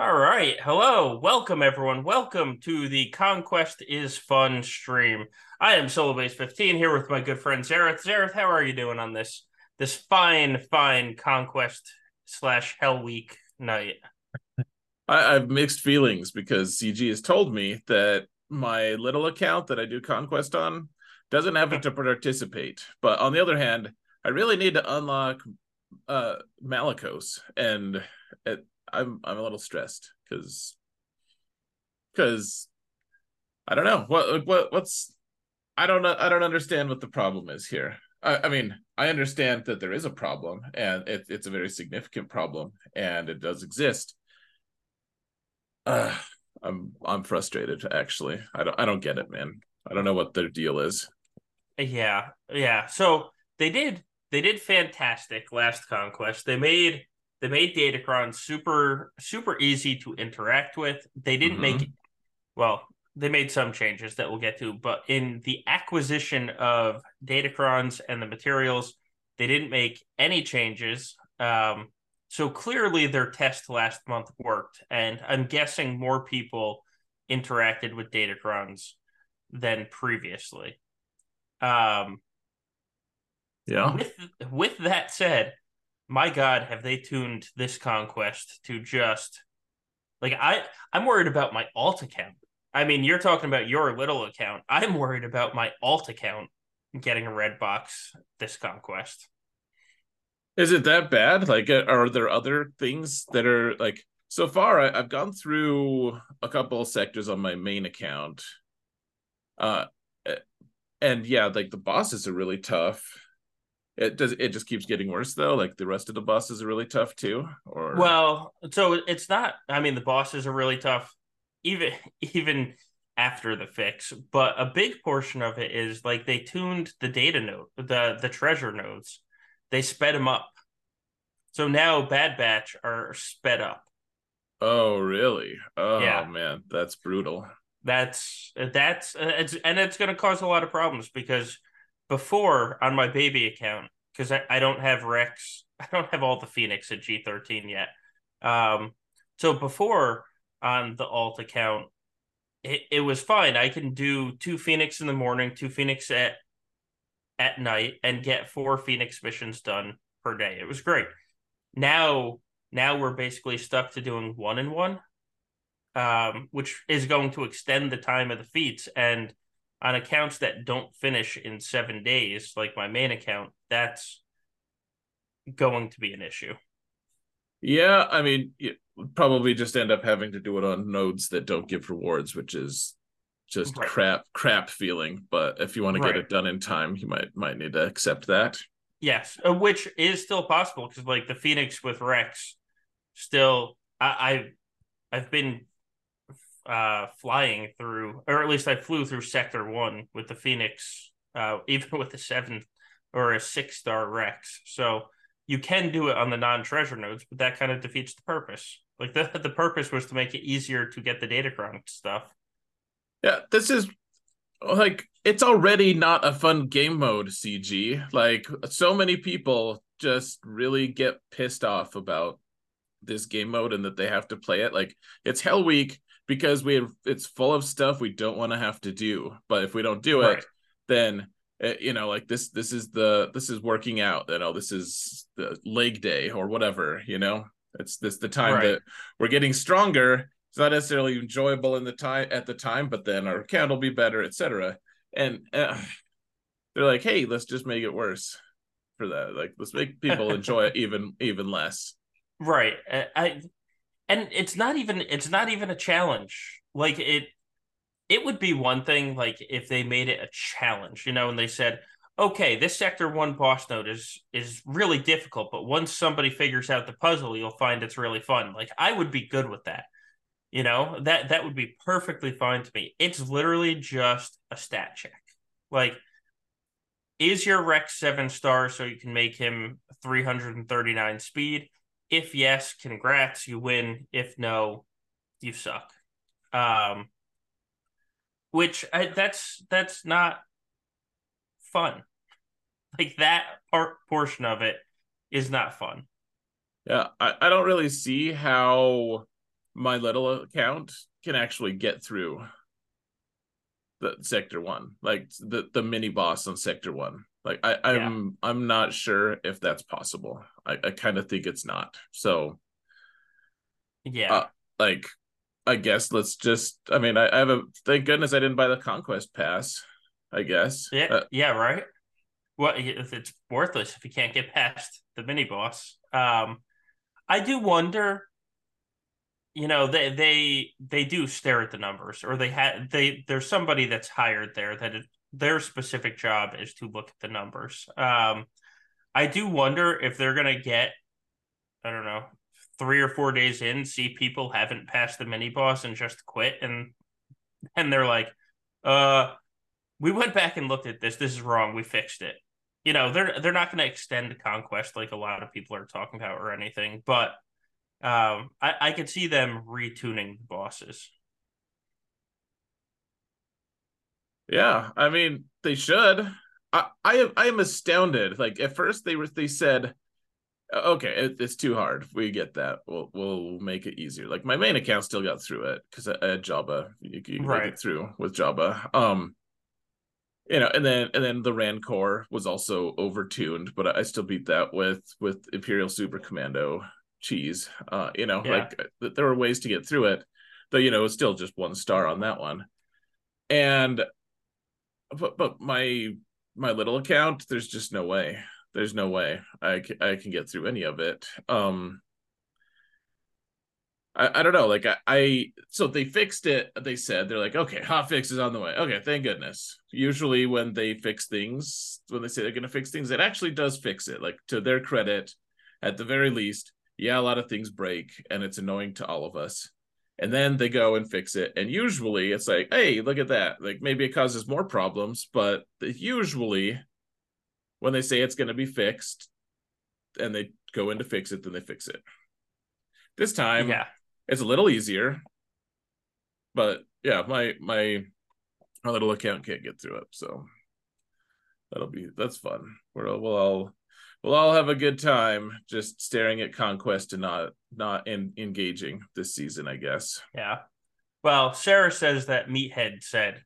All right. Hello. Welcome, everyone. Welcome to the Conquest is Fun stream. I am SoloBass15 here with my good friend Xaereth. Xaereth, how are you doing on this this fine, fine Conquest slash Hell Week night? I, have mixed feelings because CG has told me that my little account that I do Conquest on doesn't have it to participate. But on the other hand, I really need to unlock uh Malicos and it, I'm I'm a little stressed because because I don't know what what what's I don't know I don't understand what the problem is here. I, I mean I understand that there is a problem and it, it's a very significant problem and it does exist. Uh, I'm I'm frustrated actually. I don't I don't get it, man. I don't know what their deal is. Yeah, yeah. So they did they did fantastic last conquest. They made they made Datacron super super easy to interact with. They didn't mm-hmm. make well, they made some changes that we'll get to, but in the acquisition of Datacrons and the materials, they didn't make any changes. Um, so clearly their test last month worked, and I'm guessing more people interacted with Datacrons than previously. Um, yeah. With with that said, my god have they tuned this conquest to just like i i'm worried about my alt account. I mean you're talking about your little account. I'm worried about my alt account getting a red box this conquest. Is it that bad? Like uh, are there other things that are like so far I, have gone through a couple of sectors on my main account. Uh and yeah like the bosses are really tough it does it just keeps getting worse though? Like the rest of the bosses are really tough too? Or well so it's not i mean the bosses are really tough even even after the fix but a big portion of it is like they tuned the data node the the treasure nodes. They sped them up. So now bad batch are sped up. Oh really? Oh yeah. man that's brutal. That's that's uh, it's and it's going to cause a lot of problems because before on my baby account because I, I don't have Rex. I don't have all the Phoenix at G13 yet. Um, so before on the alt account, it, it was fine. I can do two Phoenix in the morning, two Phoenix at at night, and get four Phoenix missions done per day. It was great. Now, now we're basically stuck to doing one and one, um, which is going to extend the time of the feats. And on accounts that don't finish in seven days, like my main account, that's going to be an issue. Yeah, I mean, you probably just end up having to do it on nodes that don't give rewards, which is just right. crap, crap feeling. But if you want to get it done in time, you might might need to accept that. Yes, uh, which is still possible because like the Phoenix with Rex, still I, I I've been uh, flying through, or at least I flew through Sector One with the Phoenix, uh, even with a seven or a six star Rex. So you can do it on the non treasure nodes, but that kind of defeats the purpose. Like the the purpose was to make it easier to get the Datacron stuff. Yeah, this is like it's already not a fun game mode CG. Like so many people just really get pissed off about this game mode and that they have to play it. Like it's Hell Week because we have, it's full of stuff we don't want to have to do. But if we don't do right. it, then eh, you know like this this is the this is working out you know this is the leg day or whatever you know it's this the time right. that we're getting stronger it's not necessarily enjoyable in the time at the time but then our account will be better etc and uh, they're like hey let's just make it worse for that like let's make people enjoy it even even less right i and it's not even it's not even a challenge. Like it it would be one thing like if they made it a challenge you know and they said okay this sector one boss note is is really difficult but once somebody figures out the puzzle you'll find it's really fun. Like i would be good with that you know? That that would be perfectly fine to me. It's literally just a stat check. Like is your rex seven star so you can make him 339 speed if yes, congrats, you win. If no, you suck. Um, which I, that's that's not fun. Like that part portion of it is not fun. Yeah, I, I don't really see how my little account can actually get through the sector one, like the the mini boss on sector one. Like I, I'm yeah. I'm not sure if that's possible. I, I kind of think it's not. So yeah, uh, like I guess let's just. I mean, I, I, have a. Thank goodness I didn't buy the conquest pass. I guess. Yeah. Uh, yeah. Right. Well, if it's worthless if you can't get past the mini boss. Um, I do wonder you know they they they do stare at the numbers or they had they there's somebody that's hired there that their specific job is to look at the numbers. Um i do wonder if they're gonna get i don't know three or four days in see people haven't passed the mini boss and just quit and and they're like uh we went back and looked at this. This is wrong. We fixed it. You know they're they're not going to extend the conquest like a lot of people are talking about or anything but um, I, I could see them retuning the bosses. Yeah, I mean they should. I I am I am astounded. Like at first they were they said, okay, it, it's too hard. We get that. We'll we'll make it easier. Like my main account still got through it because I had Jabba. You, you right. make it through with Jabba. Um, you know, and then and then the Rancor was also overtuned, but I still beat that with with Imperial Super Commando cheese. Uh, you know, yeah. like uh, there were ways to get through it, though. You know, it's still just one star on that one. And, but but my my little account, there's just no way. There's no way I can, I can get through any of it. Um, I, I don't know. Like I, I, so they fixed it. They said they're like, okay, hot fix is on the way. Okay, thank goodness. Usually when they fix things, when they say they're going to fix things, it actually does fix it. Like to their credit, at the very least, yeah, a lot of things break and it's annoying to all of us. And then they go and fix it. And usually it's like, hey, look at that. Like maybe it causes more problems, but usually when they say it's going to be fixed and they go in to fix it, then they fix it. This time, yeah, it's a little easier. But yeah, my my little account can't get through it, so that'll be that's fun. We'll we'll all we'll all have a good time just staring at conquest and not not in, engaging this season i guess. Yeah. Well sarah says that meathead said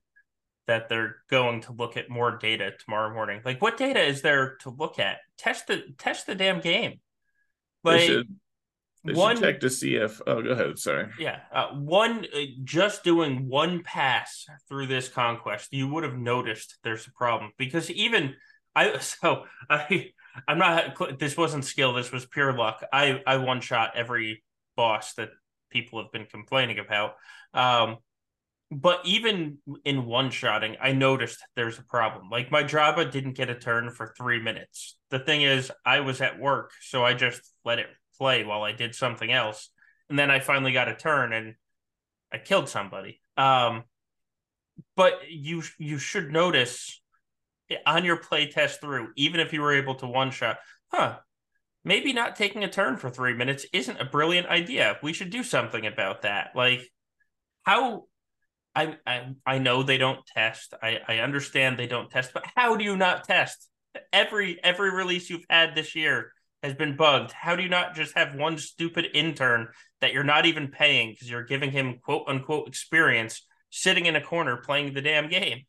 that they're going to look at more data tomorrow morning. Like what data is there to look at? Test the test the damn game. Like they should, they one check to see if oh go ahead sorry. Yeah uh, one uh, just doing one pass through this conquest you would have noticed there's a problem. Because even i so i I'm not. This wasn't skill. This was pure luck. I I one shot every boss that people have been complaining about. Um, but even in one shotting, I noticed there's a problem. Like my Jabba didn't get a turn for three minutes. The thing is, I was at work, so I just let it play while I did something else, and then I finally got a turn and I killed somebody. Um, but you you should notice on your play test through, even if you were able to one shot, huh? Maybe not taking a turn for three minutes isn't a brilliant idea. We should do something about that. Like, how? I I, I know they don't test. I, I understand they don't test, but how do you not test? Every every release you've had this year has been bugged. How do you not just have one stupid intern that you're not even paying because you're giving him quote unquote experience sitting in a corner playing the damn game?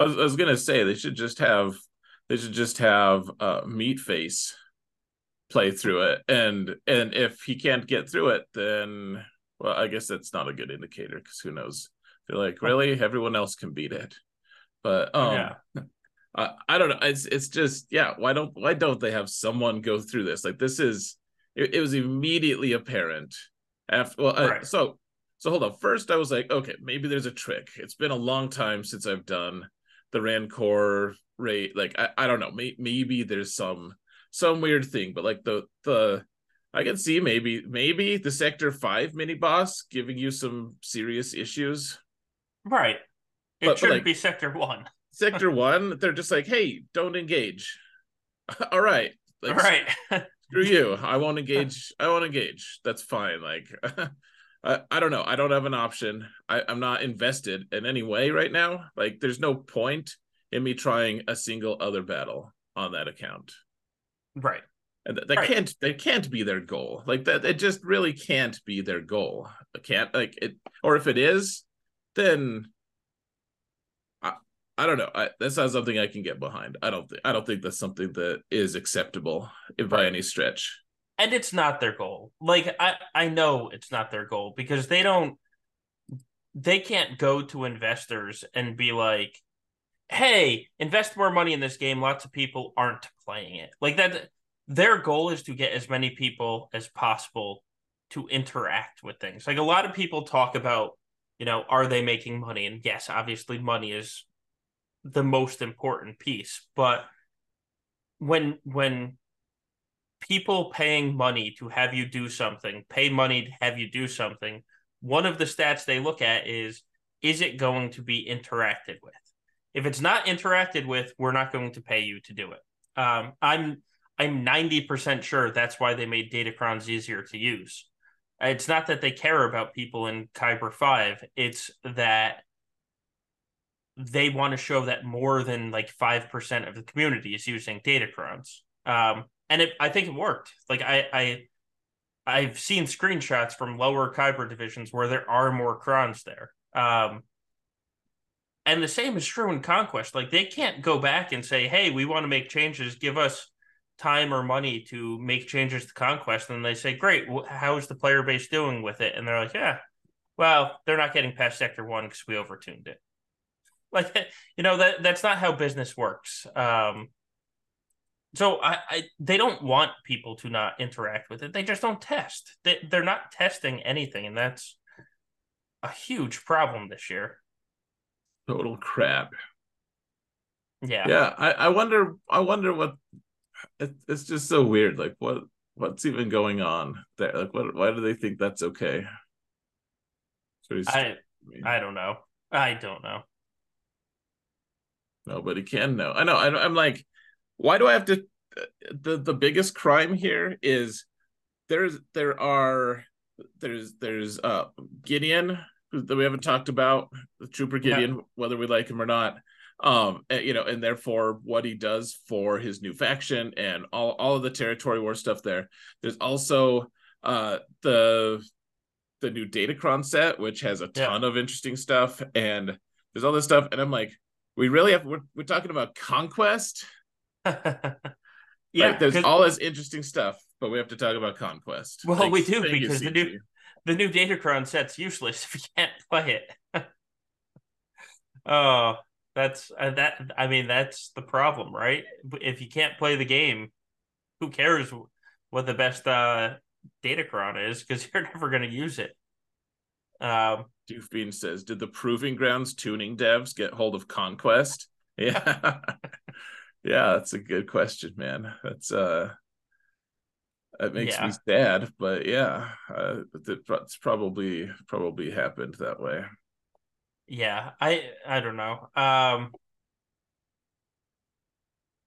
I, was, I was gonna say they should just have they should just have uh, meat face play through it. And and if he can't get through it then well i guess that's not a good indicator because who knows? They're like really? Everyone else can beat it. But um yeah. I, I don't know. It's it's just yeah why don't why don't they have someone go through this? Like this is it, it was immediately apparent after well right. so so hold on. First, I was like, okay, maybe there's a trick. It's been a long time since I've done the Rancor rate. Like, I, I don't know. May, maybe there's some some weird thing, but like the the I can see maybe maybe the Sector Five mini boss giving you some serious issues. Right. It but, shouldn't like, be Sector One. sector One, they're just like, hey, don't engage. All right. Like, All right. screw you. I won't engage. I won't engage. That's fine. Like I, I don't know. I don't have an option. I, I'm not invested in any way right now. Like, there's no point in me trying a single other battle on that account. Right. and that, that Right. can't that can't be their goal. Like that, it just really can't be their goal. It can't like it, or if it is, then I I don't know. I, that's not something I can get behind. I don't think I don't think that's something that is acceptable if by any stretch. And it's not their goal. Like I I know it's not their goal because they don't they can't go to investors and be like, "Hey, invest more money in this game. Lots of people aren't playing it." Like that their goal is to get as many people as possible to interact with things. Like a lot of people talk about, you know, are they making money? And yes, obviously money is the most important piece, but when when people paying money to have you do something, pay money to have you do something, one of the stats they look at is is it going to be interacted with? If it's not interacted with, we're not going to pay you to do it. Um, I'm I'm 90% sure that's why they made Datacrons easier to use. It's not that they care about people in Kyber 5, it's that they want to show that more than like 5% of the community is using Datacrons. Um, and it, I think it worked. Like I, I, I've seen screenshots from lower Kyber divisions where there are more crons there. Um, and the same is true in Conquest. Like they can't go back and say, "Hey, we want to make changes. Give us time or money to make changes to Conquest." And they say, "Great. How is the player base doing with it?" And they're like, "Yeah, well, they're not getting past Sector One because we overtuned it." Like you know that that's not how business works. Um, so I, I they don't want people to not interact with it. They just don't test. They they're not testing anything, and that's a huge problem this year. Total crap. Yeah. Yeah, I, I wonder. I wonder what. It, it's just so weird. Like what what's even going on there? Like what? Why do they think that's okay? Very I strange to me. I don't know. I don't know. Nobody can know. I know. I, I'm like, why do I have to? The the biggest crime here is there's there are there's there's uh Gideon that we haven't talked about the Trooper Yeah. Gideon whether we like him or not. Um, and, you know, and therefore what he does for his new faction and all all of the territory war stuff there. There's also uh the the new Datacron set, which has a Yeah. ton of interesting stuff, and there's all this stuff, and I'm like, we really have we're, we're talking about conquest. yeah, Like, there's all this interesting stuff, but we have to talk about conquest. Well, we do, because the new- the new Datacron set's useless if you can't play it. oh, that's uh, that. I mean, that's the problem, right? If you can't play the game, who cares what the best uh, Datacron is? Because you're never going to use it. Um, Doofbean says, "Did the Proving Grounds tuning devs get hold of Conquest?" Yeah, yeah, that's a good question, man. That's uh, that makes me sad, but yeah, uh, it's probably probably happened that way. yeah, I I don't know. Um,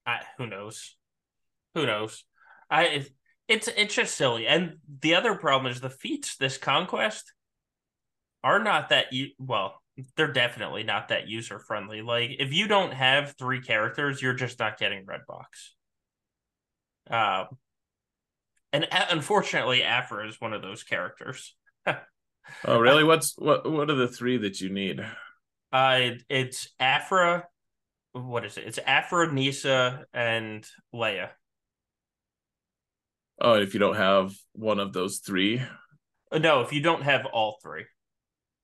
I who knows, who knows? I it's it's just silly. And the other problem is the feats this conquest are not that you well, they're definitely not that user friendly. Like if you don't have three characters, you're just not getting Redbox. Um, and unfortunately, Aphra is one of those characters. Oh, really? What's what? What are the three that you need? Uh, it's Aphra. What is it? It's Aphra, Kneesaa, and Leia. Oh, if you don't have one of those three, Uh, No, if you don't have all three,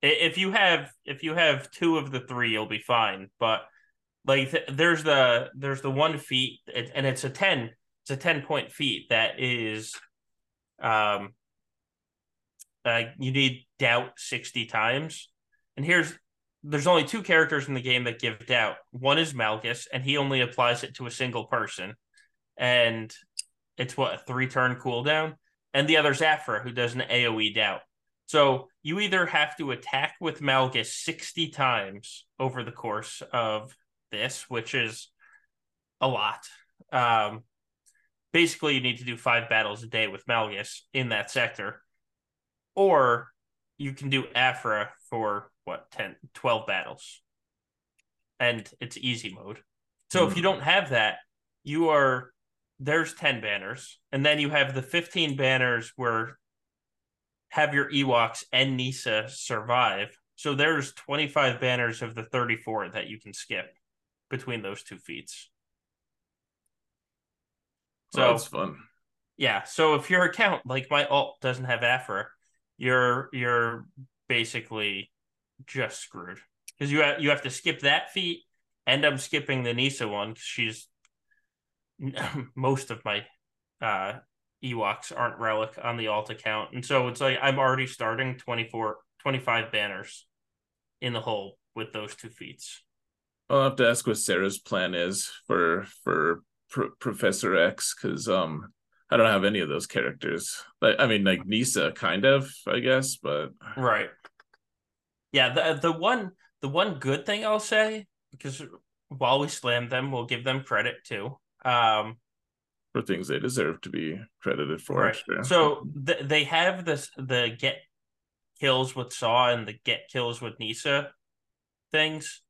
if you have if you have two of the three, you'll be fine. But like, th- there's the there's the one feat, it- and it's a ten. It's a ten point feat that is, um, uh, you need doubt sixty times. And here's there's only two characters in the game that give doubt. One is Malgus, and he only applies it to a single person, and it's what a three turn cooldown. And the other's Aphra, who does an AOE doubt. So you either have to attack with Malgus 60 times over the course of this, which is a lot. Um, basically, you need to do five battles a day with Malgus in that sector. Or you can do Aphra for what, 10, 12 battles. And it's easy mode. So if you don't have that, you are there's 10 banners. And then you have the 15 banners where have your Ewoks and Kneesaa survive. So there's 25 banners of the 34 that you can skip between those two feats. So oh, that's fun. Yeah. So if your account, like my alt, doesn't have Aphra, you're you're basically just screwed because you have, you have to skip that feat, and I'm skipping the Kneesaa one because she's most of my uh Ewoks aren't relic on the alt account. And so it's like I'm already starting 24, 25 banners in the hole with those two feats. I'll have to ask what Sarah's plan is for for Pro- Professor X because um I don't have any of those characters. Like I mean, like Kneesaa, kind of, I guess, but right. Yeah, the the one the one good thing I'll say because while we slam them, we'll give them credit too. Um, for things they deserve to be credited for. Right. Sure. So th- they have this the get kills with Saw and the get kills with Kneesaa things,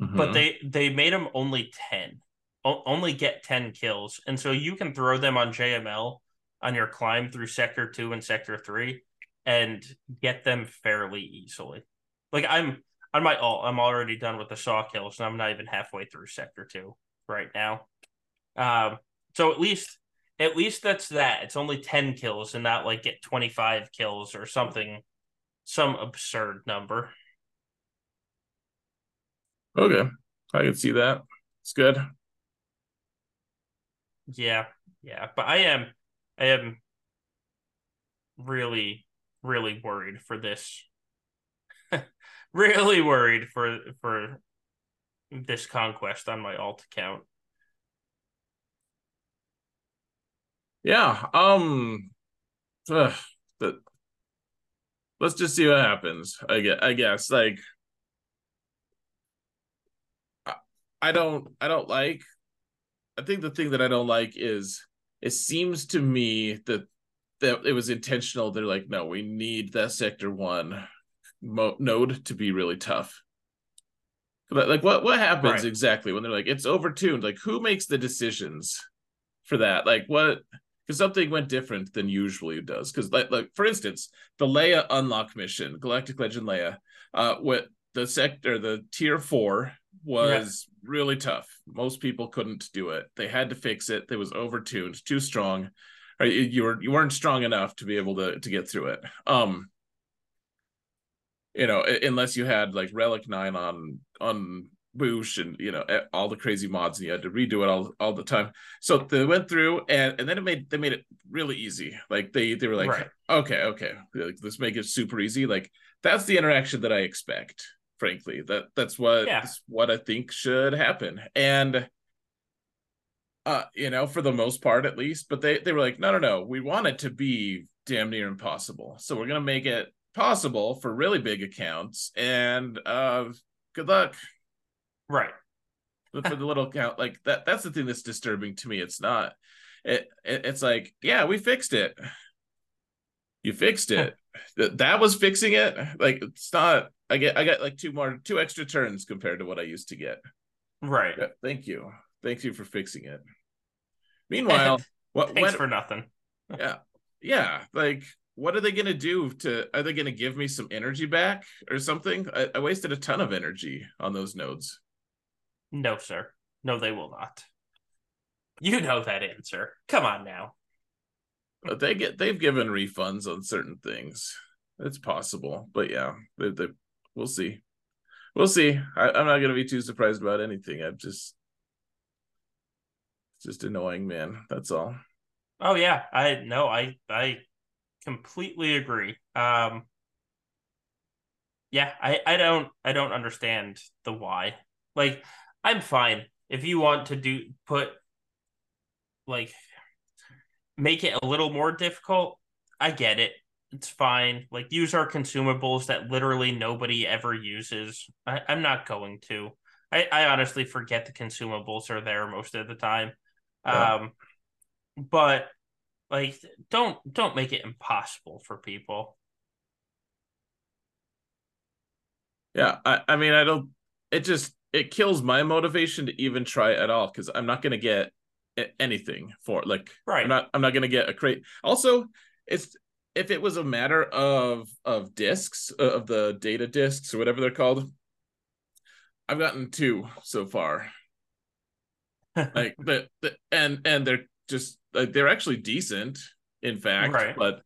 mm-hmm. but they they made them only ten, o- only get ten kills, and so you can throw them on JML on your climb through Sector Two and Sector Three, and get them fairly easily. Like I'm on my alt, I'm already done with the Saw kills, and I'm not even halfway through Sector Two right now. Um, so at least at least that's that. It's only 10 kills and not like get 25 kills or something some absurd number. Okay. I can see that. It's good. Yeah. Yeah, but I am I am really really worried for this. really worried for for this conquest on my alt account. Yeah um ugh, the, let's just see what happens i guess, I guess like I, I don't i don't like i think the thing that i don't like is it seems to me that that it was intentional they're like no we need that sector one mo- node to be really tough but like what what happens right. exactly when they're like it's overtuned like who makes the decisions for that like what because something went different than usually it does. Because like, like for instance, the Leia unlock mission, Galactic Legend Leia, uh, what the sector, the tier four was yeah. really tough. Most people couldn't do it. They had to fix it. It was overtuned, too strong. Or you were you weren't strong enough to be able to to get through it. Um, you know, unless you had like Relic Nine on on Boushh and you know all the crazy mods and you had to redo it all all the time. So they went through and and then it made they made it really easy. Like they they were like, right. okay, okay, like, let's make it super easy. Like that's the interaction that I expect. Frankly, that that's what yeah. that's what I think should happen. And uh, you know, for the most part at least, but they they were like, no, no, no, we want it to be damn near impossible. So we're gonna make it possible for really big accounts. And uh, good luck Right. But for the little count, like that that's the thing that's disturbing to me. It's not it, it it's like, yeah, we fixed it. You fixed it. that that was fixing it. Like it's not I get I got like two more two extra turns compared to what I used to get. Right. Yeah, thank you. Thank you for fixing it. Meanwhile, what thanks for nothing. yeah. Yeah. Like what are they going to do to are they going to give me some energy back or something I, I, wasted a ton of energy on those nodes no, sir. No, they will not. You know that answer. Come on now. But they get they've given refunds on certain things. It's possible, but yeah, they, they, we'll see. We'll see. I, am not gonna be too surprised about anything. I'm just just annoying, man. That's all. Oh yeah, I no, I I completely agree. Um, yeah, I I don't I don't understand the why. Like I'm fine if you want to do put like make it a little more difficult. I get it. It's fine. Like use our consumables that literally nobody ever uses. I, I'm not going to. I, I honestly forget the consumables are there most of the time. Yeah. Um but like don't don't make it impossible for people. Yeah, I, I mean I don't it just it kills my motivation to even try at all because I'm not going to get anything for it. like right i'm not i'm not gonna get a crate also it's if it was a matter of of discs uh, of the data discs or whatever they're called i've gotten two so far like the, the and and they're just like they're actually decent in fact right. but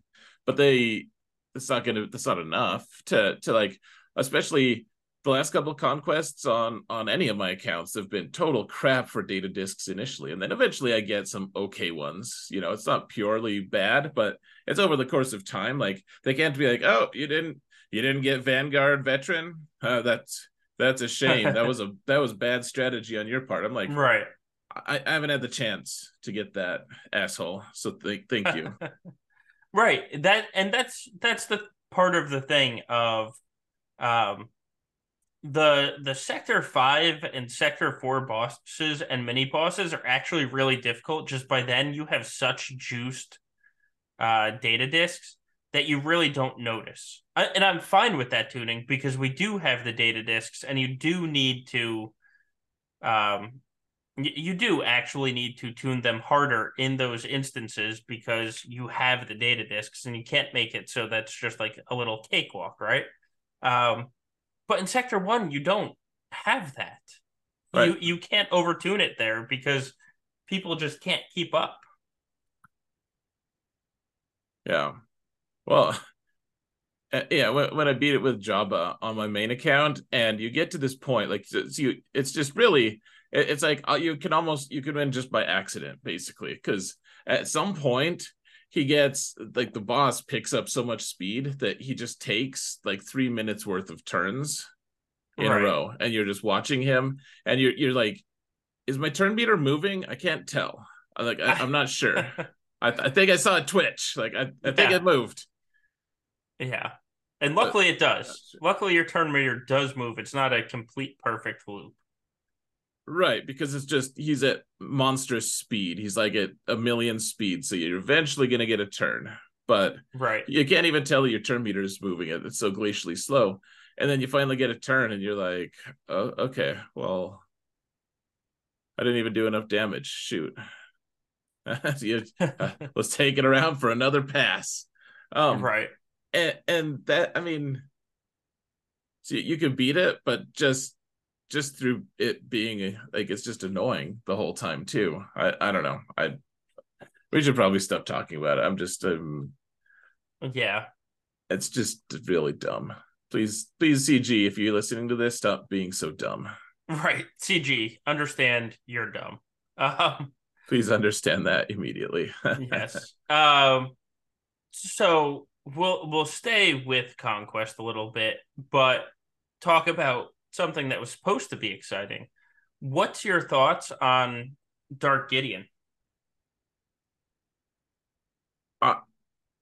but they it's not gonna that's not enough to to like especially the last couple of conquests on on any of my accounts have been total crap for data discs initially and then eventually i get some okay ones. You know it's not purely bad but it's over the course of time like they can't be like oh you didn't you didn't get vanguard veteran? Uh, that's that's a shame. That was a that was bad strategy on your part. I'm like right. I, I haven't had the chance to get that asshole so th- thank you. Right. That and that's that's the part of the thing of um the the sector 5 and sector 4 bosses and mini bosses are actually really difficult just by then you have such juiced uh data discs that you really don't notice. I, and i'm fine with that tuning because we do have the data discs and you do need to um you do actually need to tune them harder in those instances because you have the data discs and you can't make it so that's just like a little cakewalk right? Um but in Sector One, you don't have that. Right. You you can't overtune it there because people just can't keep up. Yeah. Well, yeah. When, when I beat it with Jabba on my main account, and you get to this point, like it's, you, it's just really, it's like uh, you can almost you can win just by accident, basically, because at some point he gets like the boss picks up so much speed that he just takes like three minutes worth of turns in right. a row and you're just watching him and you're you're like is my turn meter moving? I can't tell. I'm like I, am not sure. I, I, think i saw a twitch. Like i, I think yeah. it moved. Yeah. And luckily but, it does. luckily your turn meter does move. It's not a complete perfect loop Right, because it's just he's at monstrous speed. He's like at a million speed, so you're eventually gonna get a turn. But right, you can't even tell your turn meter is moving. It it's so glacially slow. And then you finally get a turn, and you're like, "Oh, okay. Well, I didn't even do enough damage. Shoot, uh, let's take it around for another pass." Um, right, and and that I mean, so you can beat it, but just just through it being like it's just annoying the whole time too. I I don't know. I we should probably stop talking about it. I'm just um yeah. It's just really dumb. Please please CG if you're listening to this stop being so dumb. Right. CG, understand you're dumb. Um please understand that immediately. yes. Um so we'll we'll stay with conquest a little bit, but talk about something that was supposed to be exciting. What's your thoughts on Dark Gideon? Uh,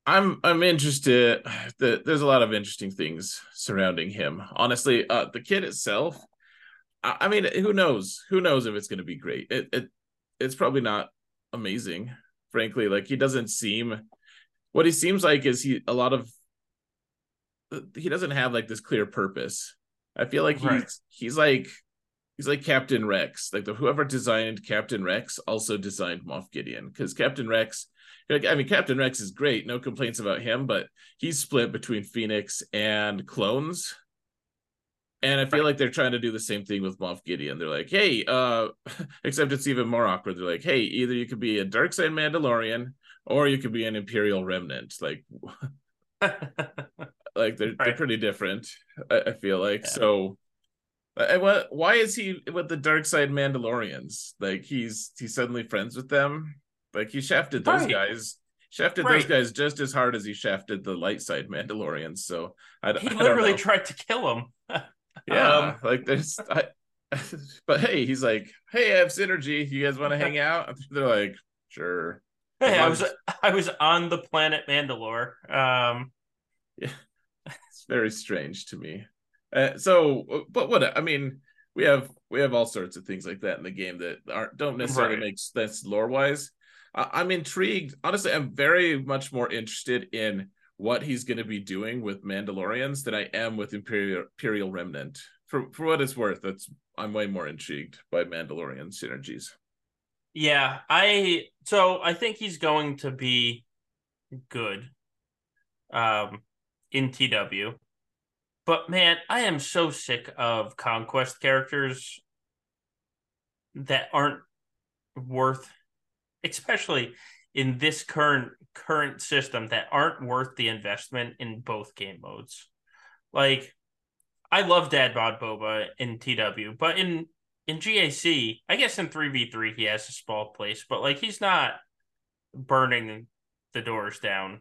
I'm I'm interested. The, there's a lot of interesting things surrounding him. Honestly, uh, the kid itself. I, I mean, who knows? Who knows if it's going to be great? It, it it's probably not amazing, frankly. Like he doesn't seem. What he seems like is he a lot of. He doesn't have like this clear purpose I feel like right. he's he's like he's like Captain Rex. Like the whoever designed Captain Rex also designed Moff Gideon because Captain Rex. Like, I mean, Captain Rex is great, no complaints about him, but he's split between Phoenix and clones. And I feel right. like they're trying to do the same thing with Moff Gideon. They're like, hey, uh, except it's even more awkward. They're like, hey, either you could be a dark side Mandalorian or you could be an Imperial remnant. Like Like they're right. they're pretty different. I, I feel like yeah. so. I, what? Why is he with the dark side Mandalorians? Like he's he's suddenly friends with them. Like he shafted those right. guys. Shafted right. those guys just as hard as he shafted the light side Mandalorians. So I, he I literally tried to kill him. yeah, um, like there's. I, but hey, he's like, hey, I have synergy. You guys want to hang out? They're like, sure. Hey, I was I was on the planet Mandalore. Um, yeah, it's very strange to me. Uh, so, but what I mean, we have we have all sorts of things like that in the game that aren't don't necessarily right. make sense lore wise. I'm intrigued. Honestly, I'm very much more interested in what he's going to be doing with Mandalorians than I am with Imperial Imperial Remnant. For for what it's worth, that's I'm way more intrigued by Mandalorian synergies. Yeah, I so I think he's going to be good um in TW. But man, I am so sick of conquest characters that aren't worth especially in this current current system that aren't worth the investment in both game modes. Like I love Dad Bod Boba in TW, but in in GAC, I guess in 3v3 he has a small place, but like he's not burning the doors down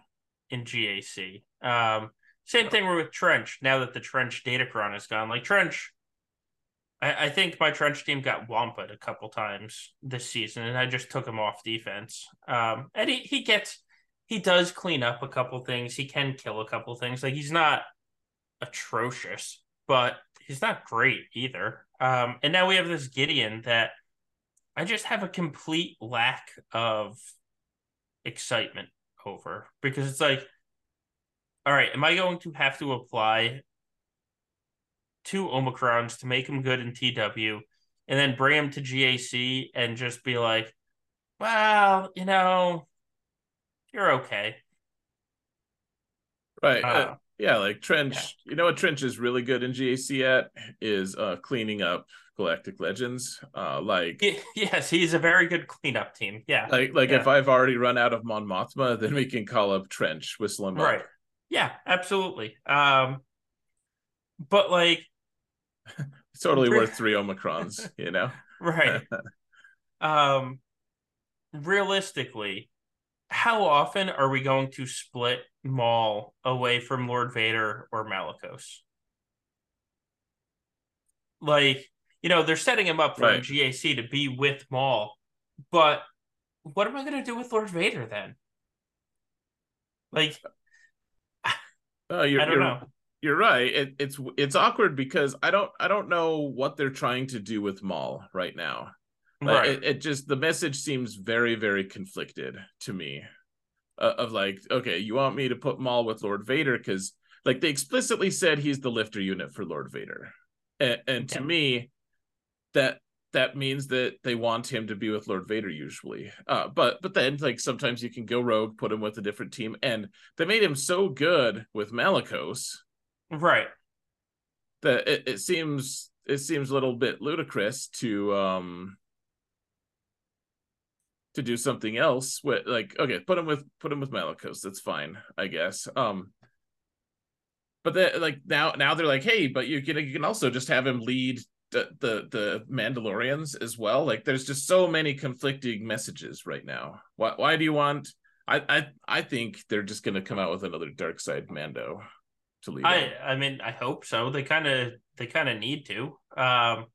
in GAC. Um same thing with Trench now that the Trench Datacron is gone. Like Trench I, I think my trench team got wamped a couple times this season, and I just took him off defense. Um, and he, he gets he does clean up a couple things. He can kill a couple things. Like he's not atrocious, but he's not great either. Um, and now we have this Gideon that I just have a complete lack of excitement over because it's like, all right, am I going to have to apply two Omicrons to make him good in TW and then bring him to GAC and just be like, well, you know, you're okay. Right. Uh, uh, yeah, like Trench, yeah. you know what Trench is really good in GAC at is uh cleaning up Galactic Legends. Uh like yes, he's a very good cleanup team. Yeah. Like like yeah. if I've already run out of Mon Mothma, then we can call up Trench, whistle him right. up. Yeah, absolutely. Um but like totally worth three omicrons you know right um realistically how often are we going to split maul away from lord vader or malicos like you know they're setting him up for right. gac to be with maul but what am i going to do with lord vader then like uh, you're, I don't know you're right. It, it's it's awkward because I don't I don't know what they're trying to do with Maul right now. Right. It, it just the message seems very very conflicted to me. Uh, of like, okay, you want me to put Maul with Lord Vader because like they explicitly said he's the lifter unit for Lord Vader, and, and to me, that that means that they want him to be with Lord Vader usually. Uh, but but then like sometimes you can go rogue, put him with a different team, and they made him so good with Malicos Right. That it, it seems it seems a little bit ludicrous to um to do something else with like okay put him with put him with Malicos that's fine I guess um but then like now now they're like hey but you can you can also just have him lead the, the the Mandalorians as well like there's just so many conflicting messages right now why why do you want I I I think they're just gonna come out with another dark side Mando Toledo. I I mean I hope so. They kind of they kind of need to. Um,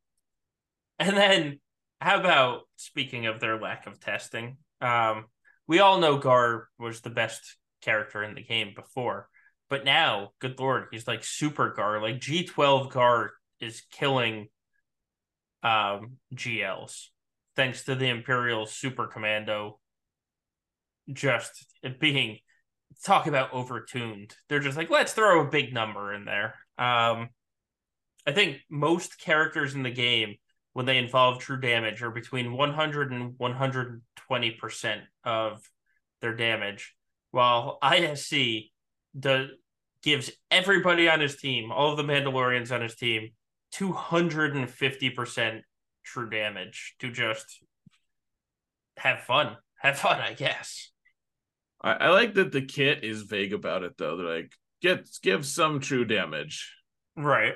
and then how about speaking of their lack of testing? Um, we all know Gar was the best character in the game before, but now, good lord, he's like super Gar. Like G twelve Gar is killing um GLs thanks to the Imperial Super Commando just being talk about overtuned. They're just like, let's throw a big number in there. Um, I think most characters in the game, when they involve true damage, are between 100 and 120% of their damage, while ISC does, gives everybody on his team, all of the Mandalorians on his team, 250% true damage to just have fun. Have fun, I guess. I, I like that the kit is vague about it though. They're like, get give some true damage. Right.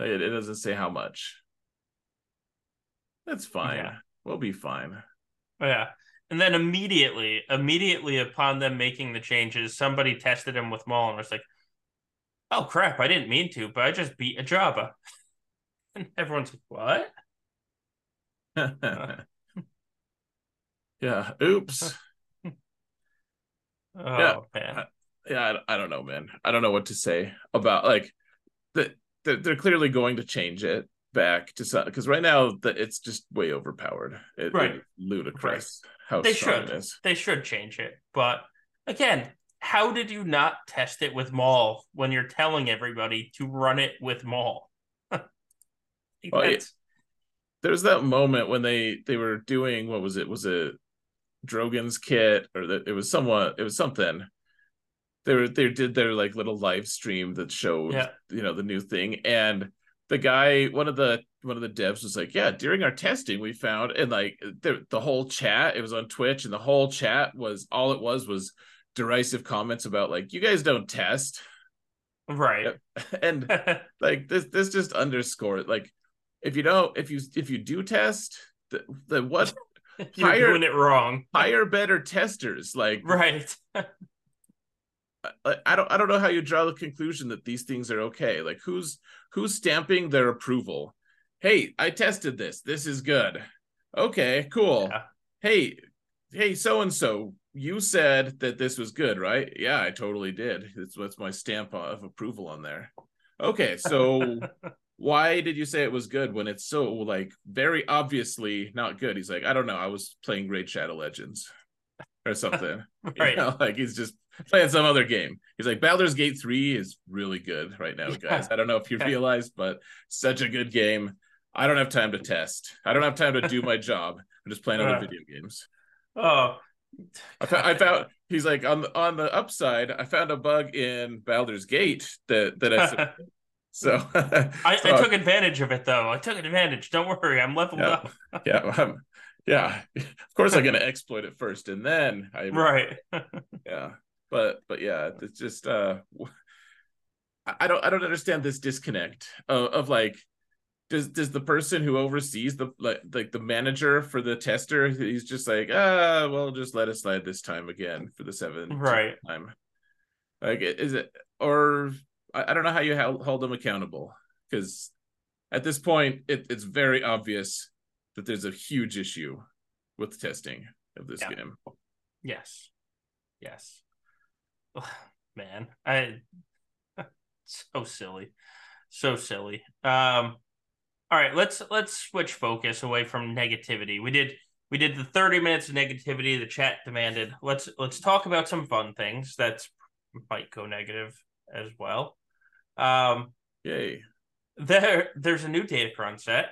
It, it doesn't say how much. That's fine. Yeah. We'll be fine. Yeah. And then immediately, immediately upon them making the changes, somebody tested him with Maul and was like, "Oh crap! I didn't mean to, but I just beat a Jabba." And everyone's like, "What?" yeah. Oops. Oh yeah, man. I, yeah, I, I don't know, man. I don't know what to say about like that. The, they're clearly going to change it back to some because right now that it's just way overpowered. It, right, it, ludicrous. Right. How they should. They should change it, but again, how did you not test it with Maul when you're telling everybody to run it with Maul? Well, it, there's that moment when they they were doing what was it? Was it Drogon's kit or that it was somewhat it was something. They were they did their like little live stream that showed Yeah. you know the new thing and the guy one of the one of the devs was like yeah during our testing we found and like the, the whole chat it was on twitch and the whole chat was all it was was derisive comments about like you guys don't test Right. and like this this just underscore like if you don't if you if you do test the, the what You're Higher- doing it wrong. hire better testers like Right. I, I don't I don't know how you draw the conclusion that these things are okay. Like who's who's stamping their approval? Hey, I tested this. This is good. Okay, cool. Yeah. Hey, hey, so and so, you said that this was good, right? Yeah, I totally did. That's what's my stamp of approval on there. Okay, so why did you say it was good when it's so like very obviously not good? He's like, I don't know. I was playing Raid Shadow Legends or something. You Right. know, like he's just playing some other game. He's like, Baldur's Gate 3 is really good right now, guys. I don't know if you realize but such a good game. I don't have time to test. I don't have time to do my job. I'm just playing other Right. video games. Oh. I, fo- I found he's like on the on the upside, I found a bug in Baldur's Gate that that I so I, so I took advantage of it though. I took advantage. Don't worry, I'm leveled Yeah. up. yeah, um, yeah. Of course, I'm gonna exploit it first, and then I Right. yeah but but yeah it's just uh I- i don't i don't understand this disconnect of, of like does does the person who oversees the like like the manager for the tester he's just like ah well just let us slide this time again for the seventh Right. time like is it or i, I don't know how you hold, hold them accountable because at this point it, it's very obvious that there's a huge issue with the testing of this Yeah. game Yes. Yes. Man, I so silly. So silly. Um all right, let's let's switch focus away from negativity. We did we did the 30 minutes of negativity the chat demanded. Let's let's talk about some fun things that's might go negative as well. Um yay there there's a new Datacron set.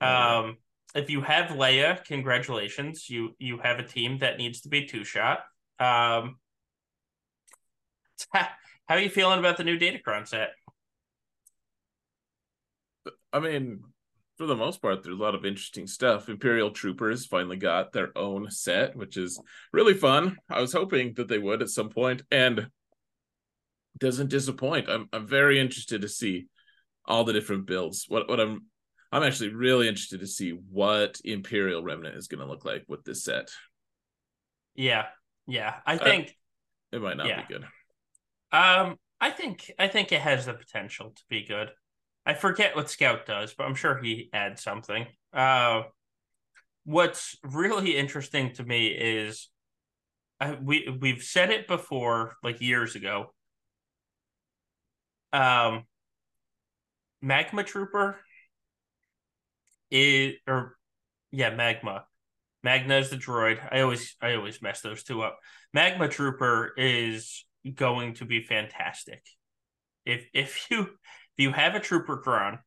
Oh, yeah. Um, if you have Leia, congratulations. You you have a team that needs to be two shot. Um, how are you feeling about the new Datacron set? I mean, for the most part, there's a lot of interesting stuff. Imperial Troopers finally got their own set, which is really fun. I was hoping that they would at some point, and doesn't disappoint. I'm I'm very interested to see all the different builds. What what I'm I'm actually really interested to see what Imperial Remnant is going to look like with this set. Yeah, yeah. I think It might not Yeah. be good. um I think I think it has the potential to be good. I forget what Scout does, but I'm sure he adds something. Uh what's really interesting to me is I, we we've said it before like years ago. Um Magma Trooper is or yeah, Magma. Magna is the droid. I always I always mess those two up. Magma Trooper is going to be fantastic. If if you if you have a trooper cron,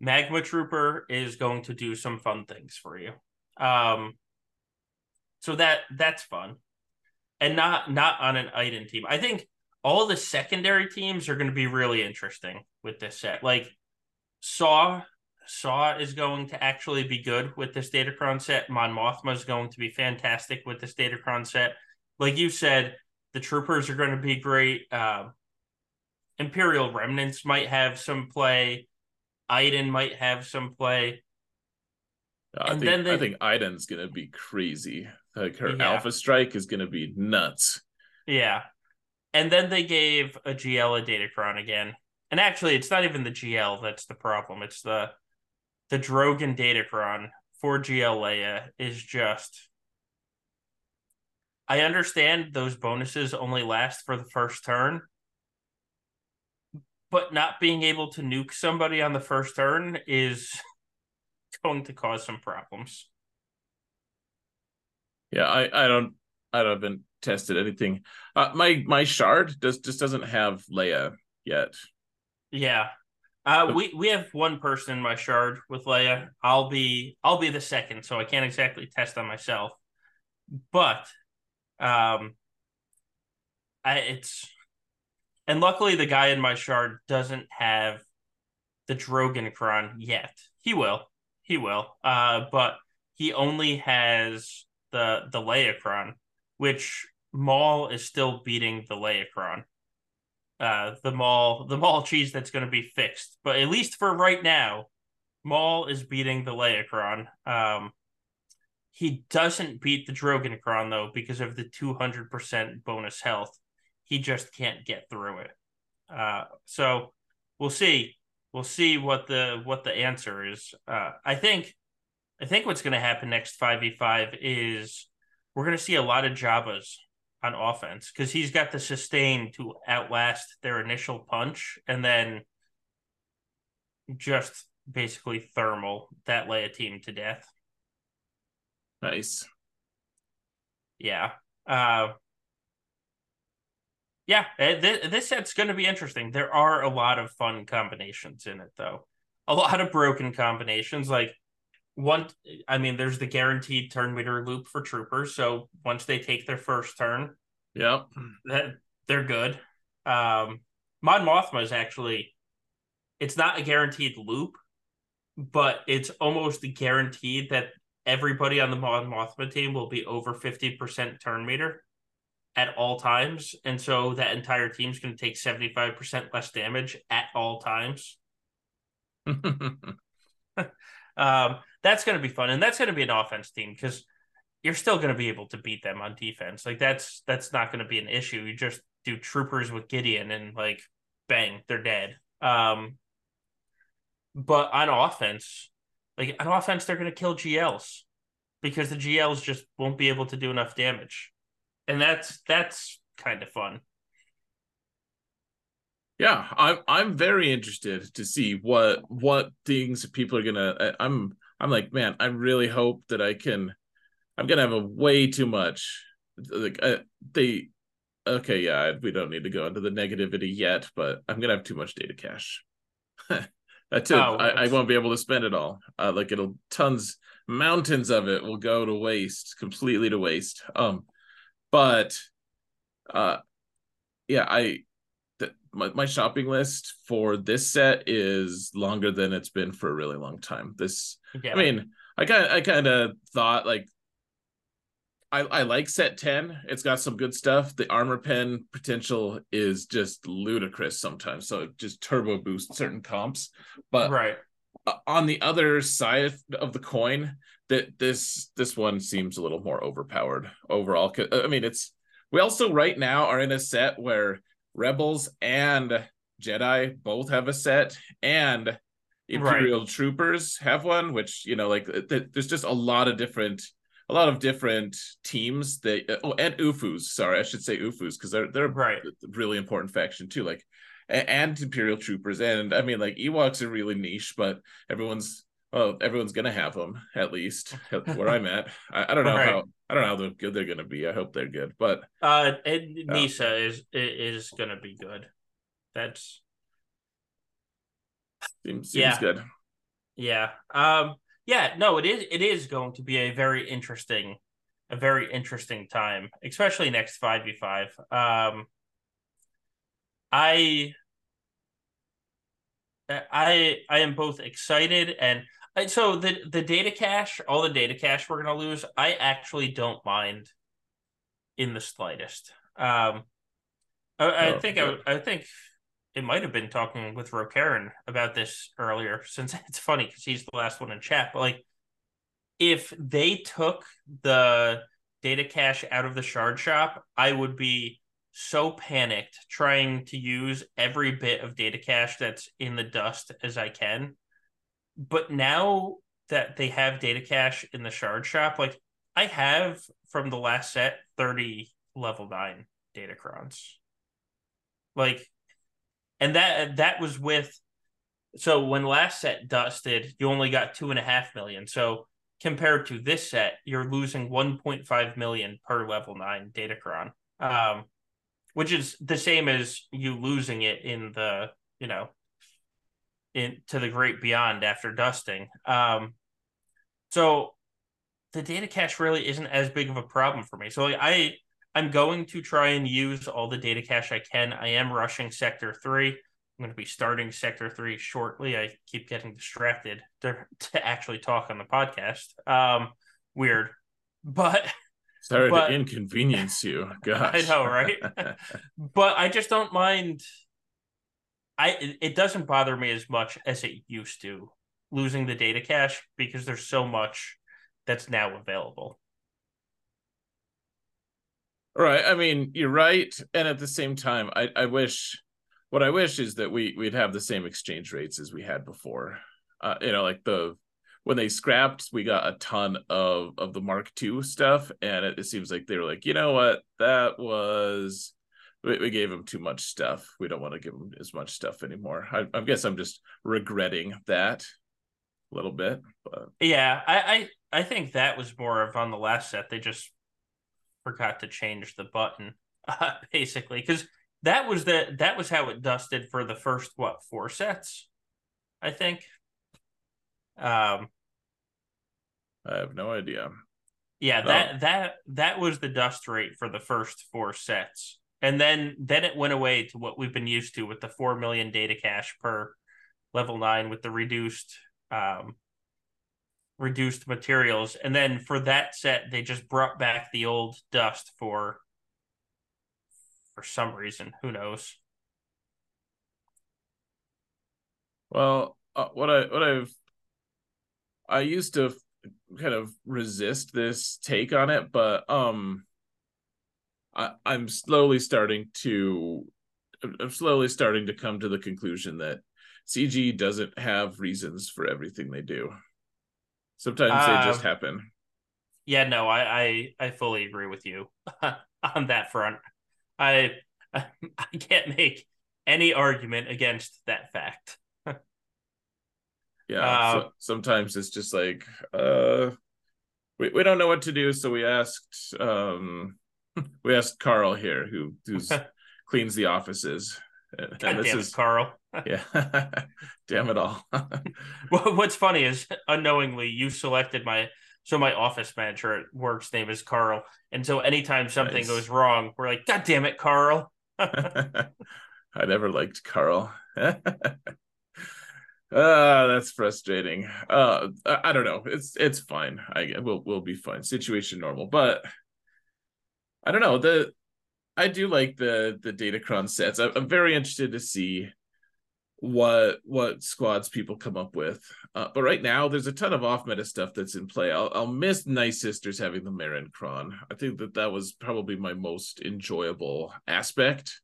Magma Trooper is going to do some fun things for you. Um so that that's fun. And not not on an item team. I think all the secondary teams are going to be really interesting with this set. Like Saw Saw is going to actually be good with this Datacron set. Mon Mothma is going to be fantastic with this Datacron set. Like you said, the troopers are going to be great. Um, Imperial remnants might have some play. Iden might have some play. I And think then they- I think Iden's going to be crazy. Like her Yeah. Alpha Strike is going to be nuts. Yeah. And then they gave a GL a Datacron again. And actually, it's not even the GL that's the problem. It's the the Drogon Datacron for GL Leia is just. I understand those bonuses only last for the first turn, but not being able to nuke somebody on the first turn is going to cause some problems. Yeah, I I don't I haven't tested anything. Uh, my my shard does just doesn't have Leia yet. Yeah. Uh, we we have one person in my shard with Leia. I'll be I'll be the second, so I can't exactly test on myself. But, um, I it's, and luckily the guy in my shard doesn't have the Drogon yet. He will, he will. Uh, but he only has the the Leia which Maul is still beating the Leia uh, the Maul the Maul cheese that's going to be fixed. But at least for right now, Maul is beating the Leicron. Um, he doesn't beat the Drogonkron though because of the two hundred percent bonus health. He just can't get through it. Uh, so we'll see. We'll see what the what the answer is. Uh, I think I think what's going to happen next five v five is we're going to see a lot of Jabbas on offense because he's got the sustain to outlast their initial punch and then just basically thermal that Leia team to death. Nice. Yeah. Uh, yeah, eh, th- this set's going to be interesting. There are a lot of fun combinations in it, though. A lot of broken combinations. Like one i mean there's the guaranteed turn meter loop for troopers. So once they take their first turn yep. that they're good. Um mon mothma is actually it's not a guaranteed loop but it's almost guaranteed that everybody on the mon mothma team will be over 50% turn meter at all times. And so that entire team's going to take 75% less damage at all times. Um that's going to be fun, and that's going to be an offense team because you're still going to be able to beat them on defense. Like that's that's not going to be an issue. You just do troopers with Gideon and like bang, they're dead. Um, but on offense, like on offense, they're going to kill GLs because the GLs just won't be able to do enough damage, and that's that's kind of fun. Yeah, I'm I'm very interested to see what what things people are gonna. I'm I'm like, man, I really hope that I can. I'm gonna have a way too much. Like uh, they, okay, yeah, we don't need to go into the negativity yet, but I'm gonna have too much data cache. That's it. Oh, I, I, won't be able to spend it all. Uh, like it'll tons, mountains of it will go to waste, completely to waste. Um, but, uh, yeah, I my, my shopping list for this set is longer than it's been for a really long time. This, yeah. I mean, I kind I kind of thought like I, I like set 10. It's got some good stuff. The armor pen potential is just ludicrous sometimes. So it just turbo boosts certain comps. But right on the other side of the coin, that this this one seems a little more overpowered overall. I mean, it's we also right now are in a set where Rebels and Jedi both have a set, and Imperial right. Troopers have one, which you know, like th- there's just a lot of different, a lot of different teams that. Uh, oh, and UFUs. Sorry, I should say UFUs because they're they're right. a really important faction too. Like and Imperial Troopers, and I mean, like Ewoks are really niche, but everyone's well, everyone's gonna have them at least where I'm at. I, I don't know right. how I don't know how good they're gonna be. I hope they're good, but uh, and uh, is is gonna be good. That's seems seems yeah. good. Yeah. Um. Yeah. No. It is. It is going to be a very interesting, a very interesting time, especially next five v five. Um. I. I I am both excited and so the the data cache, all the data cache we're gonna lose, I actually don't mind in the slightest. Um, I, I oh, think I, I think it might have been talking with Rokaren about this earlier, since it's funny because he's the last one in chat. But like, if they took the data cache out of the shard shop, I would be so panicked trying to use every bit of data cache that's in the dust as I can but now that they have data cache in the shard shop, like I have from the last set 30 level nine data datacrons. Like and that that was with so when last set dusted, you only got two and a half million. So compared to this set, you're losing 1.5 million per level nine datacron. Um, which is the same as you losing it in the, you know, in to the great beyond after dusting. Um, so the data cache really isn't as big of a problem for me. So like, I I'm going to try and use all the data cache I can. I am rushing sector three. I'm going to be starting sector three shortly. I keep getting distracted to, to actually talk on the podcast. Um, weird, but sorry but, to inconvenience you. Gosh, I know, right? but I just don't mind. I it doesn't bother me as much as it used to losing the data cache because there's so much that's now available. Right. I mean, you're right. And at the same time, I, I wish what I wish is that we we'd have the same exchange rates as we had before. Uh, you know, like the when they scrapped, we got a ton of of the Mark II stuff, and it, it seems like they were like, you know what, that was we, we gave them too much stuff. We don't want to give them as much stuff anymore. I, I guess I'm just regretting that a little bit. But yeah, I, I I think that was more of on the last set. They just forgot to change the button, uh, basically, because that was the that was how it dusted for the first what four sets, I think. Um, I have no idea. Yeah, that that that was the dust rate for the first four sets, and then then it went away to what we've been used to with the four million data cache per level nine with the reduced um reduced materials. And then for that set, they just brought back the old dust for for some reason. Who knows? Well, uh, what I what I've I used to kind of resist this take on it, but um I I'm slowly starting to I'm slowly starting to come to the conclusion that CG doesn't have reasons for everything they do. Sometimes uh, they just um, happen. Yeah, no, I, I I fully agree with you on that front. I I can't make any argument against that fact. yeah, uh, so sometimes it's just like uh we, we don't know what to do, so we asked um we asked Carl here who who's cleans the offices. And, God this is Carl. yeah. Damn it all. What's funny is unknowingly you selected my so my office manager at work's name is Carl. And so anytime something nice. goes wrong, we're like, God damn it, Carl. I never liked Carl. Ah, uh, that's frustrating. Uh, I, I don't know. It's it's fine. I will we'll be fine. Situation normal, but I don't know. The I do like the the Datacron sets. I'm very interested to see what what squads people come up with. Uh, but right now, there's a ton of off meta stuff that's in play. I'll, I'll miss Night Sisters having the Merrin Cron. I think that that was probably my most enjoyable aspect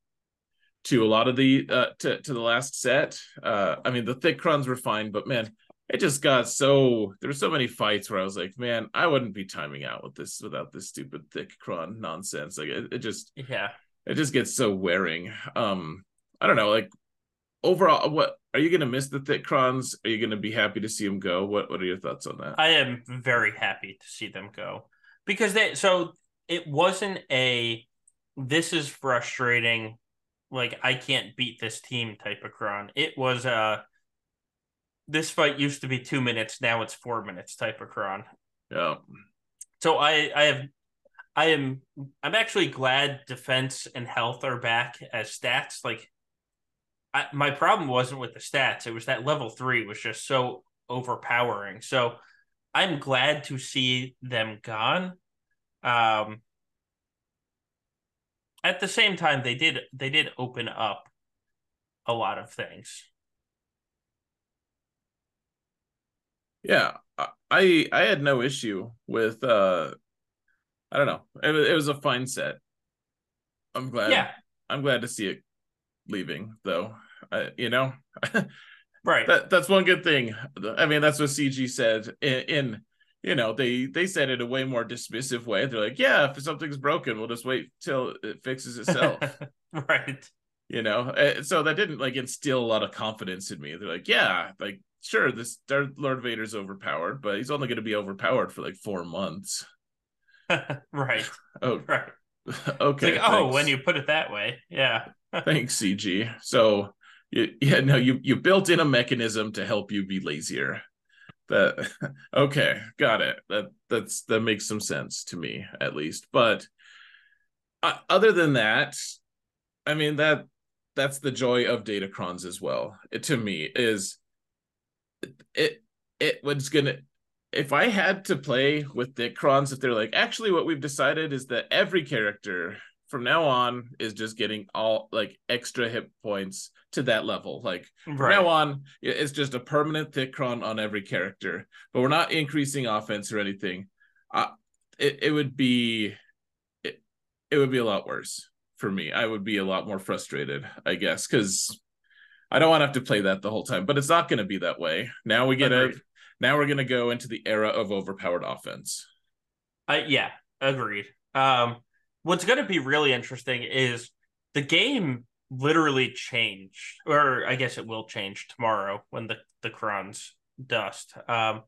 to a lot of the uh, to to the last set. Uh, I mean, the thick crons were fine, but man, it just got so there were so many fights where I was like, man, I wouldn't be timing out with this without this stupid thick cron nonsense. Like it, it just yeah, it just gets so wearing. Um, I don't know, like overall, what are you going to miss the thick crons? Are you going to be happy to see them go? What What are your thoughts on that? I am very happy to see them go because they. So it wasn't a. This is frustrating. Like I can't beat this team type of cron. It was a. This fight used to be two minutes. Now it's four minutes type of cron. Yeah. So I I have I am I'm actually glad defense and health are back as stats. Like I, my problem wasn't with the stats; it was that level three was just so overpowering. So I'm glad to see them gone. Um, at the same time, they did they did open up a lot of things. Yeah, I I had no issue with uh I don't know. It, it was a fine set. I'm glad. Yeah. I'm glad to see it leaving though uh, you know right that that's one good thing i mean that's what cg said in, in, you know they they said it a way more dismissive way they're like yeah if something's broken we'll just wait till it fixes itself right you know uh, so that didn't like instill a lot of confidence in me they're like yeah like sure this lord vader's overpowered but he's only going to be overpowered for like four months right oh right okay like, oh when you put it that way yeah Thanks, CG. So yeah, no, you you built in a mechanism to help you be lazier. That okay, got it. That that's that makes some sense to me at least. But uh, other than that, I mean that that's the joy of Datacrons as well. It, to me is it it was gonna if I had to play with Datacrons, if they're like, actually, what we've decided is that every character from now on is just getting all like extra hit points to that level. Like right. from now on, it's just a permanent thick Thickron on every character, but we're not increasing offense or anything. Uh, it, it would be it, it would be a lot worse for me. I would be a lot more frustrated, I guess, because I don't want to have to play that the whole time. But it's not going to be that way. Now we get Agreed. a now we're going to go into the era of overpowered offense. Uh, yeah, agreed. Um, what's going to be really interesting is the game literally changed, or I guess it will change tomorrow when the the crons dust. Um,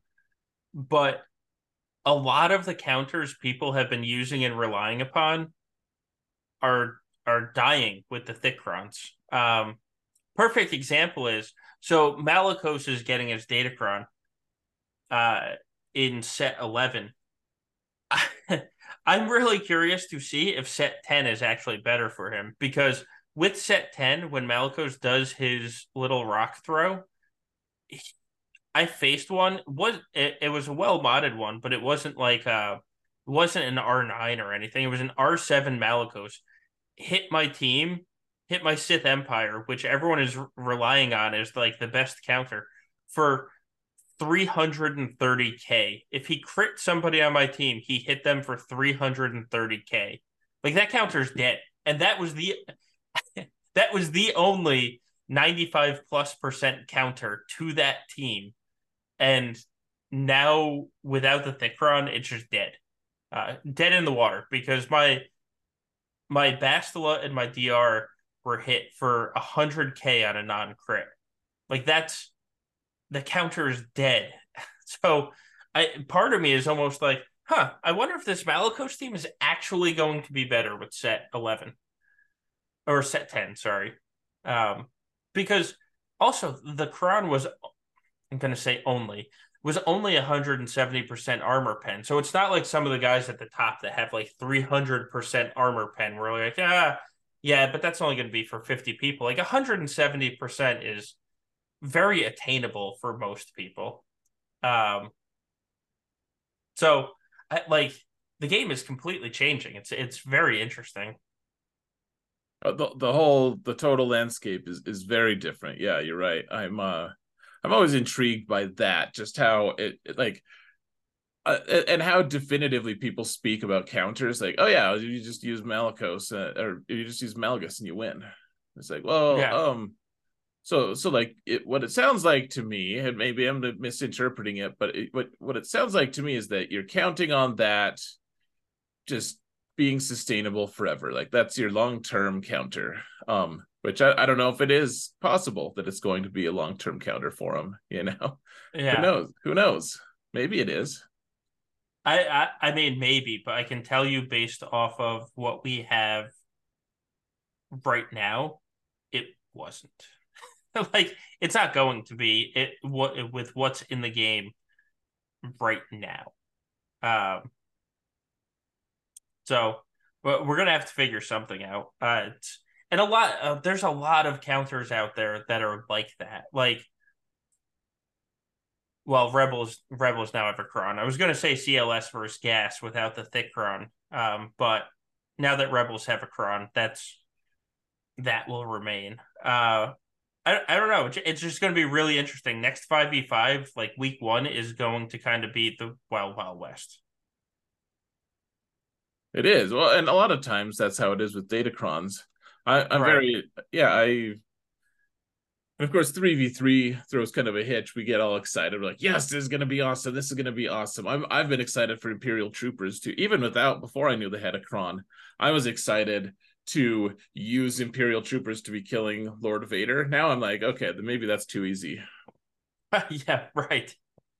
but a lot of the counters people have been using and relying upon are are dying with the thick crons. Um, perfect example is so Malicos is getting his Datacron uh, in set eleven. I'm really curious to see if set 10 is actually better for him because with set 10, when Malicos does his little rock throw, I faced one. Was it, it was a well modded one, but it wasn't like uh wasn't an R9 or anything. It was an R7 Malicos. Hit my team, hit my Sith Empire, which everyone is relying on as like the best counter for 330k. If he crit somebody on my team, he hit them for 330k. Like that counter's dead. And that was the that was the only 95 plus percent counter to that team. And now without the Thickron, it's just dead. Uh, dead in the water because my my Bastila and my DR were hit for 100k on a non-crit. Like that's the counter is dead. So I part of me is almost like, huh, I wonder if this Malicos team is actually going to be better with set 11 or set 10, sorry. Um, because also the cron was, I'm going to say only, was only 170% armor pen. So it's not like some of the guys at the top that have like 300% armor pen where like, ah, yeah, but that's only going to be for 50 people. Like 170% is very attainable for most people. Um, so I, like the game is completely changing. It's it's very interesting. Uh, the the whole the total landscape is is very different. Yeah, you're right. I'm uh I'm always intrigued by that. Just how it, it like. Uh, and how definitively people speak about counters, like, oh yeah, you just use Malicos, uh, or you just use Malgus and you win. It's like, well, yeah. um, so so like it, what it sounds like to me and maybe i'm misinterpreting it but it, what what it sounds like to me is that you're counting on that just being sustainable forever like that's your long-term counter um which I, I don't know if it is possible that it's going to be a long-term counter for him you know yeah who knows who knows maybe it is I, I i mean maybe but i can tell you based off of what we have right now it wasn't like it's not going to be it what with what's in the game right now. Um, so but we're gonna have to figure something out. Uh, and a lot uh, there's a lot of counters out there that are like that. Like, well, rebels rebels now have a cron. I was gonna say CLS versus GAS without the thick cron, um, but now that rebels have a cron, that's that will remain. Uh, I, I don't know. It's just going to be really interesting. Next 5v5, like week one, is going to kind of be the Wild Wild West. It is. Well, and a lot of times that's how it is with Datacrons. I, I'm right. very, yeah, I, and of course, 3v3 throws kind of a hitch. We get all excited. We're like, yes, this is going to be awesome. This is going to be awesome. I'm, I've been excited for Imperial Troopers too. Even without, before I knew they had a cron, I was excited to use Imperial troopers to be killing Lord Vader. Now I'm like, okay, then maybe that's too easy. yeah, right.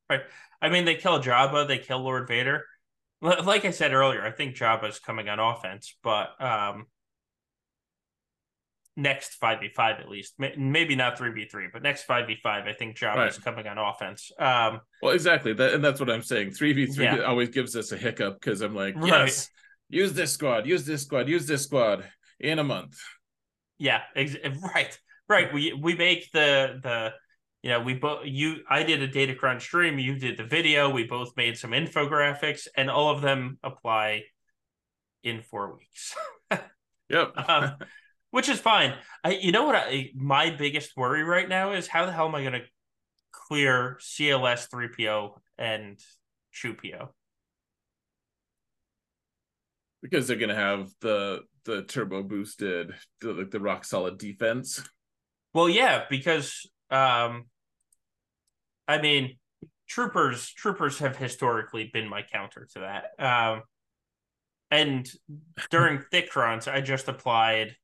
Right. I mean, they kill Jabba, they kill Lord Vader. Like I said earlier, I think Jabba's coming on offense, but um next 5v5 at least. Maybe not 3v3 but next 5v5 i think Jabba right. is coming on offense. Um well exactly. That, and that's what i'm saying. 3v3 yeah. always gives us a hiccup because i'm like right. yes use this squad use this squad use this squad in a month. Yeah ex- right right. We we make the the you know we both you i did a Datacron stream you did the video we both made some infographics and all of them apply in four weeks. Yep. Um, which is fine. I, you know what? I, my biggest worry right now is how the hell am I going to clear CLS 3PO and Chewpio? Because they're going to have the the turbo boosted, the, like the rock solid defense. Well, yeah, because um, I mean, troopers troopers have historically been my counter to that. Um, and during thick runs, I just applied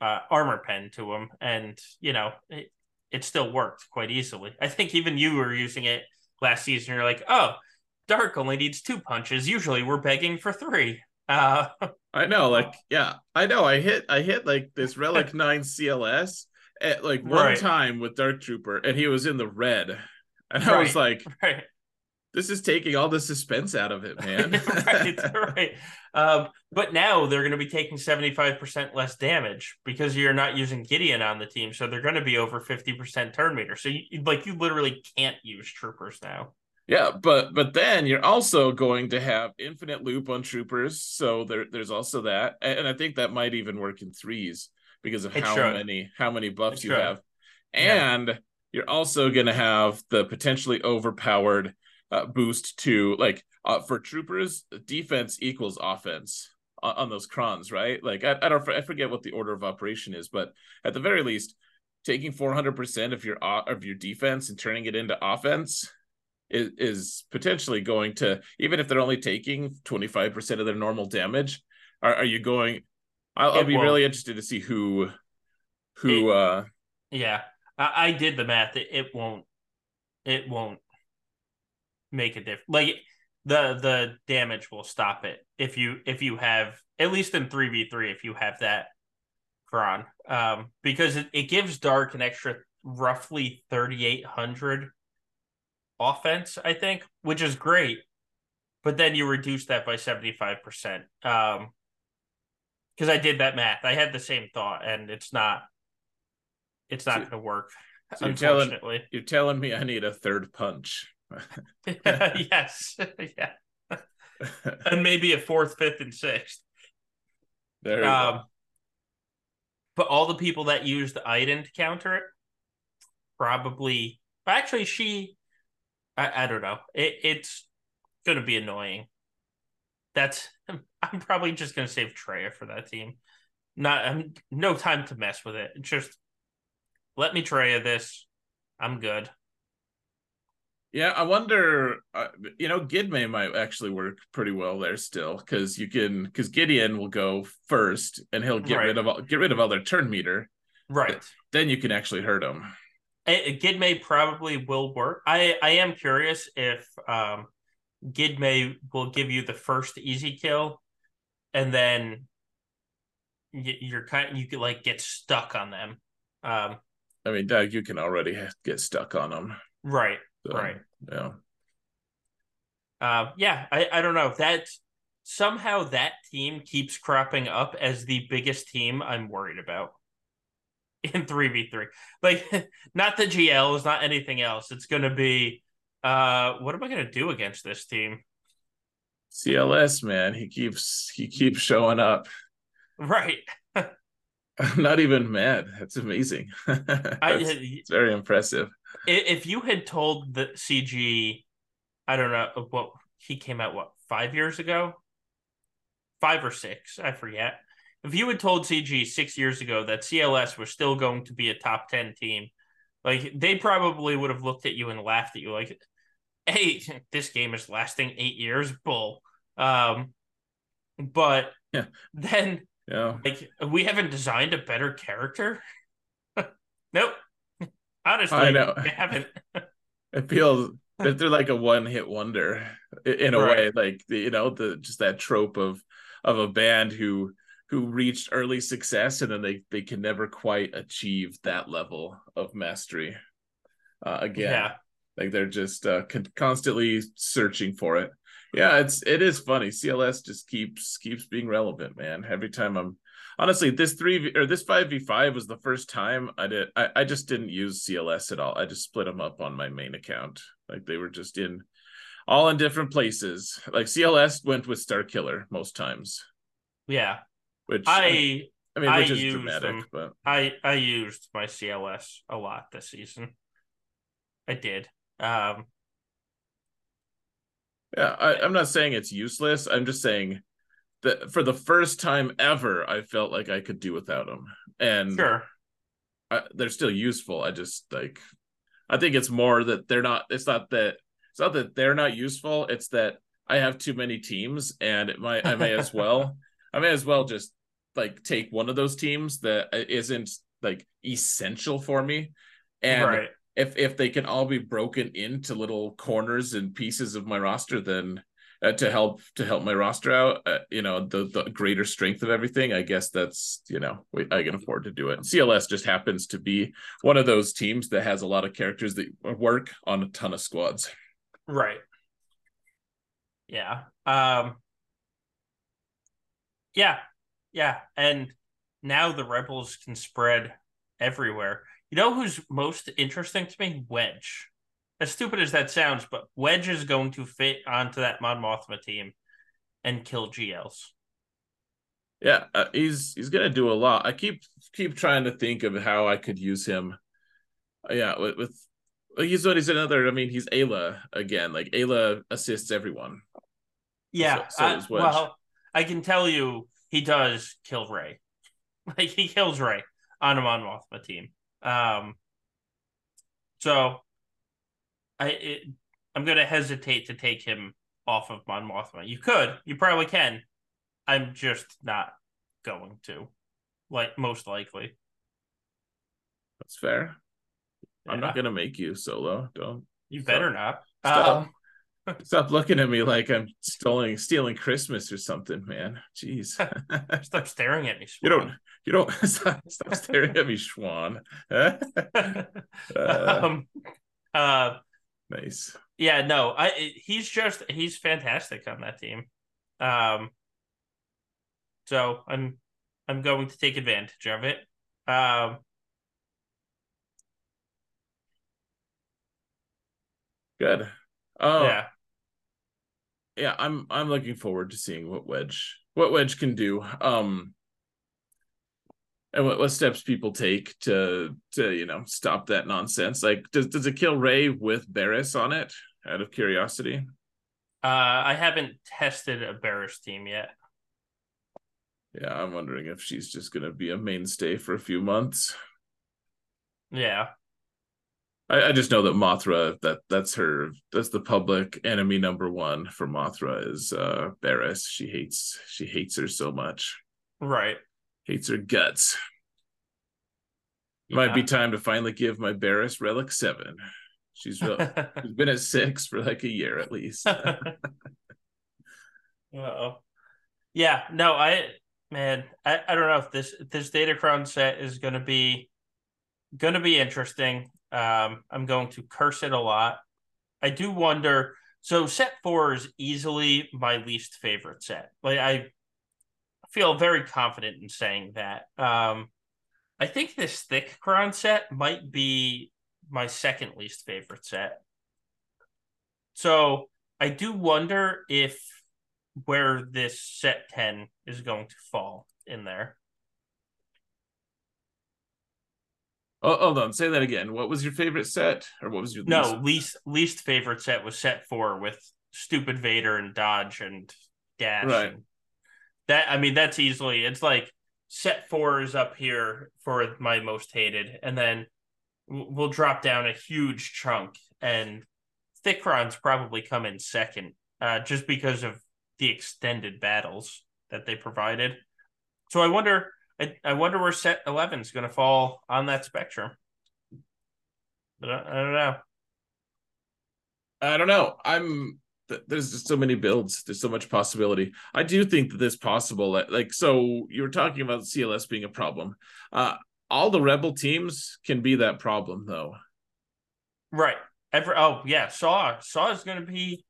uh, armor pen to him, and you know it, it still worked quite easily. I think even you were using it last season. You're like, oh, Dark only needs two punches. Usually we're begging for three. Uh, I know, like, yeah, I know. I hit, I hit like this Relic Nine CLS at like one right. time with Dark Trooper, and he was in the red, and I was like, right this is taking all the suspense out of it, man. right, right. Um, but now they're going to be taking 75% less damage because you're not using Gideon on the team. So they're going to be over 50% turn meter. So you, like you literally can't use troopers now. Yeah, but but then you're also going to have infinite loop on troopers. So there, there's also that. And I think that might even work in threes because of it how should. many how many buffs it you should. have. And yeah. you're also going to have the potentially overpowered uh, boost to like uh, for troopers defense equals offense on, on those crons right? Like I, I don't I forget what the order of operation is but at the very least taking 400% of your of your defense and turning it into offense is, is potentially going to even if they're only taking 25% of their normal damage are, are you going I'll, I'll be won't. really interested to see who who it, uh yeah. I, I did the math. It, it won't it won't make a difference. Like the the damage will stop it if you if you have at least in three v three if you have that Kron, um, because it, it gives Dark an extra roughly thirty eight hundred offense, I think, which is great. But then you reduce that by seventy five percent. Um, because I did that math, I had the same thought, and it's not, it's not so, going to work. So unfortunately, you're telling, you're telling me I need a third punch. yes. yeah. and maybe a fourth, fifth, and sixth. There um, go. But all the people that used the Iden to counter it, probably actually she I, I don't know. It, it's gonna be annoying. That's I'm probably just gonna save Traya for that team. Not I'm no time to mess with it. Just let me Traya this. I'm good. Yeah, I wonder. Uh, you know, Gidme might actually work pretty well there still because you can because Gideon will go first and he'll get right. rid of all, get rid of all their turn meter. Right. Then you can actually hurt him. Gidme probably will work. I I am curious if um Gidme will give you the first easy kill, and then you're kind you could like get stuck on them. Um, I mean, Doug, you can already get stuck on them. Right. So, right. Yeah. Uh, yeah, I, I don't know. That somehow that team keeps cropping up as the biggest team I'm worried about in 3v3. Like not the GLs, not anything else. It's gonna be uh what am I gonna do against this team? CLS man, he keeps he keeps showing up. Right. I'm not even mad. That's amazing. That's, I, it's very impressive. If you had told the CG, I don't know what he came out what five years ago, five or six, I forget. If you had told CG six years ago that CLS was still going to be a top ten team, like they probably would have looked at you and laughed at you, like, "Hey, this game is lasting eight years, bull." Um, but yeah. then yeah. Like we haven't designed a better character. nope. Honestly, I know. Haven't. it feels that they're like a one-hit wonder in a right. way. Like you know, the just that trope of of a band who who reached early success and then they they can never quite achieve that level of mastery uh, again. Yeah. Like they're just uh, con- constantly searching for it. Yeah, it's it is funny. CLS just keeps keeps being relevant, man. Every time I'm honestly this three or this five v five was the first time I did. I, I just didn't use CLS at all. I just split them up on my main account. Like they were just in all in different places. Like CLS went with Star Killer most times. Yeah, which I I mean, which I is dramatic, them. but I I used my CLS a lot this season. I did. Um, yeah, I, I'm not saying it's useless. I'm just saying that for the first time ever, I felt like I could do without them, and sure. I, they're still useful. I just like, I think it's more that they're not. It's not that it's not that they're not useful. It's that I have too many teams, and it might I may as well I may as well just like take one of those teams that isn't like essential for me, and right. if if they can all be broken into little corners and pieces of my roster, then uh, to help to help my roster out, uh, you know, the the greater strength of everything. I guess that's you know I can afford to do it. CLS just happens to be one of those teams that has a lot of characters that work on a ton of squads. Right. Yeah. Um Yeah. Yeah, and now the rebels can spread everywhere. You know who's most interesting to me? Wedge. As stupid as that sounds, but Wedge is going to fit onto that Mon Mothma team and kill GLs. Yeah, uh, he's he's gonna do a lot. I keep keep trying to think of how I could use him. Uh, yeah, with, with he's what he's another. I mean, he's Aayla again. Like Aayla assists everyone. Yeah, so, so well, I can tell you he does kill Rey. Like he kills Rey on a Mon Mothma team. Um, so I it, I'm gonna hesitate to take him off of Mon Mothma. You could, you probably can. I'm just not going to, like most likely. That's fair. Yeah. I'm not gonna make you solo. Don't. You better not. Stop. Um, Stop looking at me like I'm stealing stealing Christmas or something, man. Jeez. stop staring at me. Schwan. You don't. You don't. Stop, stop staring at me, Schwan. uh, um, uh, nice. Yeah. No. I. He's just. He's fantastic on that team. Um. So I'm. I'm going to take advantage of it. Um. Good. Oh, yeah yeah, I'm I'm looking forward to seeing what Wedge what Wedge can do. Um and what, what steps people take to to you know stop that nonsense. Like does does it kill Rey with Barriss on it out of curiosity? Uh I haven't tested a Barriss team yet. Yeah, I'm wondering if she's just gonna be a mainstay for a few months. Yeah. I, I, just know that Mothma that that's her that's the public enemy number one for Mothma is uh Barriss. She hates she hates her so much. Right. Hates her guts. Yeah. Might be time to finally give my Barriss relic seven. She's, real, she's been at six for like a year at least. oh. Yeah, no, I man, I, I don't know if this this Datacron set is gonna be gonna be interesting. Um, I'm going to curse it a lot. I do wonder. So set four is easily my least favorite set. Like I feel very confident in saying that. Um, I think this Thickron set might be my second least favorite set. So I do wonder if where this set 10 is going to fall in there. Oh, hold on. Say that again. What was your favorite set, or what was your no least least, least favorite set was set four with stupid Vader and Dodge and Dash. Right. And that I mean, that's easily. It's like set four is up here for my most hated, and then we'll drop down a huge chunk, and Thickron's probably come in second, uh, just because of the extended battles that they provided. So I wonder I, I wonder where set 11 is going to fall on that spectrum. But I, I, don't know. I don't know. I'm there's just so many builds. There's so much possibility. I do think that this possible. Like, so you were talking about CLS being a problem. Uh, all the rebel teams can be that problem, though. Right. Every oh yeah, Saw Saw is going to be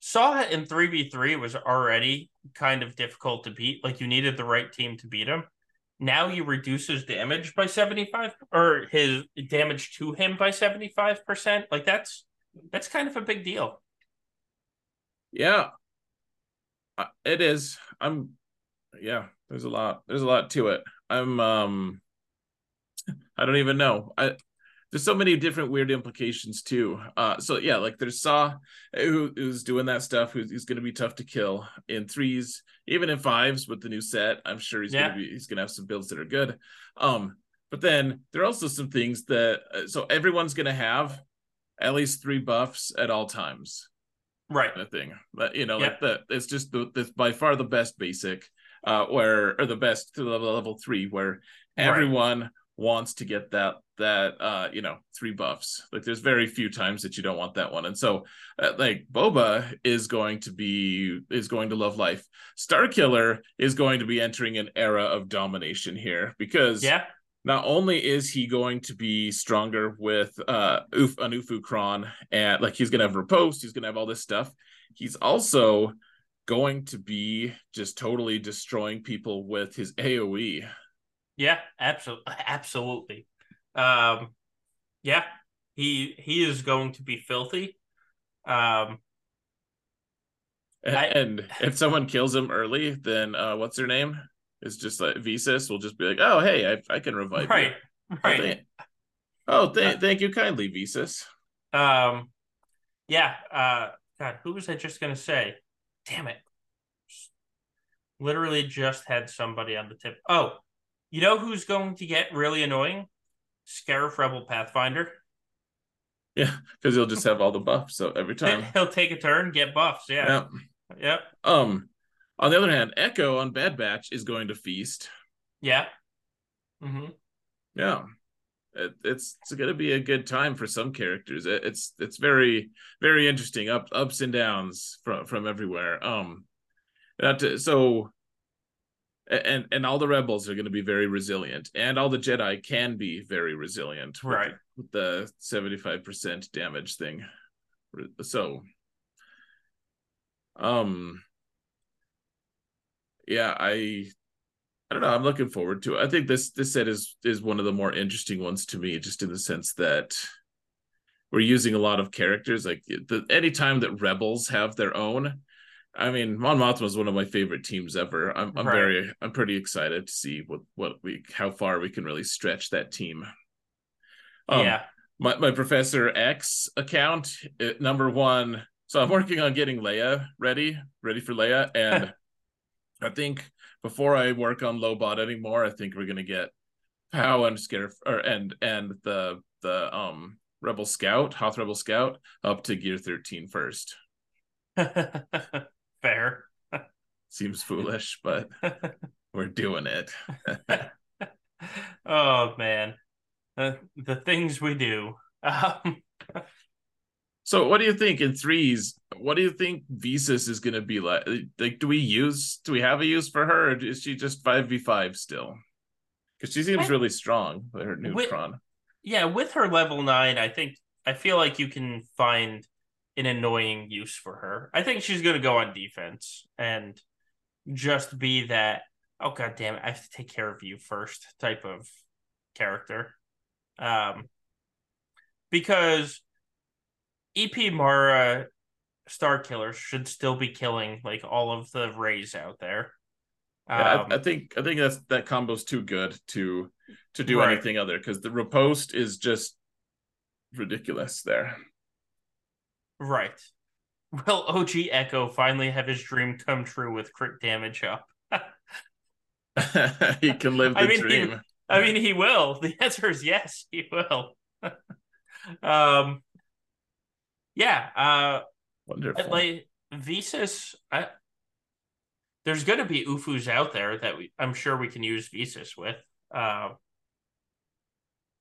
Saw in three v three was already kind of difficult to beat. Like you needed the right team to beat him. Now he reduces damage by seventy five, or his damage to him by seventy five percent. Like that's that's kind of a big deal. Yeah, it is. I'm. Yeah, there's a lot. There's a lot to it. I'm. Um. I don't even know. I there's so many different weird implications too. Uh, so yeah, like there's Saw who, who's doing that stuff, who's, who's going to be tough to kill in threes, even in fives with the new set. I'm sure he's yeah. gonna be he's gonna have some builds that are good. Um, but then there are also some things that uh, so everyone's gonna have at least three buffs at all times, right? Kind of thing, but you know, like that. It's just the, the by far the best basic, uh, where or the best to level level three, where everyone. Right wants to get that that uh you know three buffs like there's very few times that you don't want that one and so uh, like boba is going to be is going to love life Starkiller is going to be entering an era of domination here because yeah not only is he going to be stronger with uh Uf, an Ufu cron and like he's gonna have riposte, he's gonna have all this stuff. He's also going to be just totally destroying people with his AoE. Yeah, absolutely, absolutely. Um, yeah, he he is going to be filthy. Um, and, I, and if someone kills him early, then uh, what's her name? It's just like Visas will just be like, "Oh, hey, I, I can revive right, you." Right, right. Oh, th- uh, thank you kindly, Visas. Um, yeah. Uh, God, who was I just gonna say? Damn it! Literally just had somebody on the tip. Oh, you know who's going to get really annoying? Scarif Rebel Pathfinder. Yeah, because he'll just have all the buffs. So every time he'll take a turn, get buffs. Yeah. Yep. Yep. Um, on the other hand, Echo on Bad Batch is going to feast. Yeah. Mm-hmm. Yeah. It, it's it's going to be a good time for some characters. It, it's it's very very interesting. Up ups and downs from from everywhere. Um, that so and and all the rebels are going to be very resilient and all the jedi can be very resilient right with, the 75% damage thing so um yeah i i don't know i'm looking forward to it i think this this set is is one of the more interesting ones to me just in the sense that we're using a lot of characters like the anytime that rebels have their own I mean, Mon Mothma is one of my favorite teams ever. I'm, I'm right. very, I'm pretty excited to see what what we, how far we can really stretch that team. Um, yeah, my my Professor X account, it, number one. So I'm working on getting Leia ready, ready for Leia, and I think before I work on Lobot anymore, I think we're gonna get Pao and Scare or and and the the um Rebel Scout, Hoth Rebel Scout, up to Gear 13 first. Fair. Seems foolish, but we're doing it. oh man, the the things we do. Um... so, what do you think in threes? What do you think Visas is going to be like? Like, do we use? Do we have a use for her? Or is she just five v five still? Because she seems I, really strong with her neutron. With, yeah, with her level nine, I think I feel like you can find an annoying use for her. I think she's going to go on defense and just be that, oh, god damn it, I have to take care of you first type of character. Um, because EP Mara Starkiller should still be killing like all of the Reys out there. Um, yeah, I, I, think I think that's that combo's too good to to do right. anything other because the riposte is just ridiculous there. Right. Will OG Echo finally have his dream come true with crit damage up? he can live the I mean, dream. He, I mean, he will. The answer is yes, he will. um, yeah. Uh, Wonderful. Like Visas, I, there's going to be Ufus out there that we, I'm sure we can use Visas with. Uh,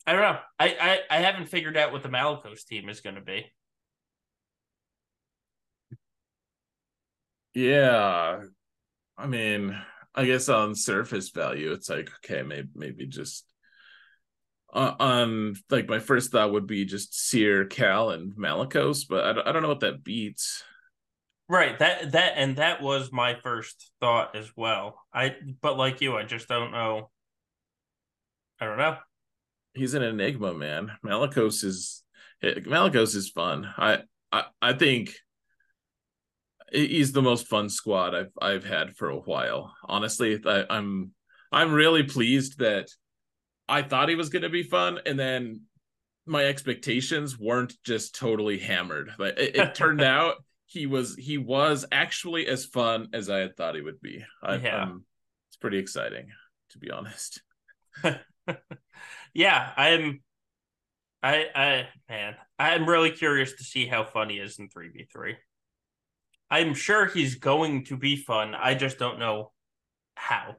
I don't know. I, I, I haven't figured out what the Malicos team is going to be. Yeah. I mean, I guess on surface value, it's like, okay, maybe maybe just uh, on like my first thought would be just Cere, Cal, and Malicos, but I don't, I don't know what that beats. Right. That that and that was my first thought as well. I but like you, I just don't know. I don't know. He's an enigma, man. Malicos is Malicos is fun. I I I think he's the most fun squad I've I've had for a while. Honestly, I, I'm I'm really pleased that I thought he was going to be fun, and then my expectations weren't just totally hammered. Like it, it turned out he was he was actually as fun as I had thought he would be. I, yeah, um, it's pretty exciting to be honest. yeah, I'm. I I man, I'm really curious to see how fun he is in three v three. I'm sure he's going to be fun. I just don't know how.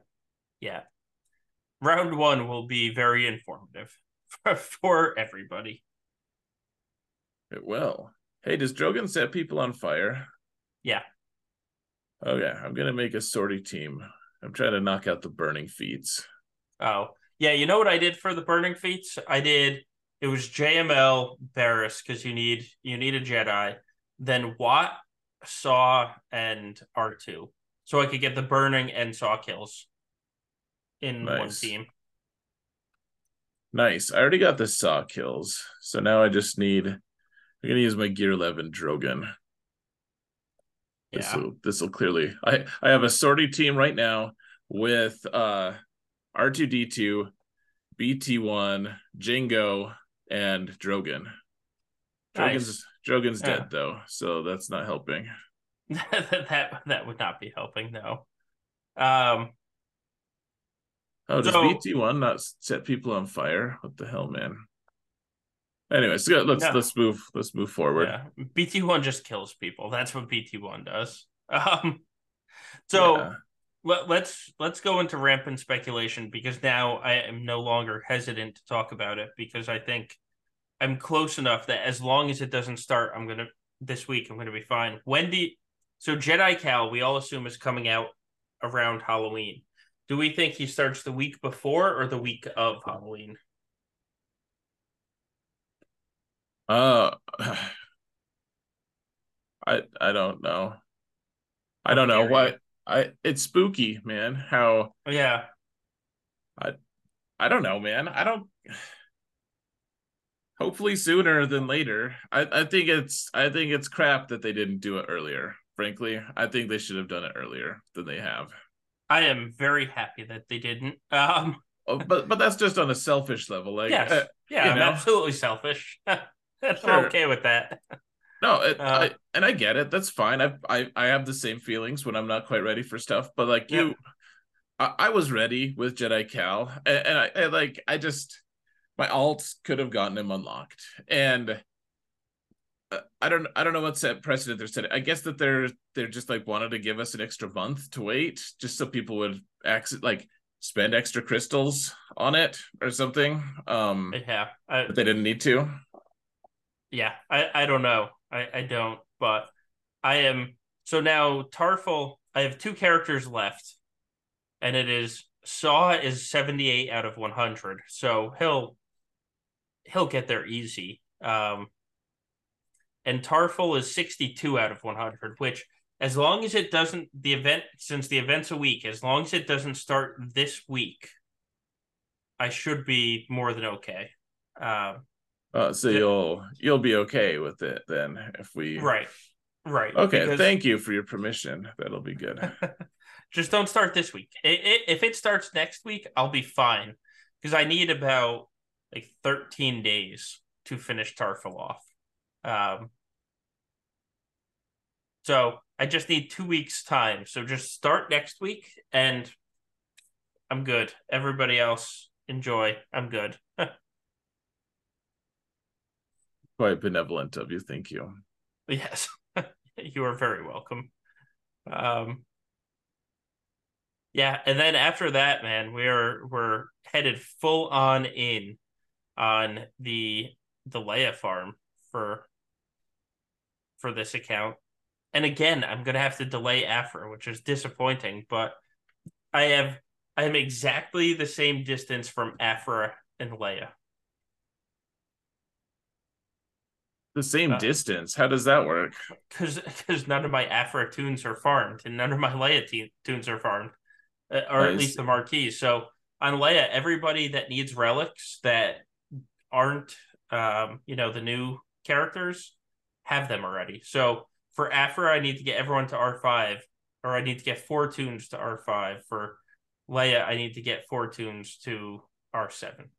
Yeah. Round one will be very informative for, for everybody. It will. Hey, does Drogan set people on fire? Yeah. Okay, I'm gonna make a sortie team. I'm trying to knock out the burning feats. Oh, yeah. You know what I did for the burning feats? I did. It was JML Barriss because you need you need a Jedi. Then Watt, Saw and R2. So I could get the burning and saw kills in nice. one team. Nice. I already got the saw kills. So now I just need I'm gonna use my gear 11 Drogan. Yeah. This will this will clearly I I have a sortie team right now with uh R2D2, BT1, Jango, and Drogan. Drogan's nice. Drogan's yeah. dead though, so that's not helping. that that would not be helping, no. Um. Oh, does so, BT one not set people on fire? What the hell, man? Anyways, let's no. let's move let's move forward. Yeah. BT one just kills people. That's what BT one does. Um. So. Yeah. Let, let's let's go into rampant speculation because now I am no longer hesitant to talk about it because I think I'm close enough that as long as it doesn't start, I'm gonna this week I'm gonna be fine. When Wendy, so Jedi Cal, we all assume is coming out around Halloween. Do we think he starts the week before or the week of Halloween? Uh, I I don't know. I don't know what I. It's spooky, man. How? Yeah. I I don't know, man. I don't hopefully sooner than later. I, I think it's I think it's crap that they didn't do it earlier. Frankly, I think they should have done it earlier than they have. I am very happy that they didn't. Um, oh, but but that's just on a selfish level. Like, yes, uh, yeah, I'm know? absolutely selfish. I'm sure. okay with that. No, it, uh, I, and I get it. That's fine. I, I I have the same feelings when I'm not quite ready for stuff. But like you, I, I, was ready with Jedi Cal, and, and I, I like I just my alts could have gotten him unlocked, and I don't I don't know what set precedent they're setting. I guess that they're they're just like wanted to give us an extra month to wait, just so people would access like spend extra crystals on it or something. Um, yeah, I, but they didn't need to. Yeah, I I don't know. I I don't, but I am so now Tarfful. I have two characters left, and it is Saw is seventy eight out of one hundred, so he'll he'll get there easy. Um, and Tarfful is 62 out of 100, which as long as it doesn't the event since the event's a week, as long as it doesn't start this week, I should be more than okay. Um, uh, so th- you'll you'll be okay with it then if we right right okay because... thank you for your permission that'll be good just don't start this week it, it, if it starts next week i'll be fine because i need about like 13 days to finish Tarfful off. Um, so I just need two weeks time. So just start next week and I'm good. Everybody else enjoy. I'm good. Quite benevolent of you. Thank you. Yes. you are very welcome. Um yeah, and then after that, man, we're we're headed full on in on the the Leia farm for for this account. And again, I'm gonna have to delay Aphra, which is disappointing. But I have I am exactly the same distance from Aphra and Leia. The same uh, distance. How does that work? Because because none of my Aphra tunes are farmed, and none of my Leia te- tunes are farmed, uh, or at least the marquees. So on Leia, everybody that needs relics that aren't, um, you know, the new characters have them already. So for Aphra, I need to get everyone to R five, or I need to get four tunes to R five. For Leia, I need to get four tunes to R seven.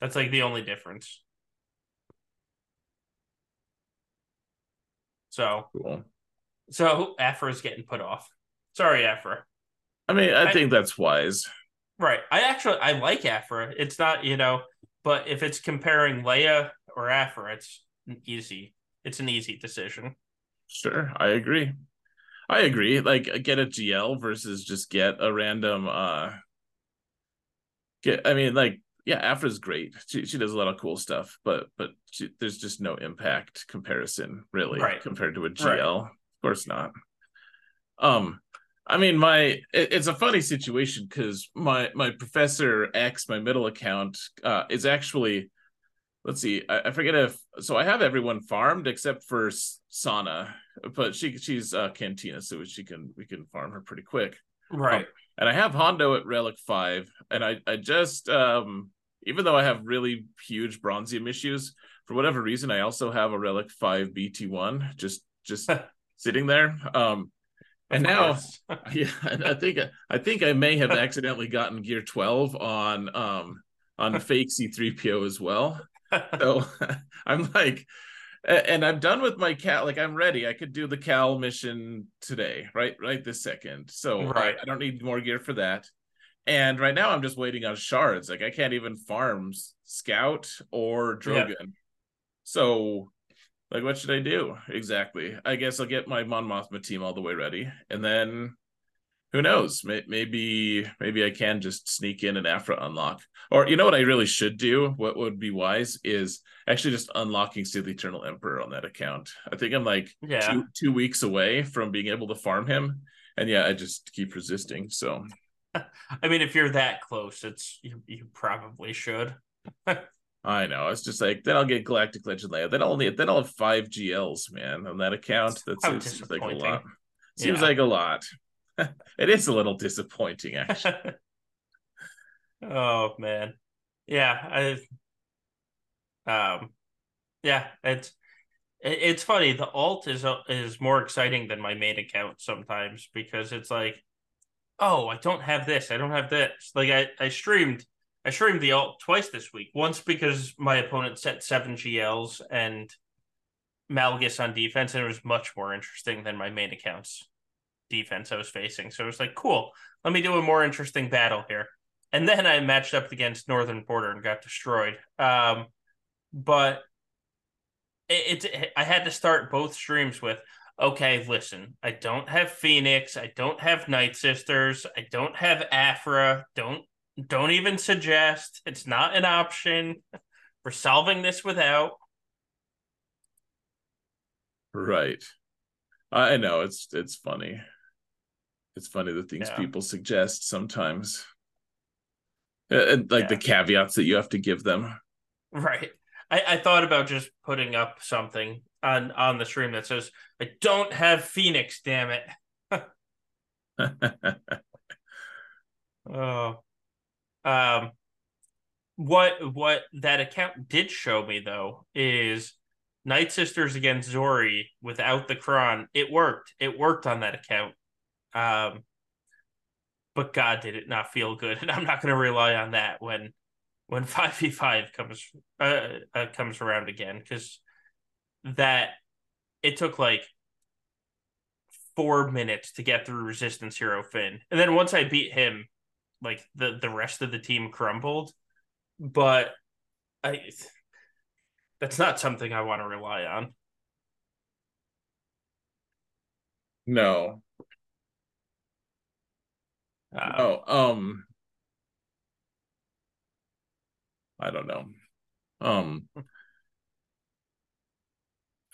That's like the only difference. So, cool. so is getting put off. Sorry, Aphra. I mean, I, I think that's wise. Right. I actually I like Aphra. It's not, you know, but if it's comparing Leia or Aphra, it's easy. It's an easy decision. Sure, I agree. I agree. Like get a GL versus just get a random uh get I mean like yeah, Aphra's great. She she does a lot of cool stuff, but but she, there's just no impact comparison really right. compared to a GL. Right. Of course not. Um, I mean, my it, it's a funny situation because my my professor X, my middle account, uh, is actually let's see, I, I, forget if so I have everyone farmed except for Sana, but she she's uh, Cantina, so she can we can farm her pretty quick. Right. Um, and I have Hondo at Relic Five, and I I just um even though I have really huge Bronzium issues, for whatever reason, I also have a Relic Five BT one just just sitting there. Um, and now, yeah, I think I think I may have accidentally gotten Gear Twelve on um on fake C three PO as well. So I'm like, and I'm done with my cat. Like I'm ready. I could do the Cal mission today, right? Right this second. So right. I, I don't need more gear for that. And right now I'm just waiting on shards. Like I can't even farm Scout or Drogan. Yeah. So like what should I do? Exactly. I guess I'll get my Mon Mothma team all the way ready. And then who knows? Maybe maybe I can just sneak in an Aphra unlock. Or you know what I really should do? What would be wise is actually just unlocking Steal the Eternal Emperor on that account. I think I'm like yeah. two two weeks away from being able to farm him. And yeah, I just keep resisting. So I mean, if you're that close, it's you, you probably should. I know. It's just like then I'll get Galactic Legend Leia. Then I'll only then I'll have five GLs, man, on that account. That seems like a lot. Seems yeah. like a lot. it is a little disappointing, actually. oh man, yeah, I, um, yeah, it's it's funny. The alt is is more exciting than my main account sometimes because it's like, oh, I don't have this, I don't have this. Like I I streamed. I streamed the alt twice this week. Once because my opponent set seven GLs and Malgus on defense, and it was much more interesting than my main accounts defense I was facing. So it was like, cool, let me do a more interesting battle here. And then I matched up against Northern Border and got destroyed. Um, but it, it, I had to start both streams with, okay, listen, I don't have Phoenix, I don't have Night Sisters, I don't have Aphra, don't don't even suggest it's not an option. We're solving this without. Right. I know it's it's funny. It's funny the things yeah. people suggest sometimes. And like yeah. the caveats that you have to give them. Right. I, I thought about just putting up something on on the stream that says, I don't have Phoenix, damn it. oh. Um what what that account did show me though is Night Sisters against Zorii without the cron. It worked. It worked on that account. Um, but God, did it not feel good? And I'm not going to rely on that when when five v five comes uh, uh, comes around again because that it took like four minutes to get through Resistance Hero Finn, and then once I beat him, like the the rest of the team crumbled. But I that's not something I want to rely on. No, um, oh, um, I don't know. Um,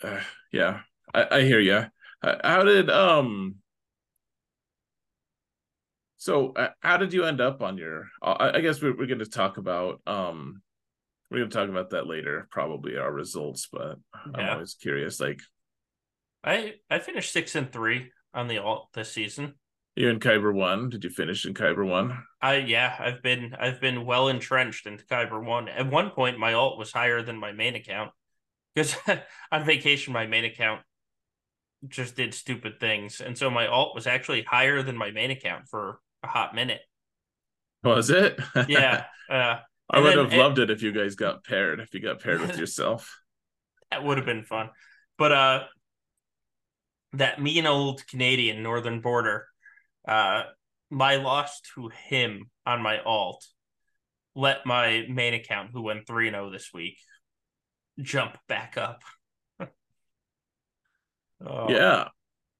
uh, yeah, I, I hear you. How did um? So uh, how did you end up on your? Uh, I guess we're, we're going to talk about um, we're going to talk about that later, probably our results. But yeah. I'm always curious. Like, I I finished six and three on the alt this season. You're in Kyber one. Did you finish in Kyber one? I yeah, I've been I've been well entrenched into Kyber one. At one point, my alt was higher than my main account because on vacation my main account just did stupid things, and so my alt was actually higher than my main account for a hot minute. Was it? yeah. Uh, I would then, have loved it, it if you guys got paired. If you got paired with yourself, that would have been fun. But uh, that mean old Canadian northern border uh, my loss to him on my alt let my main account, who went 3 0 this week, jump back up. oh. Yeah.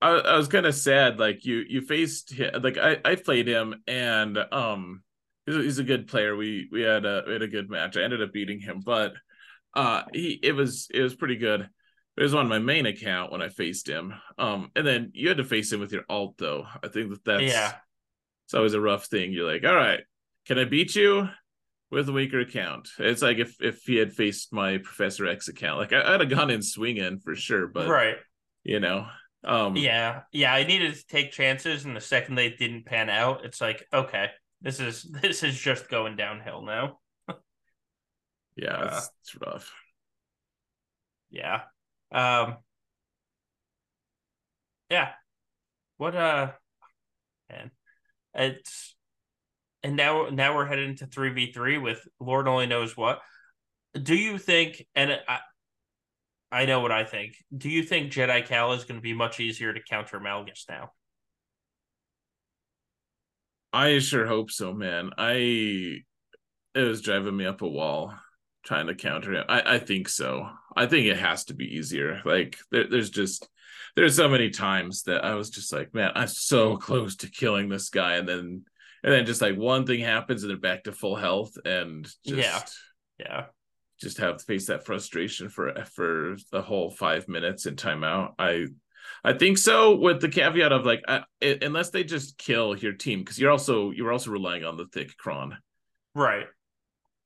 I, I was kind of sad. Like you, you faced him, like I, I played him, and um, he's a, he's a good player. We we had a we had a good match. I ended up beating him, but uh, he it was it was pretty good. It was on my main account when I faced him. Um, and then you had to face him with your alt though. I think that that's yeah. It's always a rough thing. You're like, all right, can I beat you with a weaker account? It's like if if he had faced my Professor X account, like I, would have gone in swinging for sure. But right, you know, um, yeah, yeah. I needed to take chances, and the second they didn't pan out, it's like, okay, this is this is just going downhill now. yeah, uh, it's, it's rough. Yeah. Um, yeah. What uh man. It's and now now we're headed into 3v3 with Lord only knows what. Do you think and I I know what I think. Do you think Jedi Cal is going to be much easier to counter Malgus now? I sure hope so, man. I it was driving me up a wall trying to counter him. I, I think so. I think it has to be easier. Like there, there's just there's so many times that I was just like, man, I'm so close to killing this guy, and then and then just like one thing happens and they're back to full health, and just yeah, yeah, just have to face that frustration for for the whole five minutes in timeout. I I think so, with the caveat of like, I, it, unless they just kill your team, because you're also you're also relying on the thick cron, right?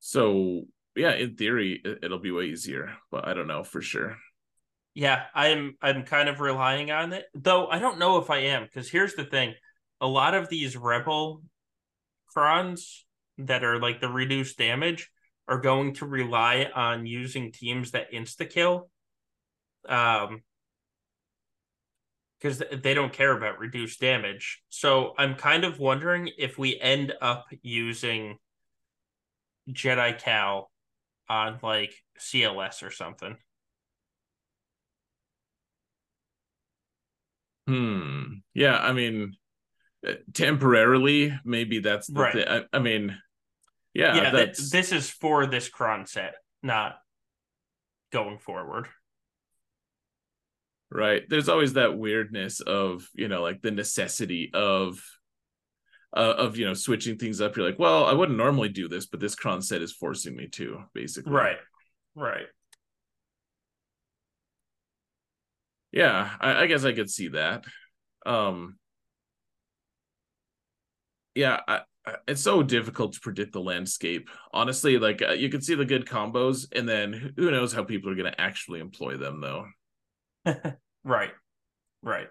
So yeah, in theory, it'll be way easier, but I don't know for sure. Yeah, I'm I'm kind of relying on it, though I don't know if I am because here's the thing: a lot of these rebel crons that are like the reduced damage are going to rely on using teams that insta kill, um, because they don't care about reduced damage. So I'm kind of wondering if we end up using Jedi Cal on like CLS or something. Hmm. Yeah, I mean, uh, temporarily, maybe that's the right. thing. I, I, mean, yeah, yeah. Th- this is for this cron set, not going forward. Right. There's always that weirdness of you know, like the necessity of uh, of you know switching things up. You're like, well, I wouldn't normally do this, but this cron set is forcing me to, basically. Right. Right. Yeah, I, I guess I could see that. Um yeah, I, it's so difficult to predict the landscape. Honestly, like uh, you can see the good combos, and then who knows how people are going to actually employ them, though. right, right.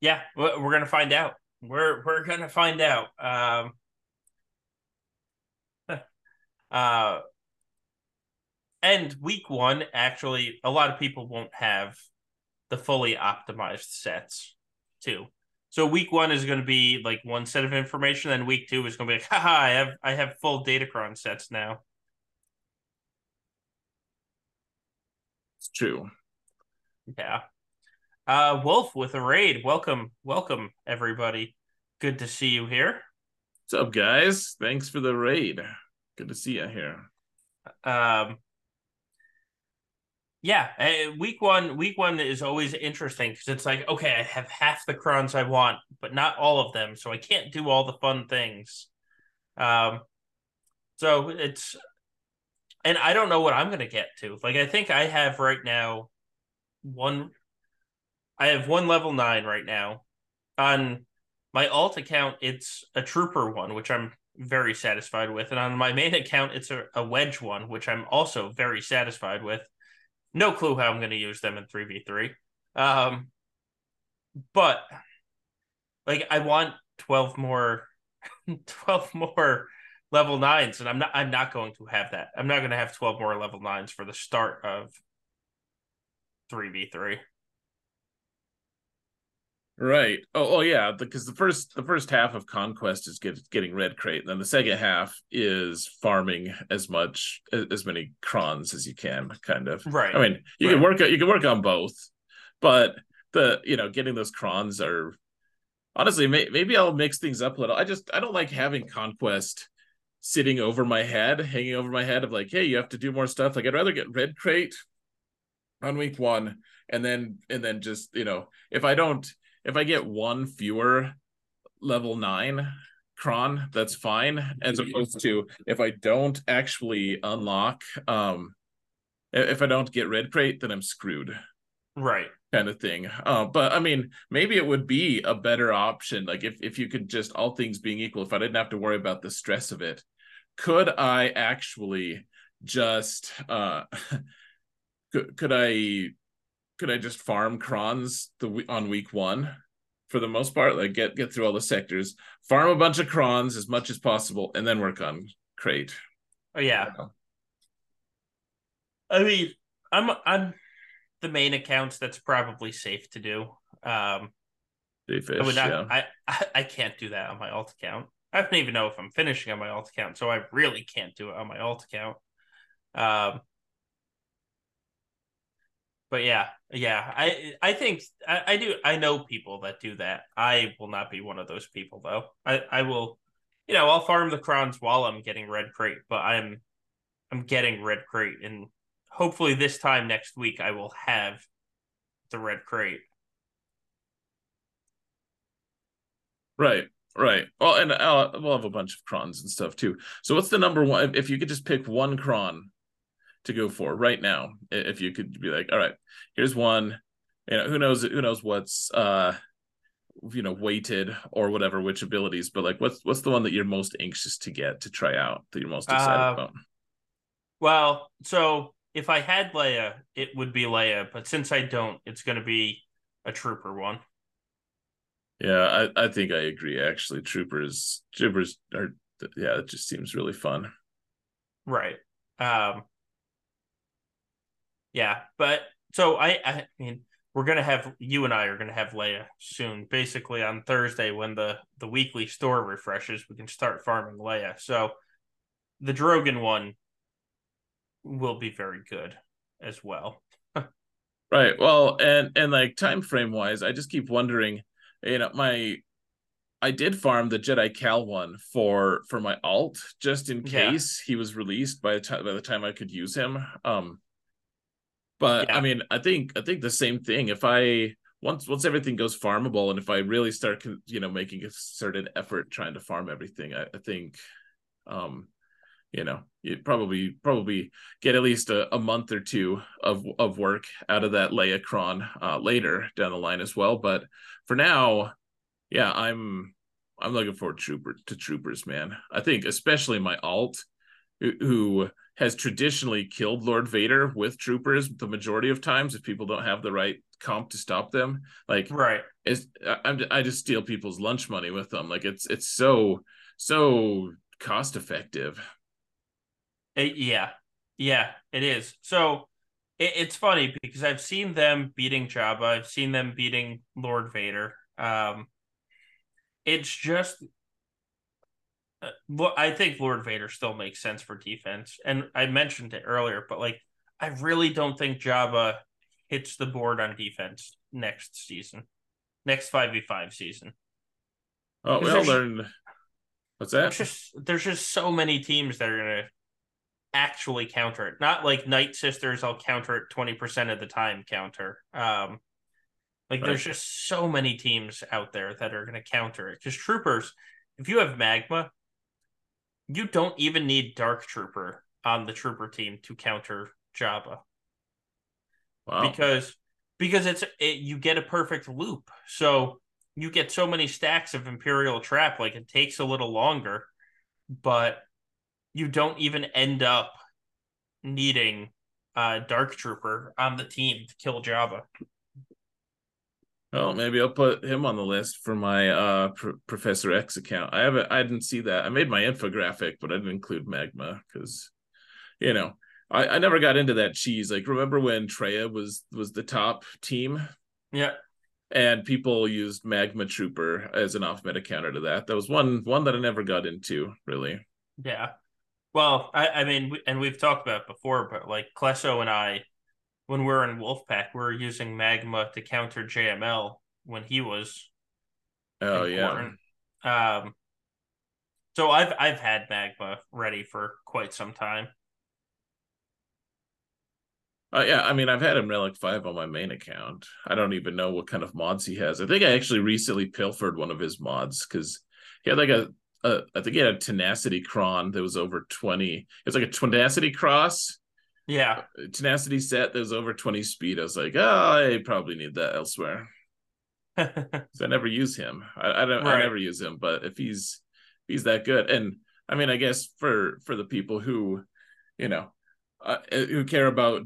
Yeah, we're gonna find out we're we're gonna find out. Um, uh, and week one, actually, a lot of people won't have the fully optimized sets too. So week one is going to be like one set of information, then week two is going to be like, haha, I have I have full Datacron sets now. It's true. Yeah. Uh, Wolf with a raid. Welcome, welcome everybody. Good to see you here. What's up, guys? Thanks for the raid. Good to see you here. Um, yeah, uh, week one. Week one is always interesting because it's like, okay, I have half the crons I want, but not all of them, so I can't do all the fun things. Um, so it's, and I don't know what I'm gonna get to. Like, I think I have right now one I have one level nine right now. On my alt account, it's a trooper one, which I'm very satisfied with. And on my main account, it's a, a wedge one, which I'm also very satisfied with. No clue how I'm going to use them in 3v3. Um, but like I want 12 more 12 more level 9s and I'm not I'm not going to have that. I'm not going to have 12 more level 9s for the start of 3v3. Right. Oh, oh yeah. Because the first the first half of conquest is get, getting red crate, and then the second half is farming as much as many crons as you can. Kind of. Right. I mean, you right. can work you can work on both, but the you know getting those crons are honestly may, maybe I'll mix things up a little. I just I don't like having conquest sitting over my head, hanging over my head of like, hey, you have to do more stuff. Like I'd rather get red crate on week one and then and then just you know if I don't if I get one fewer level nine cron, that's fine. As opposed to if I don't actually unlock, um, if I don't get red crate, then I'm screwed. Right. Kind of thing. Uh, but I mean, maybe it would be a better option. Like if, if you could just all things being equal, if I didn't have to worry about the stress of it, could I actually just uh could, could I could I just farm crons the on week one for the most part? Like get get through all the sectors, farm a bunch of crons as much as possible, and then work on crate. Oh yeah. I mean, I'm I'm the main accounts. That's probably safe to do. Um, Fish, I would not. yeah. I I can't do that on my alt account. I don't even know if I'm finishing on my alt account, so I really can't do it on my alt account. Um, but yeah, yeah, I I think I, I do I know people that do that. I will not be one of those people though. I I will, you know, I'll farm the crons while I'm getting red crate, but I'm I'm getting red crate, and hopefully this time next week I will have the red crate. Right, right. Well, and uh, we'll have a bunch of crons and stuff too. So, what's the number one? If you could just pick one cron to go for right now, if you could be like, all right, here's one. You know, who knows? Who knows what's uh, you know, weighted or whatever, which abilities? But like, what's what's the one that you're most anxious to get to try out? That you're most excited Uh, about? Well, so if I had Leia, it would be Leia, but since I don't, it's going to be a trooper one. Yeah, I, I think I agree. Actually, troopers, troopers are yeah, it just seems really fun. Right. Um Yeah, but so I I mean we're gonna have you and I are gonna have Leia soon. Basically on Thursday when the the weekly store refreshes, we can start farming Leia. So the Drogan one will be very good as well. Right. Well, and and like time frame wise, I just keep wondering. You know, my I did farm the Jedi Cal one for for my alt just in Yeah. case he was released by the time by the time I could use him. Um, but Yeah. I mean, I think I think the same thing. If I once once everything goes farmable, and if I really start, con- you know, making a certain effort trying to farm everything, I, I think, um, you know, you probably probably get at least a, a month or two of of work out of that Leacron uh, later down the line as well. But for now, yeah, I'm I'm looking forward to trooper to troopers, man. I think especially my alt, who, who has traditionally killed Lord Vader with troopers the majority of times if people don't have the right comp to stop them. Like Right. is I, I'm I just steal people's lunch money with them. Like it's it's so so cost effective. Uh, yeah, yeah, it is. So it, it's funny because I've seen them beating Jabba, I've seen them beating Lord Vader. Um, it's just, I think Lord Vader still makes sense for defense, and I mentioned it earlier, but like, I really don't think Jabba hits the board on defense next season, next five v five season. Oh, Is we all learned. What's that? There's just there's just so many teams that are gonna actually counter it. Not like Night Sisters, I'll counter it twenty percent of the time. Counter. Um, like there's just so many teams out there that are gonna counter it. Because troopers, if you have magma, you don't even need Dark Trooper on the trooper team to counter Jabba Wow. because because it's it, you get a perfect loop. So you get so many stacks of Imperial Trap, like it takes a little longer, but you don't even end up needing uh Dark Trooper on the team to kill Jabba. Well, maybe I'll put him on the list for my uh Pr- Professor X account. I haven't, I didn't see that. I made my infographic, but I didn't include Magma because, you know, I, I never got into that cheese. Like, remember when Traya was was the top team? Yeah, and people used Magma Trooper as an off meta counter to that. That was one one that I never got into really. Yeah, well, I, I mean, and we've talked about before, but like Klesso and I, when we we're in Wolfpack, we are using Magma to counter JML when he was. Oh important. yeah. Um. So I've I've had Magma ready for quite some time. Uh, yeah, I mean, I've had him Relic 5 on my main account. I don't even know what kind of mods he has. I think I actually recently pilfered one of his mods because he had like a, a, I think he had a Tenacity Cron that was over 20. It was like a Tenacity Cross. Yeah. Tenacity set that was over 20 speed. I was like, oh, I probably need that elsewhere. so I never use him. I, I don't, right. I never use him, but if he's, if he's that good. And I mean, I guess for, for the people who, you know, uh, who care about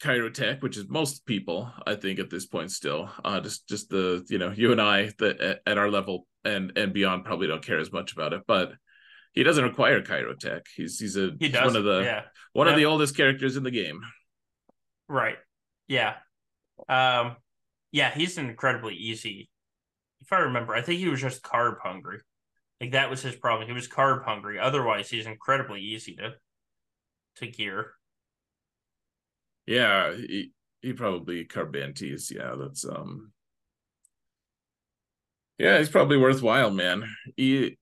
Cairo Kyrotech, which is most people, I think, at this point still. Uh, just just the you know you and I that at, at, our level and and beyond probably don't care as much about it, but he doesn't require Kyrotech. He's he's a he one of the yeah. one of the oldest characters in the game. Right. Yeah. Um. Yeah, he's incredibly easy. If I remember, I think he was just carb hungry. Like that was his problem. He was carb hungry. Otherwise, he's incredibly easy to to gear. Yeah, he, he probably Carbantis. Yeah, that's um. Yeah, he's probably worthwhile, man. He,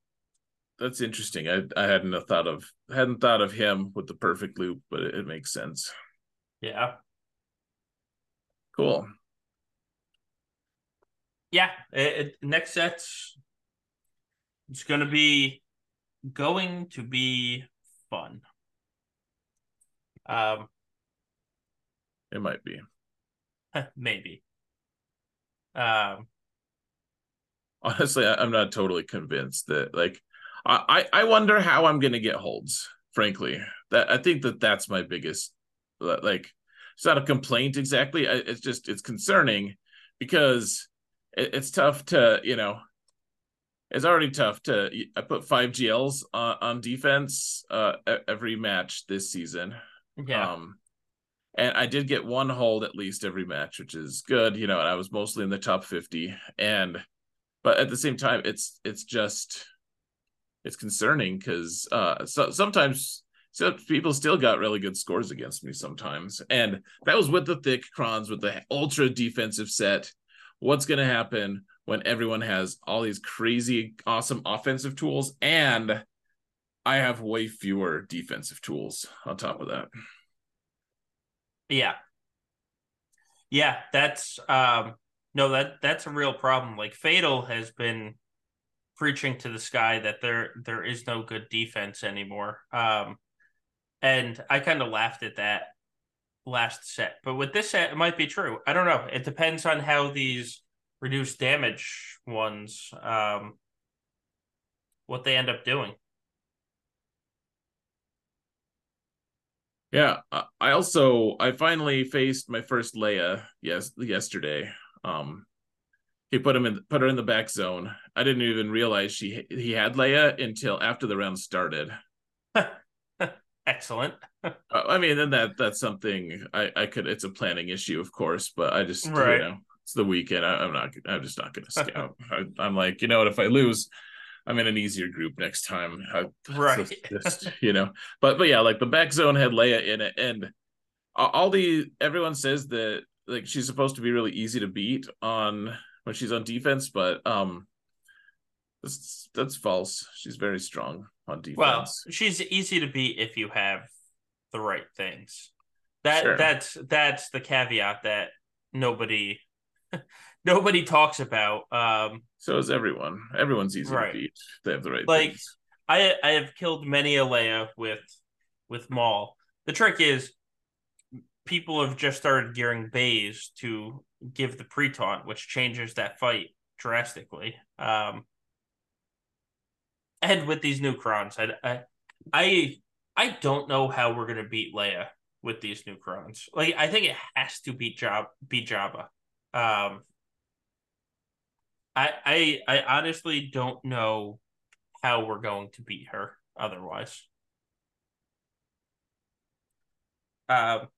that's interesting. I I hadn't thought of hadn't thought of him with the perfect loop, but it, it makes sense. Yeah. Cool. Yeah. It, it, next sets. It's gonna be going to be fun. Um, it might be. Maybe. Um honestly, I'm not totally convinced that like I I wonder how I'm going to get holds, frankly. That I think that that's my biggest like it's not a complaint exactly. It's just it's concerning because it's tough to, you know, it's already tough to I put 5 GLs on, on defense uh every match this season. Yeah. Um and I did get one hold at least every match, which is good. You know, and I was mostly in the top fifty, and but at the same time, it's it's just it's concerning because uh, so, sometimes so people still got really good scores against me sometimes, and that was with the thick crons with the ultra defensive set. What's going to happen when everyone has all these crazy awesome offensive tools and I have way fewer defensive tools on top of that. Yeah. Yeah, that's um no that that's a real problem. Like Fatal has been preaching to the sky that there there is no good defense anymore. Um and I kind of laughed at that last set. But with this set it might be true. I don't know. It depends on how these reduced damage ones um what they end up doing. Yeah, I also I finally faced my first Leia yes yesterday. Um, he put him in put her in the back zone. I didn't even realize she he had Leia until after the round started. Excellent. uh, I mean, then that that's something I I could. It's a planning issue, of course, but I just right. you know it's the weekend. I, am not. I'm just not going to scout. I, I'm like, you know what? If I lose, I'm in an easier group next time. I, right. Just, you know, but but yeah, like the back zone had Leia in it, and all the everyone says that like she's supposed to be really easy to beat on when she's on defense, but um, that's that's false. She's very strong on defense. Well, she's easy to beat if you have the right things. That sure. that's that's the caveat that nobody nobody talks about. Um, so is everyone. Everyone's easy right. to beat. They have the right like. Things. I I have killed many a Leia with with Maul. The trick is people have just started gearing Baze to give the pre taunt, which changes that fight drastically. Um, and with these new crons, I, I, I, I don't know how we're gonna beat Leia with these new crons. Like, I think it has to beat Job, beat Jabba. Um, I, I, I honestly don't know how we're going to beat her otherwise. Um,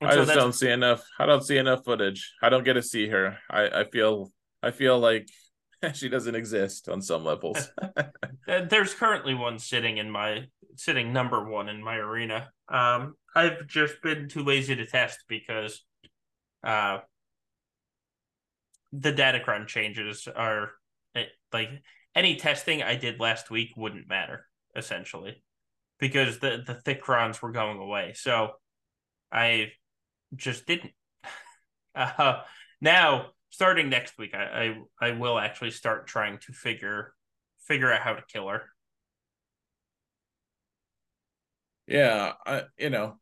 I so just don't see enough. I don't see enough footage. I don't get to see her. I, I feel I feel like she doesn't exist on some levels. There's currently one sitting in my sitting number one in my arena. Um, I've just been too lazy to test because uh, the Datacron changes are eh, like any testing I did last week wouldn't matter essentially because the the thick crons were going away. So I just didn't. Uh, now, starting next week, I, I I will actually start trying to figure figure out how to kill her. Yeah, I you know,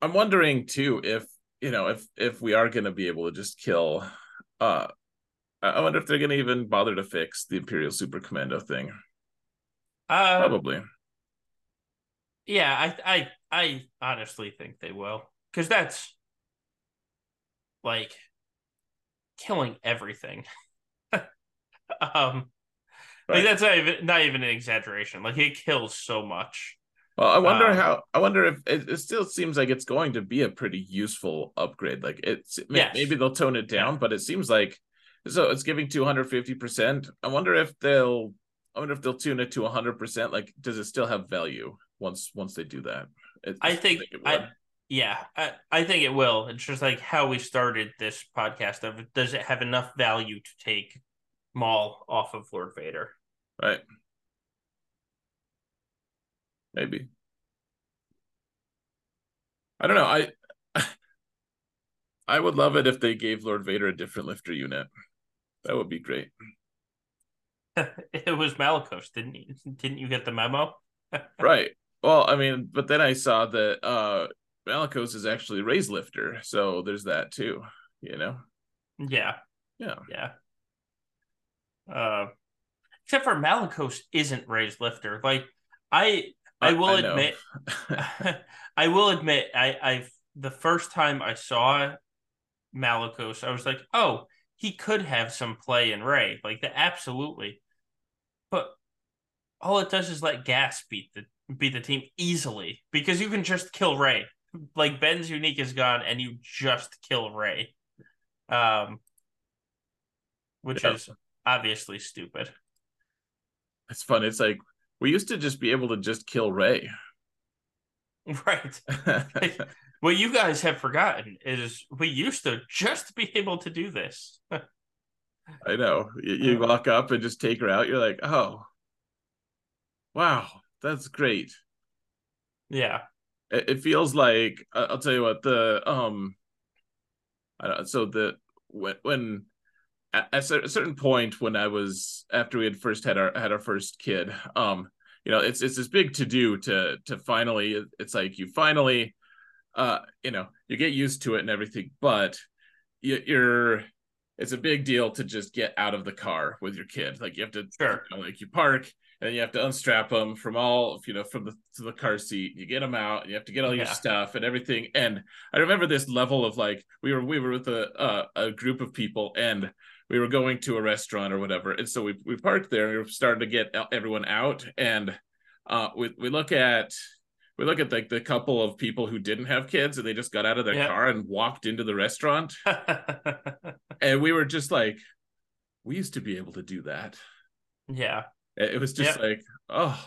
I'm wondering too if you know if if we are going to be able to just kill. Uh, I wonder if they're going to even bother to fix the Imperial Super Commando thing. Uh, Probably. Yeah, I I I honestly think they will because that's like killing everything. um, right. like that's not even not even an exaggeration. Like it kills so much. Well, I wonder um, how. I wonder if it, it, still seems like it's going to be a pretty useful upgrade. Like it's yes. maybe they'll tone it down, yeah. but it seems like so it's giving two hundred fifty percent. I wonder if they'll. I wonder if they'll tune it to hundred percent. Like, does it still have value once once they do that? It, I think, think I yeah, I, I think it will. It's just like how we started this podcast of does it have enough value to take Maul off of Lord Vader? Right. Maybe. I don't know. I I would love it if they gave Lord Vader a different lifter unit. That would be great. it was Malicos, didn't you? Didn't you get the memo? right. Well, I mean, but then I saw that uh Malicos is actually Rey's lifter, so there's that too. You know. Yeah. Yeah. Yeah. Uh, except for Malicos isn't Rey's lifter. Like I, I will I admit, I will admit, I, I've the first time I saw Malicos, I was like, oh, he could have some play in Rey. like the absolutely. But all it does is let Gas beat the beat the team easily because you can just kill Rey like Ben's unique is gone and you just kill Rey, Um which yeah. is obviously stupid. It's fun. It's like we used to just be able to just kill Rey. Right. what you guys have forgotten is we used to just be able to do this. I know. You, you walk up and just take her out. You're like, oh, wow, that's great. Yeah it feels like I'll tell you what the um I don't so the when when at a certain point when I was after we had first had our had our first kid um you know it's it's this big to do to to finally it's like you finally uh you know you get used to it and everything but you, you're it's a big deal to just get out of the car with your kid like you have to sure. you know, like you park and you have to unstrap them from all you know from the to the car seat. You get them out you have to get all your stuff and everything. And i remember this level of like we were we were with a uh, a group of people and we were going to a restaurant or whatever. And so we, we parked there and we were starting to get everyone out. And uh we, we look at we look at like the couple of people who didn't have kids and they just got out of their yeah. car and walked into the restaurant. And we were just like we used to be able to do that. Yeah it was just yep. like, oh,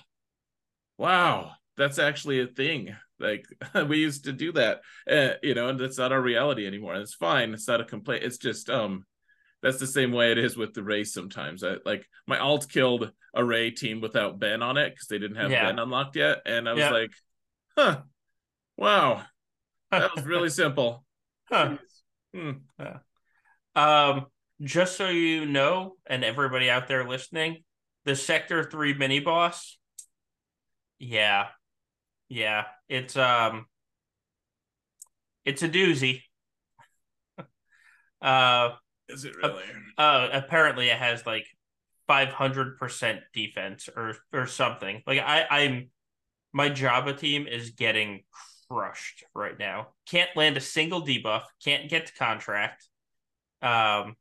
wow, that's actually a thing. Like we used to do that, uh, you know, and that's not our reality anymore. It's fine. It's not a complaint. It's just um, that's the same way it is with the race. Sometimes, I like my alt killed a Rey team without Ben on it because they didn't have yeah. Ben unlocked yet, and I was like, huh, wow, that was really simple. Huh. Hmm. Yeah. Um, just so you know, and everybody out there listening, the Sector 3 mini boss. Yeah. Yeah. It's um it's a doozy. Uh, Is it really? uh, apparently it has like 500% defense or or something. Like I I'm my Jabba team is getting crushed right now. Can't land a single debuff, can't get to contract. Um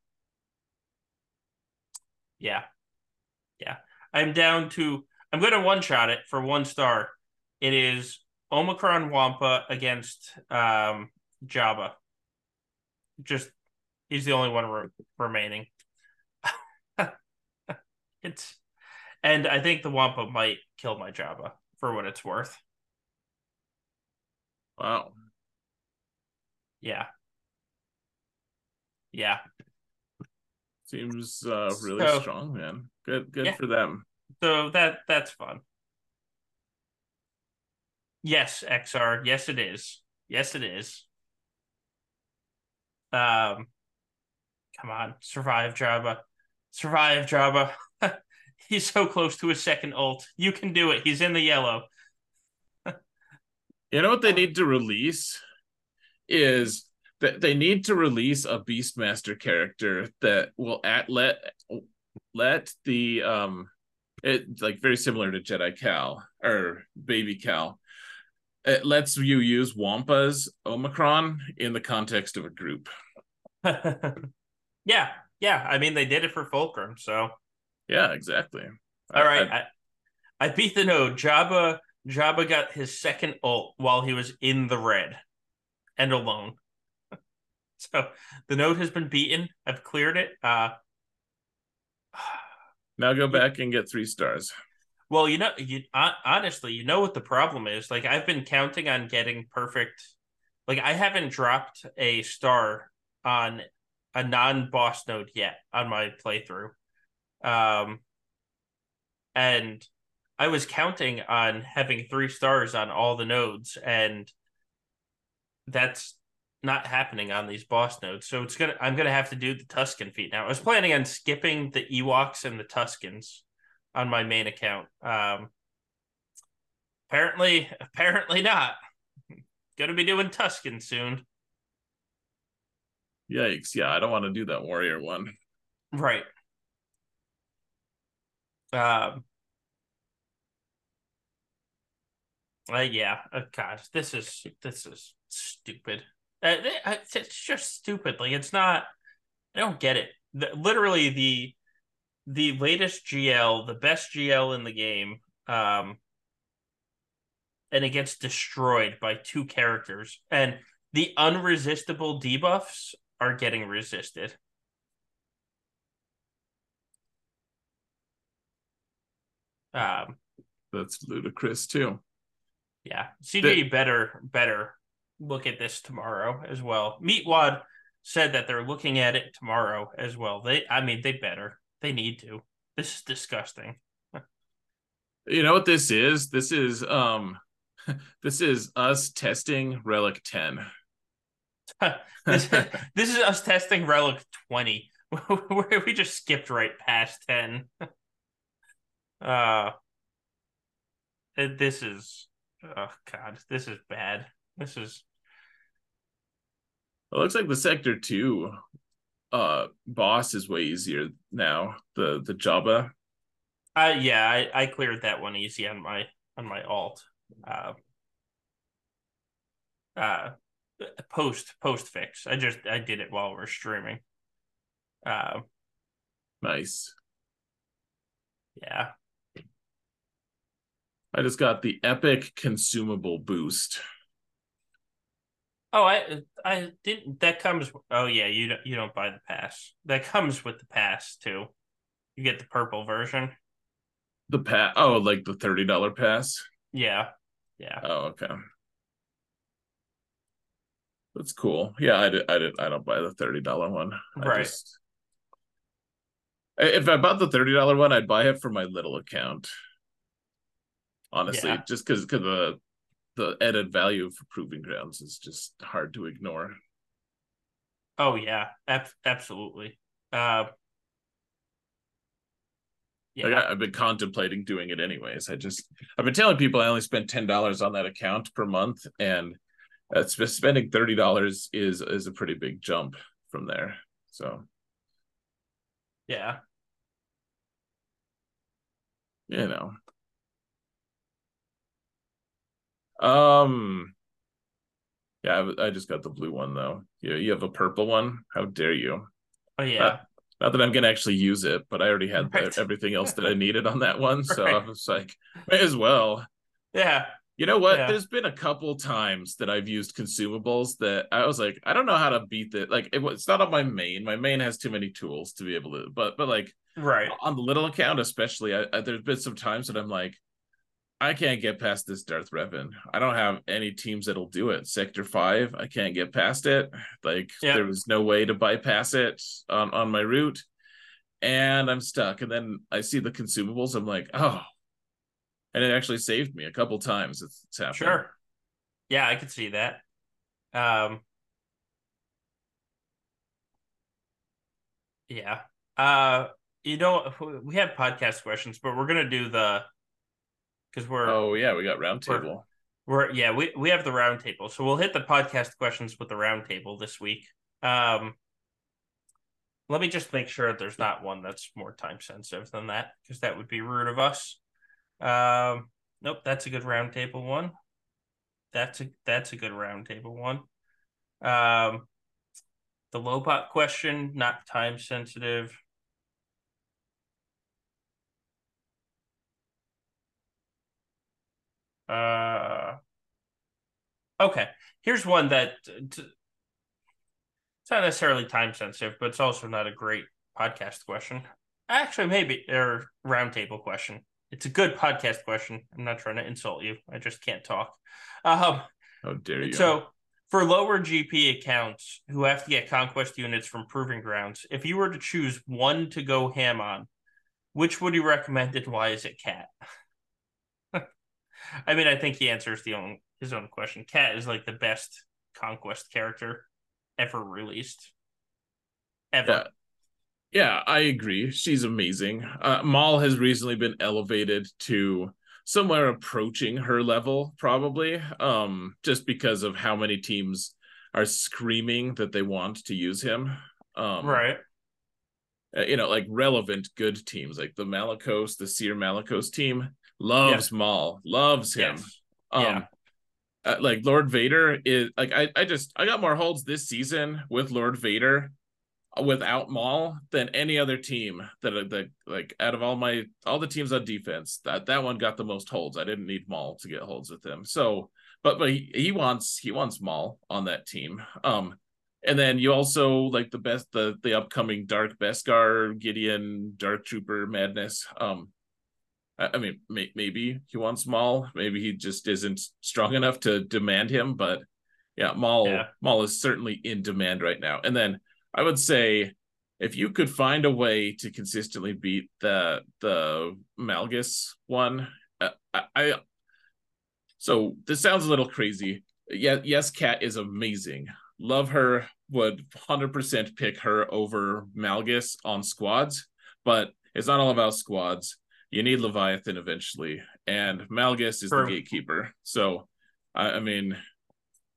yeah. I'm down to I'm going to one shot it for one star. It is Omicron Wampa against um Jabba. Just he's the only one re- remaining. it's and I think the Wampa might kill my Jabba for what it's worth. Wow. Yeah. Yeah. Seems uh, really So- strong, man. Good, good Yeah. for them. So that that's fun. Yes, XR. Yes, it is. Yes, it is. Um, come on, survive Jabba, survive Jabba. He's so close to his second ult. You can do it. He's in the yellow. You know what they need to release is that they need to release a Beastmaster character that will at let let the um it like very similar to Jedi Cal or Baby Cal. It lets you use Wampa's Omicron in the context of a group. yeah, yeah. I mean, they did it for Fulcrum, so Yeah, exactly. all right. I- I, I beat the node. Jabba Jabba got his second ult while he was in the red and alone. So the node has been beaten. I've cleared it. Uh now go back and get three stars. well, you know, you honestly, you know what the problem is. Like I've been counting on getting perfect. Like I haven't dropped a star on a non-boss node yet on my playthrough. Um and I was counting on having three stars on all the nodes, and that's not happening on these boss nodes. So it's gonna I'm gonna have to do the Tusken feat now. I was planning on skipping the Ewoks and the Tuskens on my main account. Um apparently apparently not. Gonna be doing Tusken soon. Yikes. Yeah, I don't want to do that warrior one. Right. Um. Uh, yeah. Uh, God, this is this is stupid. Uh, it's it's just stupid. Like it's not. I don't get it. The, literally the the latest GL, the best GL in the game, um, and it gets destroyed by two characters, and the unresistible debuffs are getting resisted. Um, That's ludicrous too. yeah, CG better better look at this tomorrow as well. Meatwad said that they're looking at it tomorrow as well. They, I mean, they better. They need to. This is disgusting. You know what this is? This is um this is us testing Relic 10. this, this is us testing Relic 20, we just skipped right past 10. Uh, this is, oh God, this is bad. This is, It looks like the sector 2 uh boss is way easier now. The the Jabba. uh, yeah, I, I cleared that one easy on my on my alt. Uh, uh, post post fix. I just I did it while we're streaming. Uh, Nice. yeah. I just got the epic consumable boost. Oh, I I didn't. That comes. Oh yeah, you don't you don't buy the pass. That comes with the pass too. You get the purple version. The pass oh, like the $30 pass. Yeah, yeah. Oh, okay. That's cool. Yeah, I did I did I don't buy the $30 one. I Right. just if I bought the $30 one, I'd buy it for my little account. Honestly, Yeah. just because because the the added value for proving grounds is just hard to ignore. Oh yeah, ab- absolutely. Uh, yeah, Like I, I've been contemplating doing it anyways. I just I've been telling people I only spend ten dollars on that account per month, and uh, spending thirty dollars is is a pretty big jump from there. So Yeah. you know. Um yeah, I, I just got the blue one though. You you have a purple one. How dare you? Oh yeah. Not, not that I'm gonna actually use it, but I already had Right. the, everything else that I needed on that one, so I was like, may as well. yeah. You know what? Yeah. There's been a couple times that I've used consumables that I was like, I don't know how to beat it. Like, it, was- it's not on my main. My main has too many tools to be able to. But but like Right. on the little account, especially, I, I, there's been some times that I'm like, I can't get past this Darth Revan. I don't have any teams that'll do it. Sector five, I can't get past it. Like Yeah. there was no way to bypass it on on my route, and I'm stuck. And then I see the consumables. I'm like, oh, and it actually saved me a couple times. It's, it's happened. Sure. Yeah, I could see that. Um Yeah. Uh you know we have podcast questions, but we're to do the cuz we're Oh yeah, we got roundtable. we're yeah, we we have the roundtable. So we'll hit the podcast questions with the roundtable this week. Um let me just make sure there's not one that's more time sensitive than that because that would be rude of us. Um nope, that's a good roundtable one. That's a that's a good roundtable one. Um the Lobot question, not time sensitive. Uh okay. Here's one that t- it's not necessarily time sensitive, but it's also not a great podcast question. Actually, maybe or roundtable question. It's a good podcast question. I'm not trying to insult you. I just can't talk. Um, How dare you? so for lower GP accounts who have to get conquest units from proving grounds, if you were to choose one to go ham on, which would you recommend and why is it Cat? I mean, I think he answers the own his own question. Cat is like the best conquest character ever released. Ever. Yeah. Yeah, I agree. She's amazing. Uh, Maul has recently been elevated to somewhere approaching her level, probably, um, just because of how many teams are screaming that they want to use him. Um, right. uh, you know, like relevant good teams, like the Malicos, the Cere Malicos team loves Maul, loves him. Yes. Um, Yeah. uh, like Lord Vader is like I, I just I got more holds this season with Lord Vader without Maul than any other team that that like out of all my all the teams on defense that that one got the most holds. I didn't need Maul to get holds with him. So, but but he, he wants he wants Maul on that team. Um, and then you also like the best the the upcoming Dark Beskar Gideon Dark Trooper Madness. Um, I, mean may, maybe he wants Maul. Maybe he just isn't strong enough to demand him. But yeah, Maul Yeah. Maul is certainly in demand right now. And then I would say if you could find a way to consistently beat the the Malgus one, uh, I, I so this sounds a little crazy. Yeah, yes, Cat is amazing. Love her. Would 100% pick her over Malgus on squads, but it's not all about squads. You need Leviathan eventually, and Malgus is True. the gatekeeper. So, I, I mean,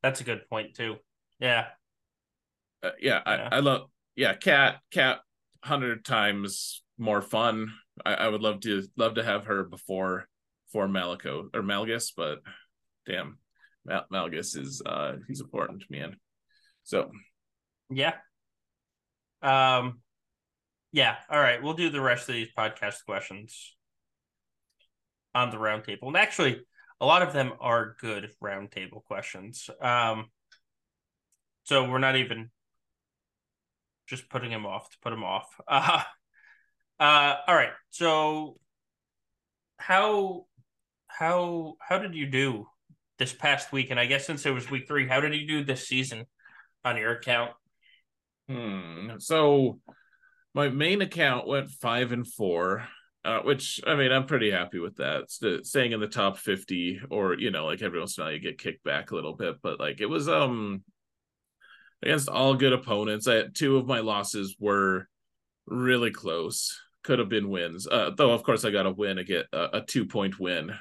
That's a good point too. Yeah. uh, yeah, Yeah. I, I love yeah cat cat hundred times more fun I, I would love to love to have her before for malico or malgus but damn Mal- malgus is uh he's important man so Yeah. Um yeah, all right. We'll do the rest of these podcast questions on the roundtable. And actually, a lot of them are good roundtable questions. Um so we're not even just putting them off to put them off. Uh, uh all right. So how how how did you do this past week? And I guess since it was week three, how did you do this season on your account? hmm. so my main account went five and four uh, which I mean, I'm pretty happy with that. St- staying in the top 50, or you know, like every once in a while you get kicked back a little bit, but like it was um against all good opponents. I had two of my losses were really close, could have been wins. Uh, though of course I got a win, I get a, a two point win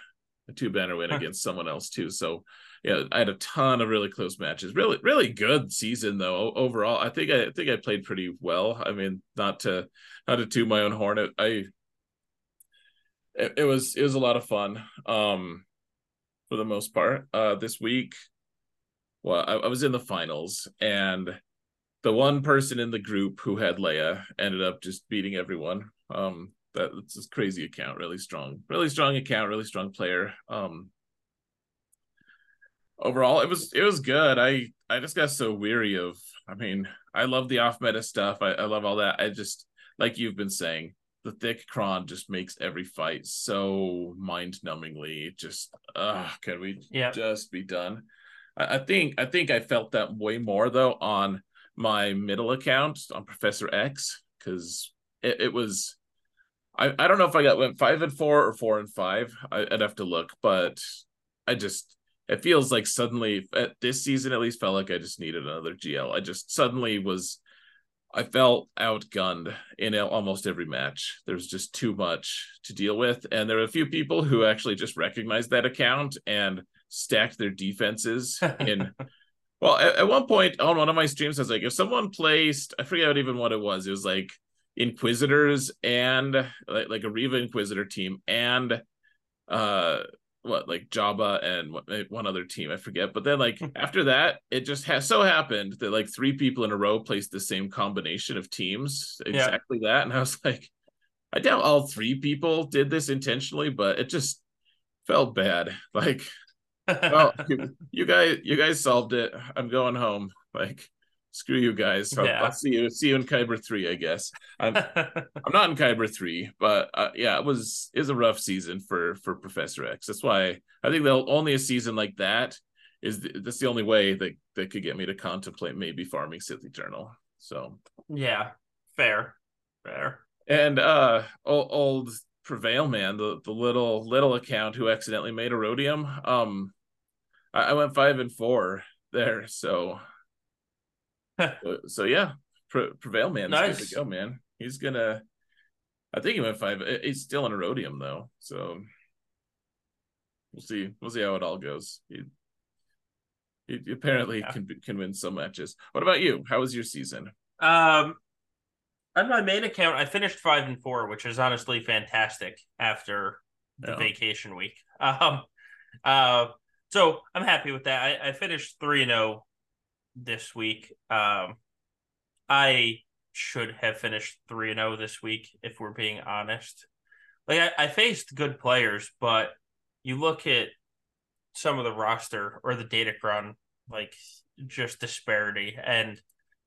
a two banner win against someone else too. So yeah, I had a ton of really close matches. Really, really good season though overall. I think I, I think I played pretty well. I mean, not to not to toot my own horn. I it, it was it was a lot of fun. Um, for the most part. Uh, this week, well, I, I was in the finals and the one person in the group who had Leia ended up just beating everyone. Um, that, that's this crazy account, really strong, really strong account, really strong player. Um, overall, it was it was good. I I just got so weary of. I mean, I love the off meta stuff. I, I love all that. I just like you've been saying, the thick cron just makes every fight so mind numbingly. Just uh can we yeah. just be done? I, I think I think I felt that way more though on my middle account on Professor X because it, it was I, I don't know if I got went five and four or four and five. I, would have to look, but I just it feels like suddenly at this season at least felt like I just needed another GL. I just suddenly was I felt outgunned in almost every match. There's just too much to deal with, and there were a few people who actually just recognized that account and stacked their defenses in. well, at, at, one point on one of my streams, I was like, if someone placed, I forget even what it was. It was like Inquisitors and like, like a Reva Inquisitor team and uh what like Jabba and eh, one other team I forget. But then like after that, it just has so happened that like three people in a row placed the same combination of teams, exactly yeah. that, and I was like, I doubt all three people did this intentionally, but it just felt bad. Like, well, you, you guys, you guys solved it. I'm going home. Like, screw you guys. I'll, yeah. I'll, see you see you in Kyber three, I guess. I'm I'm not in Kyber three, but uh, yeah, it was is a rough season for for Professor X. That's why I think they'll only a season like that is the, that's the only way that that could get me to contemplate maybe farming Sith Eternal. So yeah, fair, fair. And uh, old, old Prevail man, the the little little account who accidentally made Aurodium. Um, I, I went five and four there, so so, so, yeah, Pre- Prevail Man nice. good to go, man. He's gonna. I think he went five. He's still in Aurodium though, so we'll see. We'll see how it all goes. He, he apparently yeah. can can win some matches. What about you? How was your season? Um, on my main account, I finished five and four, which is honestly fantastic after the yeah. vacation week. Um, uh, so I'm happy with that. I, I finished three and zero oh this week. Um, I should have finished 3 0 this week, if we're being honest. Like, I, I faced good players, but you look at some of the roster or the Datacron, like, just disparity. And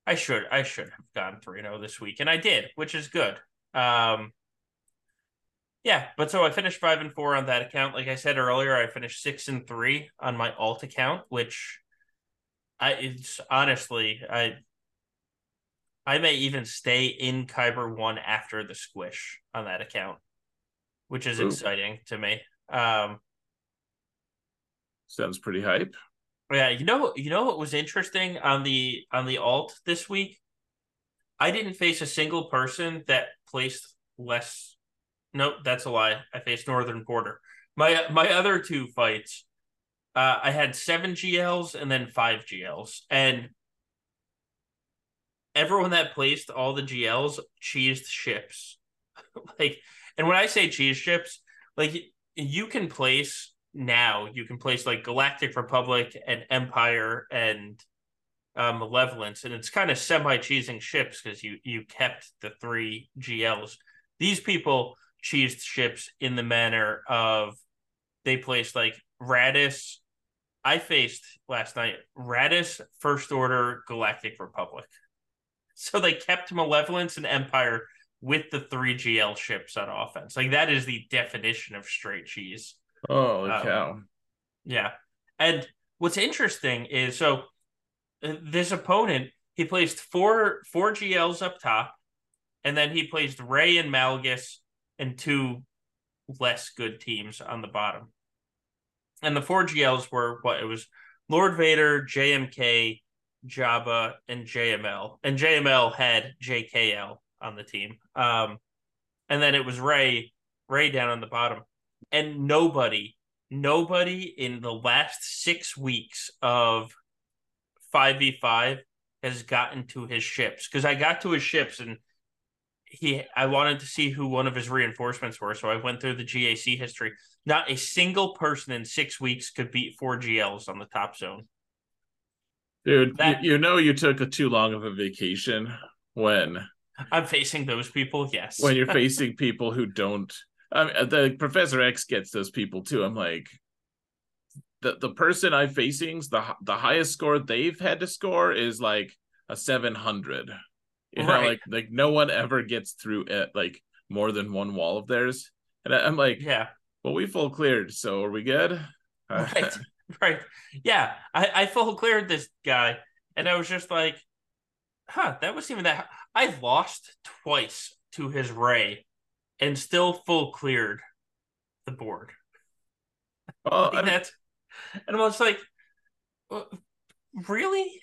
I should I should have gone 3 0 this week, and I did, which is good. Um, yeah, but so I finished five and four on that account. Like I said earlier, I finished six and three on my alt account, which I it's honestly I I may even stay in Kyber one after the squish on that account, which is Ooh. exciting to me. Um, Sounds pretty hype. Yeah, you know, you know what was interesting on the on the alt this week? I didn't face a single person that placed less. Nope, that's a lie. I faced Northern Border. My my other two fights, uh, I had seven GLs and then five GLs, and everyone that placed all the GLs cheesed ships. like, and when I say cheese ships, like you can place now, you can place like Galactic Republic and Empire and uh, Malevolence, and it's kind of semi cheesing ships because you you kept the three GLs. These people cheesed ships in the manner of they placed like Raddus, I faced last night Raddus First Order, Galactic Republic. So they kept Malevolence and Empire with the three GL ships on offense. Like that is the definition of straight cheese. Oh um, cow! Yeah, and what's interesting is so uh, this opponent he placed four four GLs up top, and then he placed Rey and Malgus and two less good teams on the bottom and the four GLs were what it was Lord Vader, JMK, Jabba, and JML. And JML had JKL on the team. Um, and then it was Rey, Rey down on the bottom. And nobody nobody in the last six weeks of 5v5 has gotten to his ships because I got to his ships and he I wanted to see who one of his reinforcements were. So I went through the GAC history. Not a single person in six weeks could beat four GLs on the top zone. Dude, that, you, you know you took a too long of a vacation when I'm facing those people, yes. when you're facing people who don't I mean, the Professor X gets those people too. I'm like, the the person I'm facing's the the highest score they've had to score is like a 700. You know, right. like like no one ever gets through it like more than one wall of theirs. And I, am like, yeah, well, we full cleared, so are we good? Uh, right, right. Yeah, I I full cleared this guy, and I was just like, huh, that wasn't even that. I've lost twice to his Rey, and still full cleared the board. Well, I mean, that's and I was like, really?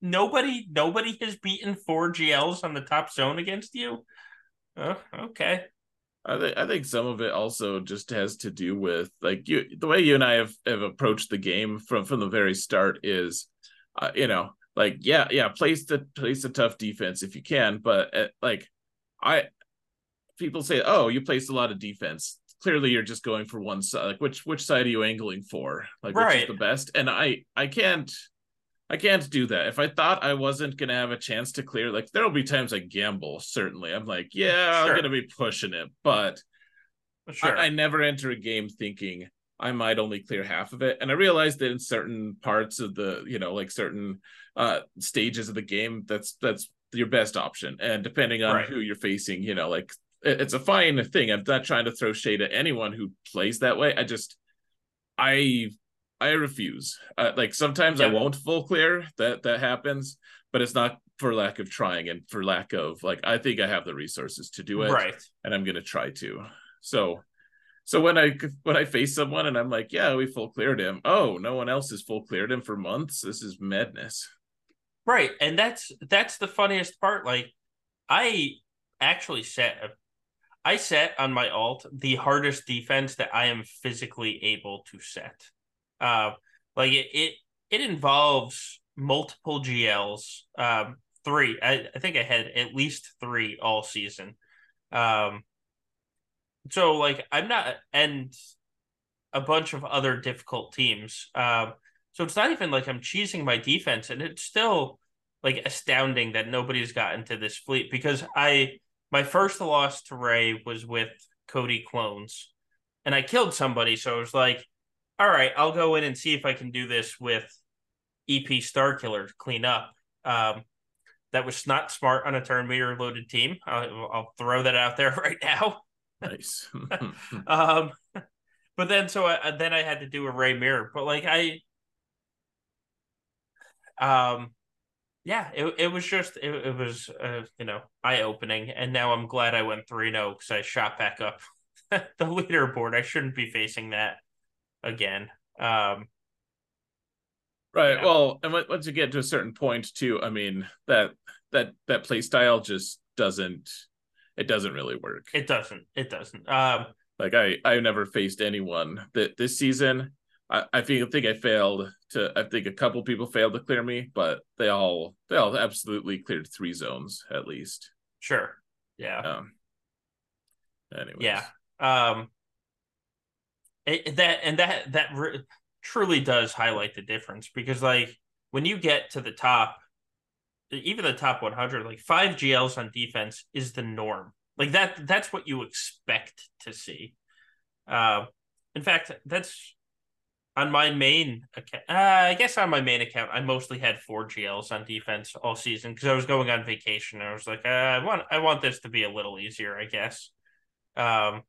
Nobody, nobody has beaten four GLs on the top zone against you. Oh, okay. I think I think some of it also just has to do with like you the way you and I have, have approached the game from from the very start is, uh, you know, like yeah yeah place the place a tough defense if you can, but uh, like I people say oh you placed a lot of defense. Clearly you're just going for one side like which which side are you angling for? Like right. which is the best? And i i can't i can't do that if i thought i wasn't gonna have a chance to clear like there'll be times i gamble certainly i'm like yeah sure. i'm gonna be pushing it but sure. I, I never enter a game thinking i might only clear half of it and i realized that in certain parts of the you know like certain uh stages of the game that's that's your best option and depending on right. who you're facing you know like it's a fine thing. I'm not trying to throw shade at anyone who plays that way. I just, I, I refuse. Uh, like sometimes yeah. I won't full clear. That that happens, but it's not for lack of trying and for lack of like. I think I have the resources to do it, right? And I'm gonna try to. So, so when I when I face someone and I'm like, yeah, we full cleared him. Oh, no one else has full cleared him for months. This is madness. Right, and that's that's the funniest part. Like, I actually set a I set on my alt the hardest defense that I am physically able to set. Uh, like it, it, it involves multiple GLs. Um, three. I, I think I had at least three all season. Um, so like I'm not, and a bunch of other difficult teams. Um, so it's not even like I'm cheesing my defense, and it's still like astounding that nobody's gotten to this fleet because I my first loss to Rey was with Cody Clones, and I killed somebody. So I was like, all right, I'll go in and see if I can do this with EP Starkiller to clean up. Um, that was not smart on a turn meter loaded team. I'll, I'll throw that out there right now. Nice. um, but then so I, then I had to do a Rey mirror, but like I, um, yeah, it, it was just it, it was uh, you know eye opening, and now I'm glad I went three zero because I shot back up the leaderboard. I shouldn't be facing that again. Um, right. Yeah. Well, and once you get to a certain point, too, I mean that that that play style just doesn't it doesn't really work. It doesn't. It doesn't. Um, like I I've never faced anyone that this season I, I think I think I failed to I think a couple people failed to clear me, but they all they all absolutely cleared three zones at least. Sure. Yeah. Um anyways. Yeah. Um it, that and that that re- truly does highlight the difference because like when you get to the top even the top 100 like 5 GLs on defense is the norm. Like that that's what you expect to see. Uh in fact, that's on my main account, uh, I guess on my main account, I mostly had four GLs on defense all season because I was going on vacation. I was like, uh, I want, I want this to be a little easier, I guess. Um,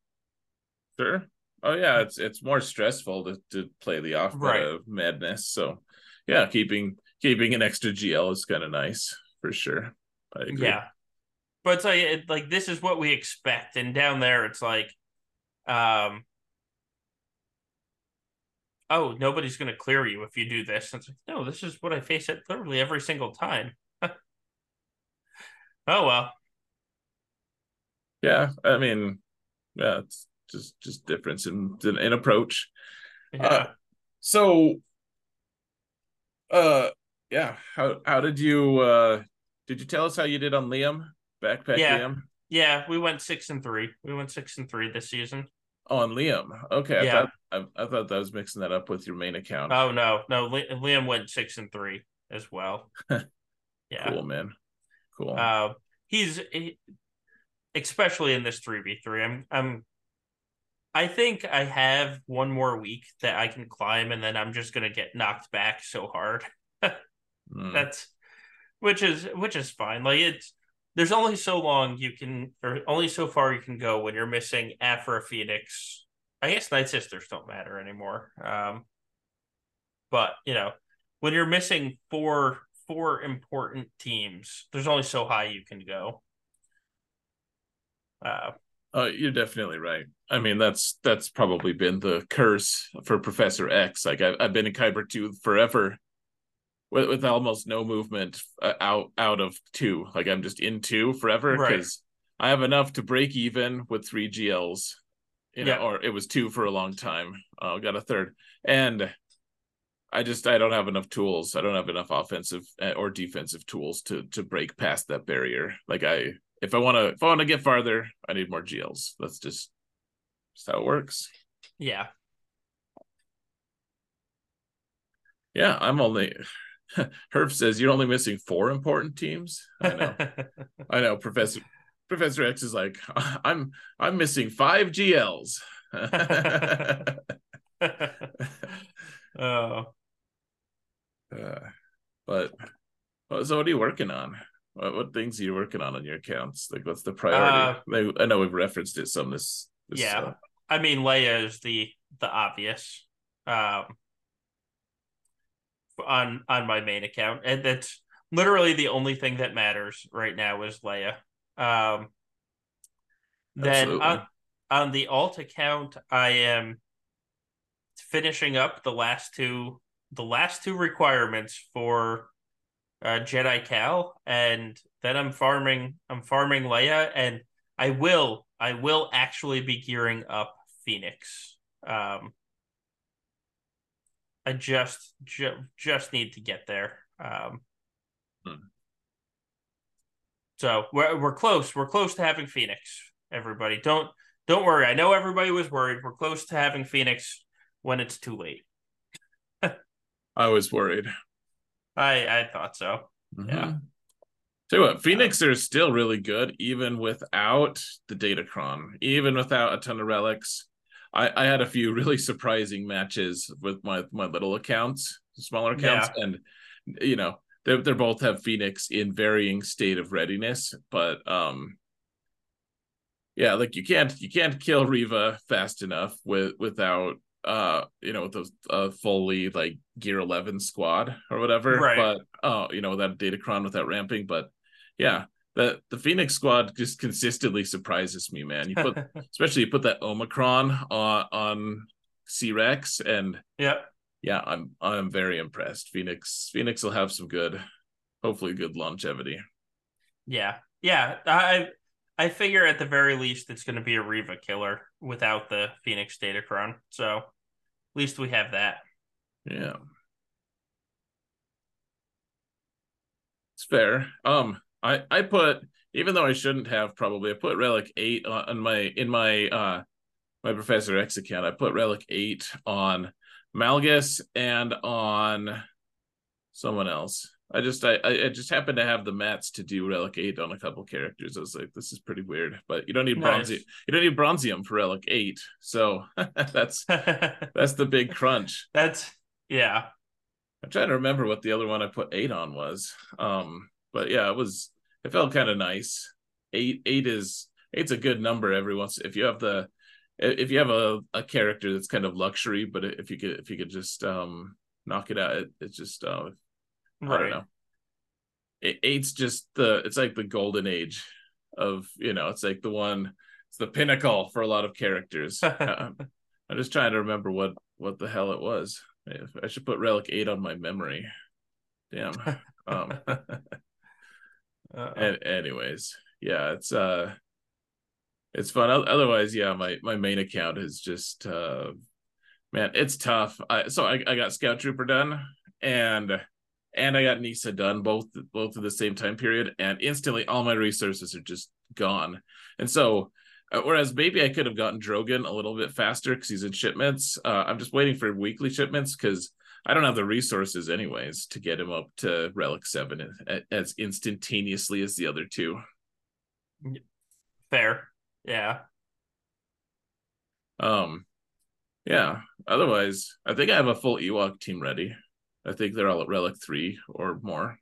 sure. Oh yeah, it's it's more stressful to, to play the off right. of madness. So yeah, keeping keeping an extra GL is kind of nice for sure. I agree. Yeah, but it's like it, like this is what we expect, and down there it's like, um, oh, nobody's going to clear you if you do this. And it's like, no, this is what I face it literally every single time. oh, well. Yeah. I mean, yeah, it's just just difference in in approach. Yeah. Uh, so, uh, yeah. How how did you uh did you tell us how you did on Liam backpack Yeah. Liam? yeah, we went six and three. We went six and three this season. Oh, on Liam. Okay, I Yeah. thought I, I thought that was mixing that up with your main account. Oh no, no, Liam went six and three as well. yeah. Cool, man. Cool. Uh, he's he, especially in this three v three. I'm I'm. I think I have one more week that I can climb, and then I'm just gonna get knocked back so hard. Mm. That's which is which is fine. Like it's there's only so long you can, or only so far you can go when you're missing Aphra Phoenix. I guess Night Sisters don't matter anymore. Um, but you know, when you're missing four four important teams, there's only so high you can go. Uh, Oh, you're definitely right. I mean, that's that's probably been the curse for Professor X. Like I've I've been in Kyber two forever, with with almost no movement uh, out out of two. Like I'm just in two forever Right. because I have enough to break even with three GLs. You know, Yeah. or it was two for a long time. Uh, got a third, and I just I don't have enough tools. I don't have enough offensive uh, or defensive tools to to break past that barrier. Like I if I want to if I want to get farther, I need more GLs. That's just just how it works. yeah, Yeah, I'm only Herb says you're only missing four important teams. I know. I know, Professor Professor X is like, I'm I'm missing five GLs. oh, Uh, but so what are you working on? What, what things are you working on on your accounts? Like, what's the priority? Like, I know we've referenced it some this. this yeah. uh, I mean, Leia is the the obvious um, on on my main account, and that's literally the only thing that matters right now is Leia. Um, then on, on the alt account, I am finishing up the last two the last two requirements for uh, Jedi Cal, and then I'm farming I'm farming Leia, and I will I will actually be gearing up Phoenix. Um, I just ju- just need to get there. Um, Hmm. So we're we're close. We're close to having Phoenix. Everybody, don't don't worry. I know everybody was worried. We're close to having Phoenix when it's too late. I was worried. I I thought so. Yeah. Mhm. Tell you what, Phoenix are still really good, even without the Datacron, even without a ton of relics. I, I had a few really surprising matches with my my little accounts, smaller accounts, and you know they they both have Phoenix in varying state of readiness, but um, yeah, like you can't you can't kill Reva fast enough with without uh you know with a, a fully like gear 11 squad or whatever Right. but uh you know without datacron without ramping but yeah the the phoenix squad just consistently surprises me man you put especially you put that omicron on on c-rex and yeah. yeah i'm i'm very impressed phoenix phoenix will have some good hopefully good longevity Yeah. Yeah. I I figure at the very least it's going to be a Reva killer without the Phoenix Datacron. So least we have that. Yeah. It's fair. Um I I put even though I shouldn't have probably I put relic 8 on, my in my uh my professor X account. I put relic 8 on Malgus and on someone else. I just I I just happened to have the mats to do relic 8 on a couple characters. I was like this is pretty weird, but you don't need Nice. bronze you don't need bronzium for relic 8. So that's that's the big crunch. That's yeah. I'm trying to remember what the other one I put eight on was. Um, but yeah, it was it felt kind of nice. Eight eight is eight's a good number every once if you have the if you have a, a character that's kind of luxury, but if you could if you could just um knock it out, it, it's just uh I don't know. Eight, eight's just the it's like the golden age of you know, it's like the one it's the pinnacle for a lot of characters. Uh, I'm just trying to remember what what the hell it was. I should put relic 8 on my memory. Damn. Um and anyways, yeah, it's uh it's fun. Otherwise, yeah, my my main account is just uh man, it's tough. I, so I, I got Scout Trooper done and and I got Kneesaa done both both at the same time period, and instantly all my resources are just gone. And so, uh, whereas maybe I could have gotten Drogan a little bit faster because he's in shipments. Uh, I'm just waiting for weekly shipments because I don't have the resources anyways to get him up to Relic Seven as instantaneously as the other two. Fair, yeah. Um, yeah. Otherwise, I think I have a full Ewok team ready. I think they're all at Relic three or more.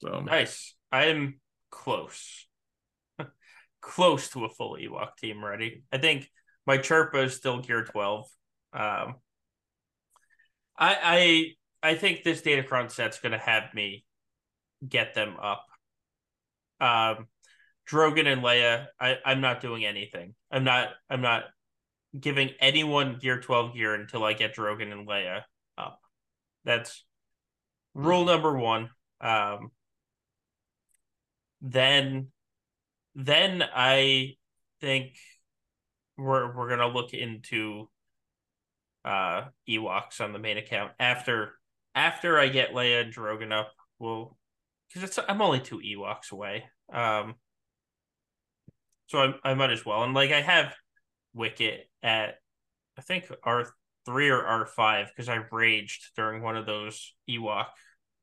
So nice. I am close, close to a full Ewok team ready. I think my Chirpa is still gear twelve. Um, I I I think this Datacron set's gonna have me get them up. Um, Drogan and Leia, I I'm not doing anything. I'm not I'm not giving anyone gear 12 gear until I get Drogan and Leia up. That's rule number one. Um, then, then I think we're we're gonna look into uh Ewoks on the main account after after I get Leia and Drogan up. We'll because it's I'm only two Ewoks away. Um, so I I might as well and like I have Wicket at I think R three or R five because I raged during one of those Ewok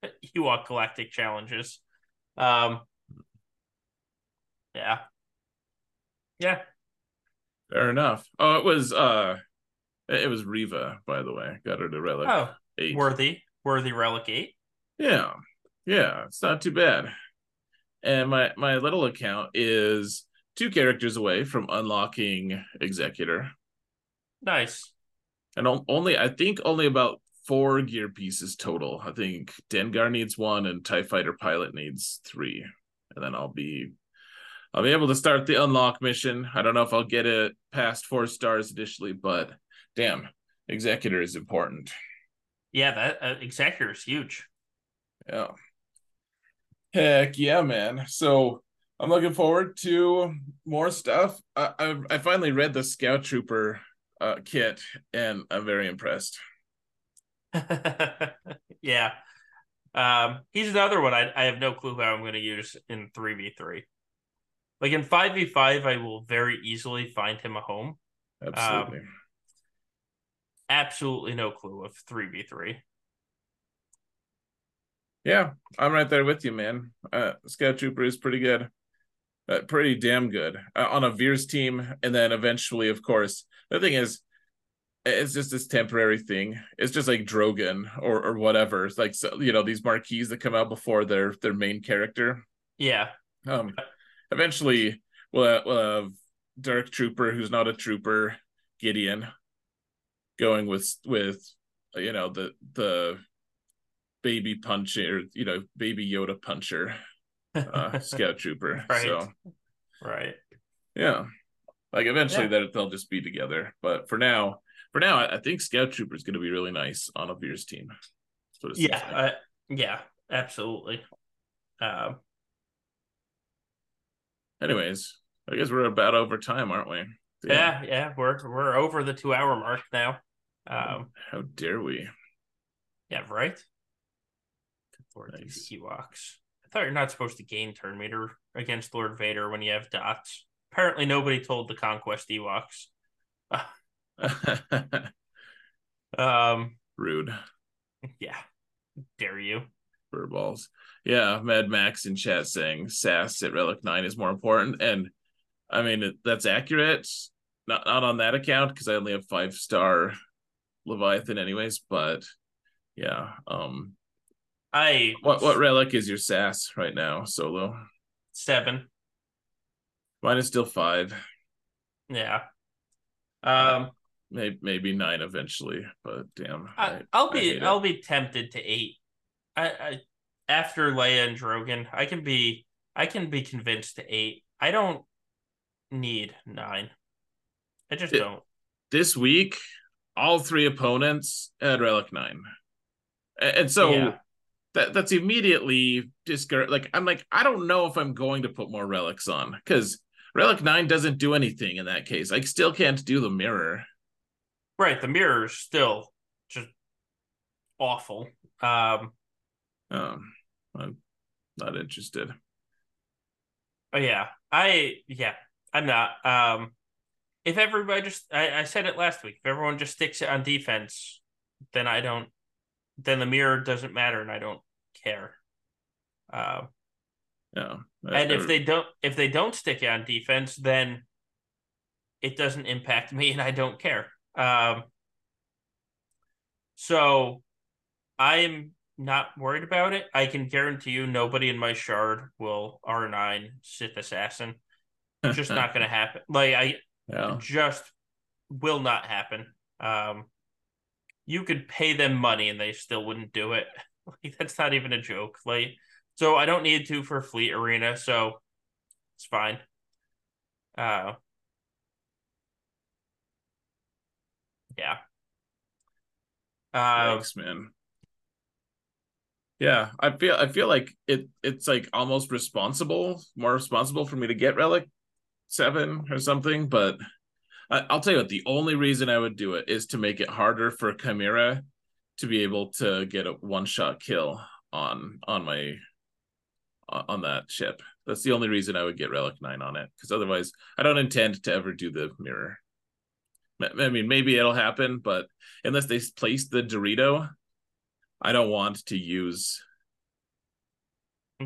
Ewok Galactic challenges. Um, yeah, yeah. Fair enough. Oh, it was uh, it was Reva, by the way. Got her to relic. Oh, eight. worthy, worthy relic eight. Yeah, yeah. It's not too bad. And my my little account is two characters away from unlocking Executor. Nice. And only I think only about four gear pieces total. I think Dengar needs one and TIE Fighter Pilot needs three. And then I'll be I'll be able to start the unlock mission. I don't know if I'll get it past four stars initially, but damn, Executor is important. Yeah, that uh, Executor is huge. Yeah. Heck yeah, man. So I'm looking forward to more stuff. I I, I finally read the Scout Trooper uh, kit, and I'm very impressed. yeah, um, he's another one. I I have no clue how I'm going to use in three v three. Like in five v five, I will very easily find him a home. Absolutely. Um, absolutely no clue of three v three. Yeah, I'm right there with you, man. Uh, Scout Trooper is pretty good uh, pretty damn good uh, on a Veers team, and then eventually, of course, the thing is, it's just this temporary thing. It's just like Drogan or or whatever. It's like so, you know these marquees that come out before their their main character. Yeah. Um. Eventually, we'll we'll have Dark Trooper, who's not a trooper, Gideon, going with with you know the the baby puncher, you know baby Yoda puncher uh, scout trooper. right. So, right. Yeah. Like eventually yeah. that they'll just be together. But for now, for now, I, think scout trooper is going to be really nice on a Veers team. yeah. Like. Uh, yeah. Absolutely. Um, anyways, I guess we're about over time, aren't we? Yeah, yeah, yeah. we're we're over the two hour mark now. Um, how dare we? Yeah, right. For nice. Ewoks. I thought you're not supposed to gain turn meter against Lord Vader when you have dots. Apparently, nobody told the Conquest Ewoks. um, rude. Yeah, dare you? Furballs. Yeah, Mad Max in chat saying sass at Relic Nine is more important, and I mean that's accurate. Not not on that account because I only have five star Leviathan, anyways. But yeah, um, I what what relic is your sass right now, solo? Seven. Mine is still five. Yeah. Um maybe maybe nine eventually, but damn. I, will be I'll be tempted to eight. I, I after Leia and Drogan, I can be I can be convinced to eight. I don't need nine. I just it, don't. This week, all three opponents had Relic nine. And so yeah that that's immediately discouraged. Like I'm like I don't know if I'm going to put more relics on because Relic 9 doesn't do anything in that case. I still can't do the mirror. Right, the mirror is still just awful. Um um I'm not interested. Oh yeah. I yeah, I'm not. Um if everybody just I, I said it last week, if everyone just sticks it on defense, then I don't then the mirror doesn't matter and I don't care. Uh, yeah. And if they don't if they don't stick on defense, then it doesn't impact me and I don't care. Um, so I'm not worried about it. I can guarantee you nobody in my shard will R9 Sith Assassin. It's just not gonna happen. Like I yeah. just will not happen. Um you could pay them money and they still wouldn't do it. Like that's not even a joke. Like so I don't need to for Fleet Arena, so it's fine. Uh yeah. Uh, Thanks, man. Yeah, I feel I feel like it it's like almost responsible, more responsible for me to get Relic Seven or something, but I'll tell you what, the only reason I would do it is to make it harder for Chimera to be able to get a one shot kill on on my on that ship. That's the only reason I would get Relic 9 on it because otherwise I don't intend to ever do the mirror. I mean, maybe it'll happen, but unless they place the Dorito, I don't want to use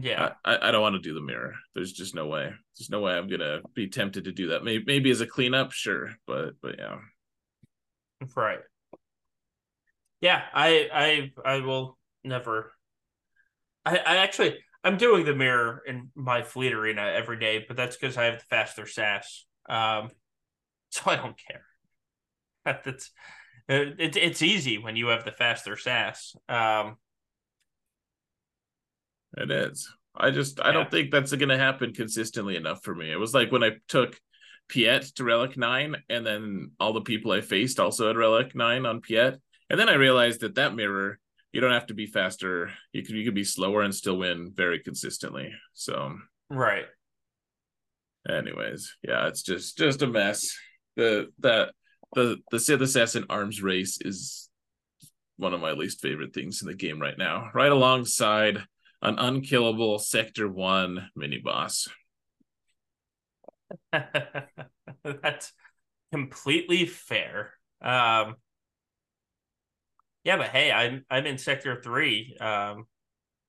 yeah, I, I don't want to do the mirror. There's just no way. There's no way I'm gonna be tempted to do that. Maybe maybe as a cleanup, sure, but but yeah. Right. Yeah, I I I will never. I I actually I'm doing the mirror in my fleet arena every day, but that's because I have the faster sass. Um, so I don't care. That's it, it's easy when you have the faster sass. Um, it is. I just I yeah. don't think that's going to happen consistently enough for me. It was like when I took Piett to Relic 9 and then all the people I faced also had Relic 9 on Piett. And then I realized that that mirror you don't have to be faster. You can you can be slower and still win very consistently. So Right. Anyways, yeah, it's just just a mess. The that the the Sith Assassin arms race is one of my least favorite things in the game right now. Right alongside an unkillable Sector One mini boss. That's completely fair. Um, yeah, but hey, I'm I'm in Sector Three um,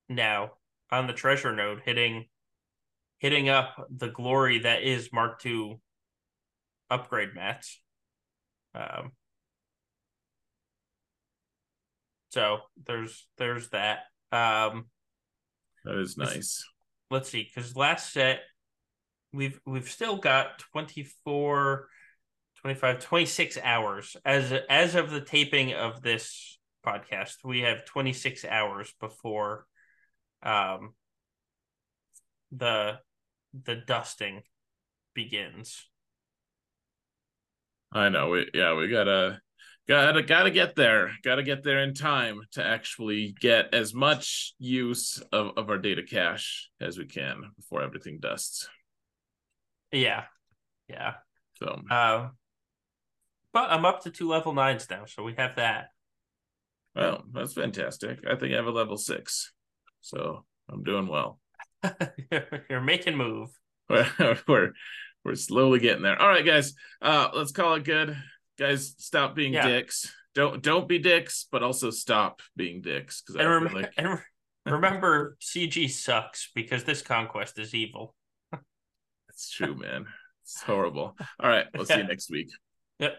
now on the treasure node, hitting hitting up the glory that is Mark II upgrade mats. Um, so there's there's that. Um, that is nice. Let's see, because last set we've we've still got 24, 25, 26 hours as as of the taping of this podcast. We have 26 hours before um the the dusting begins. I know. We yeah, we gotta gotta gotta get there gotta get there in time to actually get as much use of, of our data cache as we can before everything dusts yeah yeah so uh, but i'm up to two level nines now so we have that well that's fantastic. I think i have a level six so i'm doing well. You're making move. We're we're slowly getting there. All right guys uh let's call it good. Guys stop being yeah. dicks. Don't don't be dicks but also stop being dicks because and, rem- like... and remember cg sucks because this conquest is evil. That's true man. It's horrible. All right we'll yeah. see you next week. Yep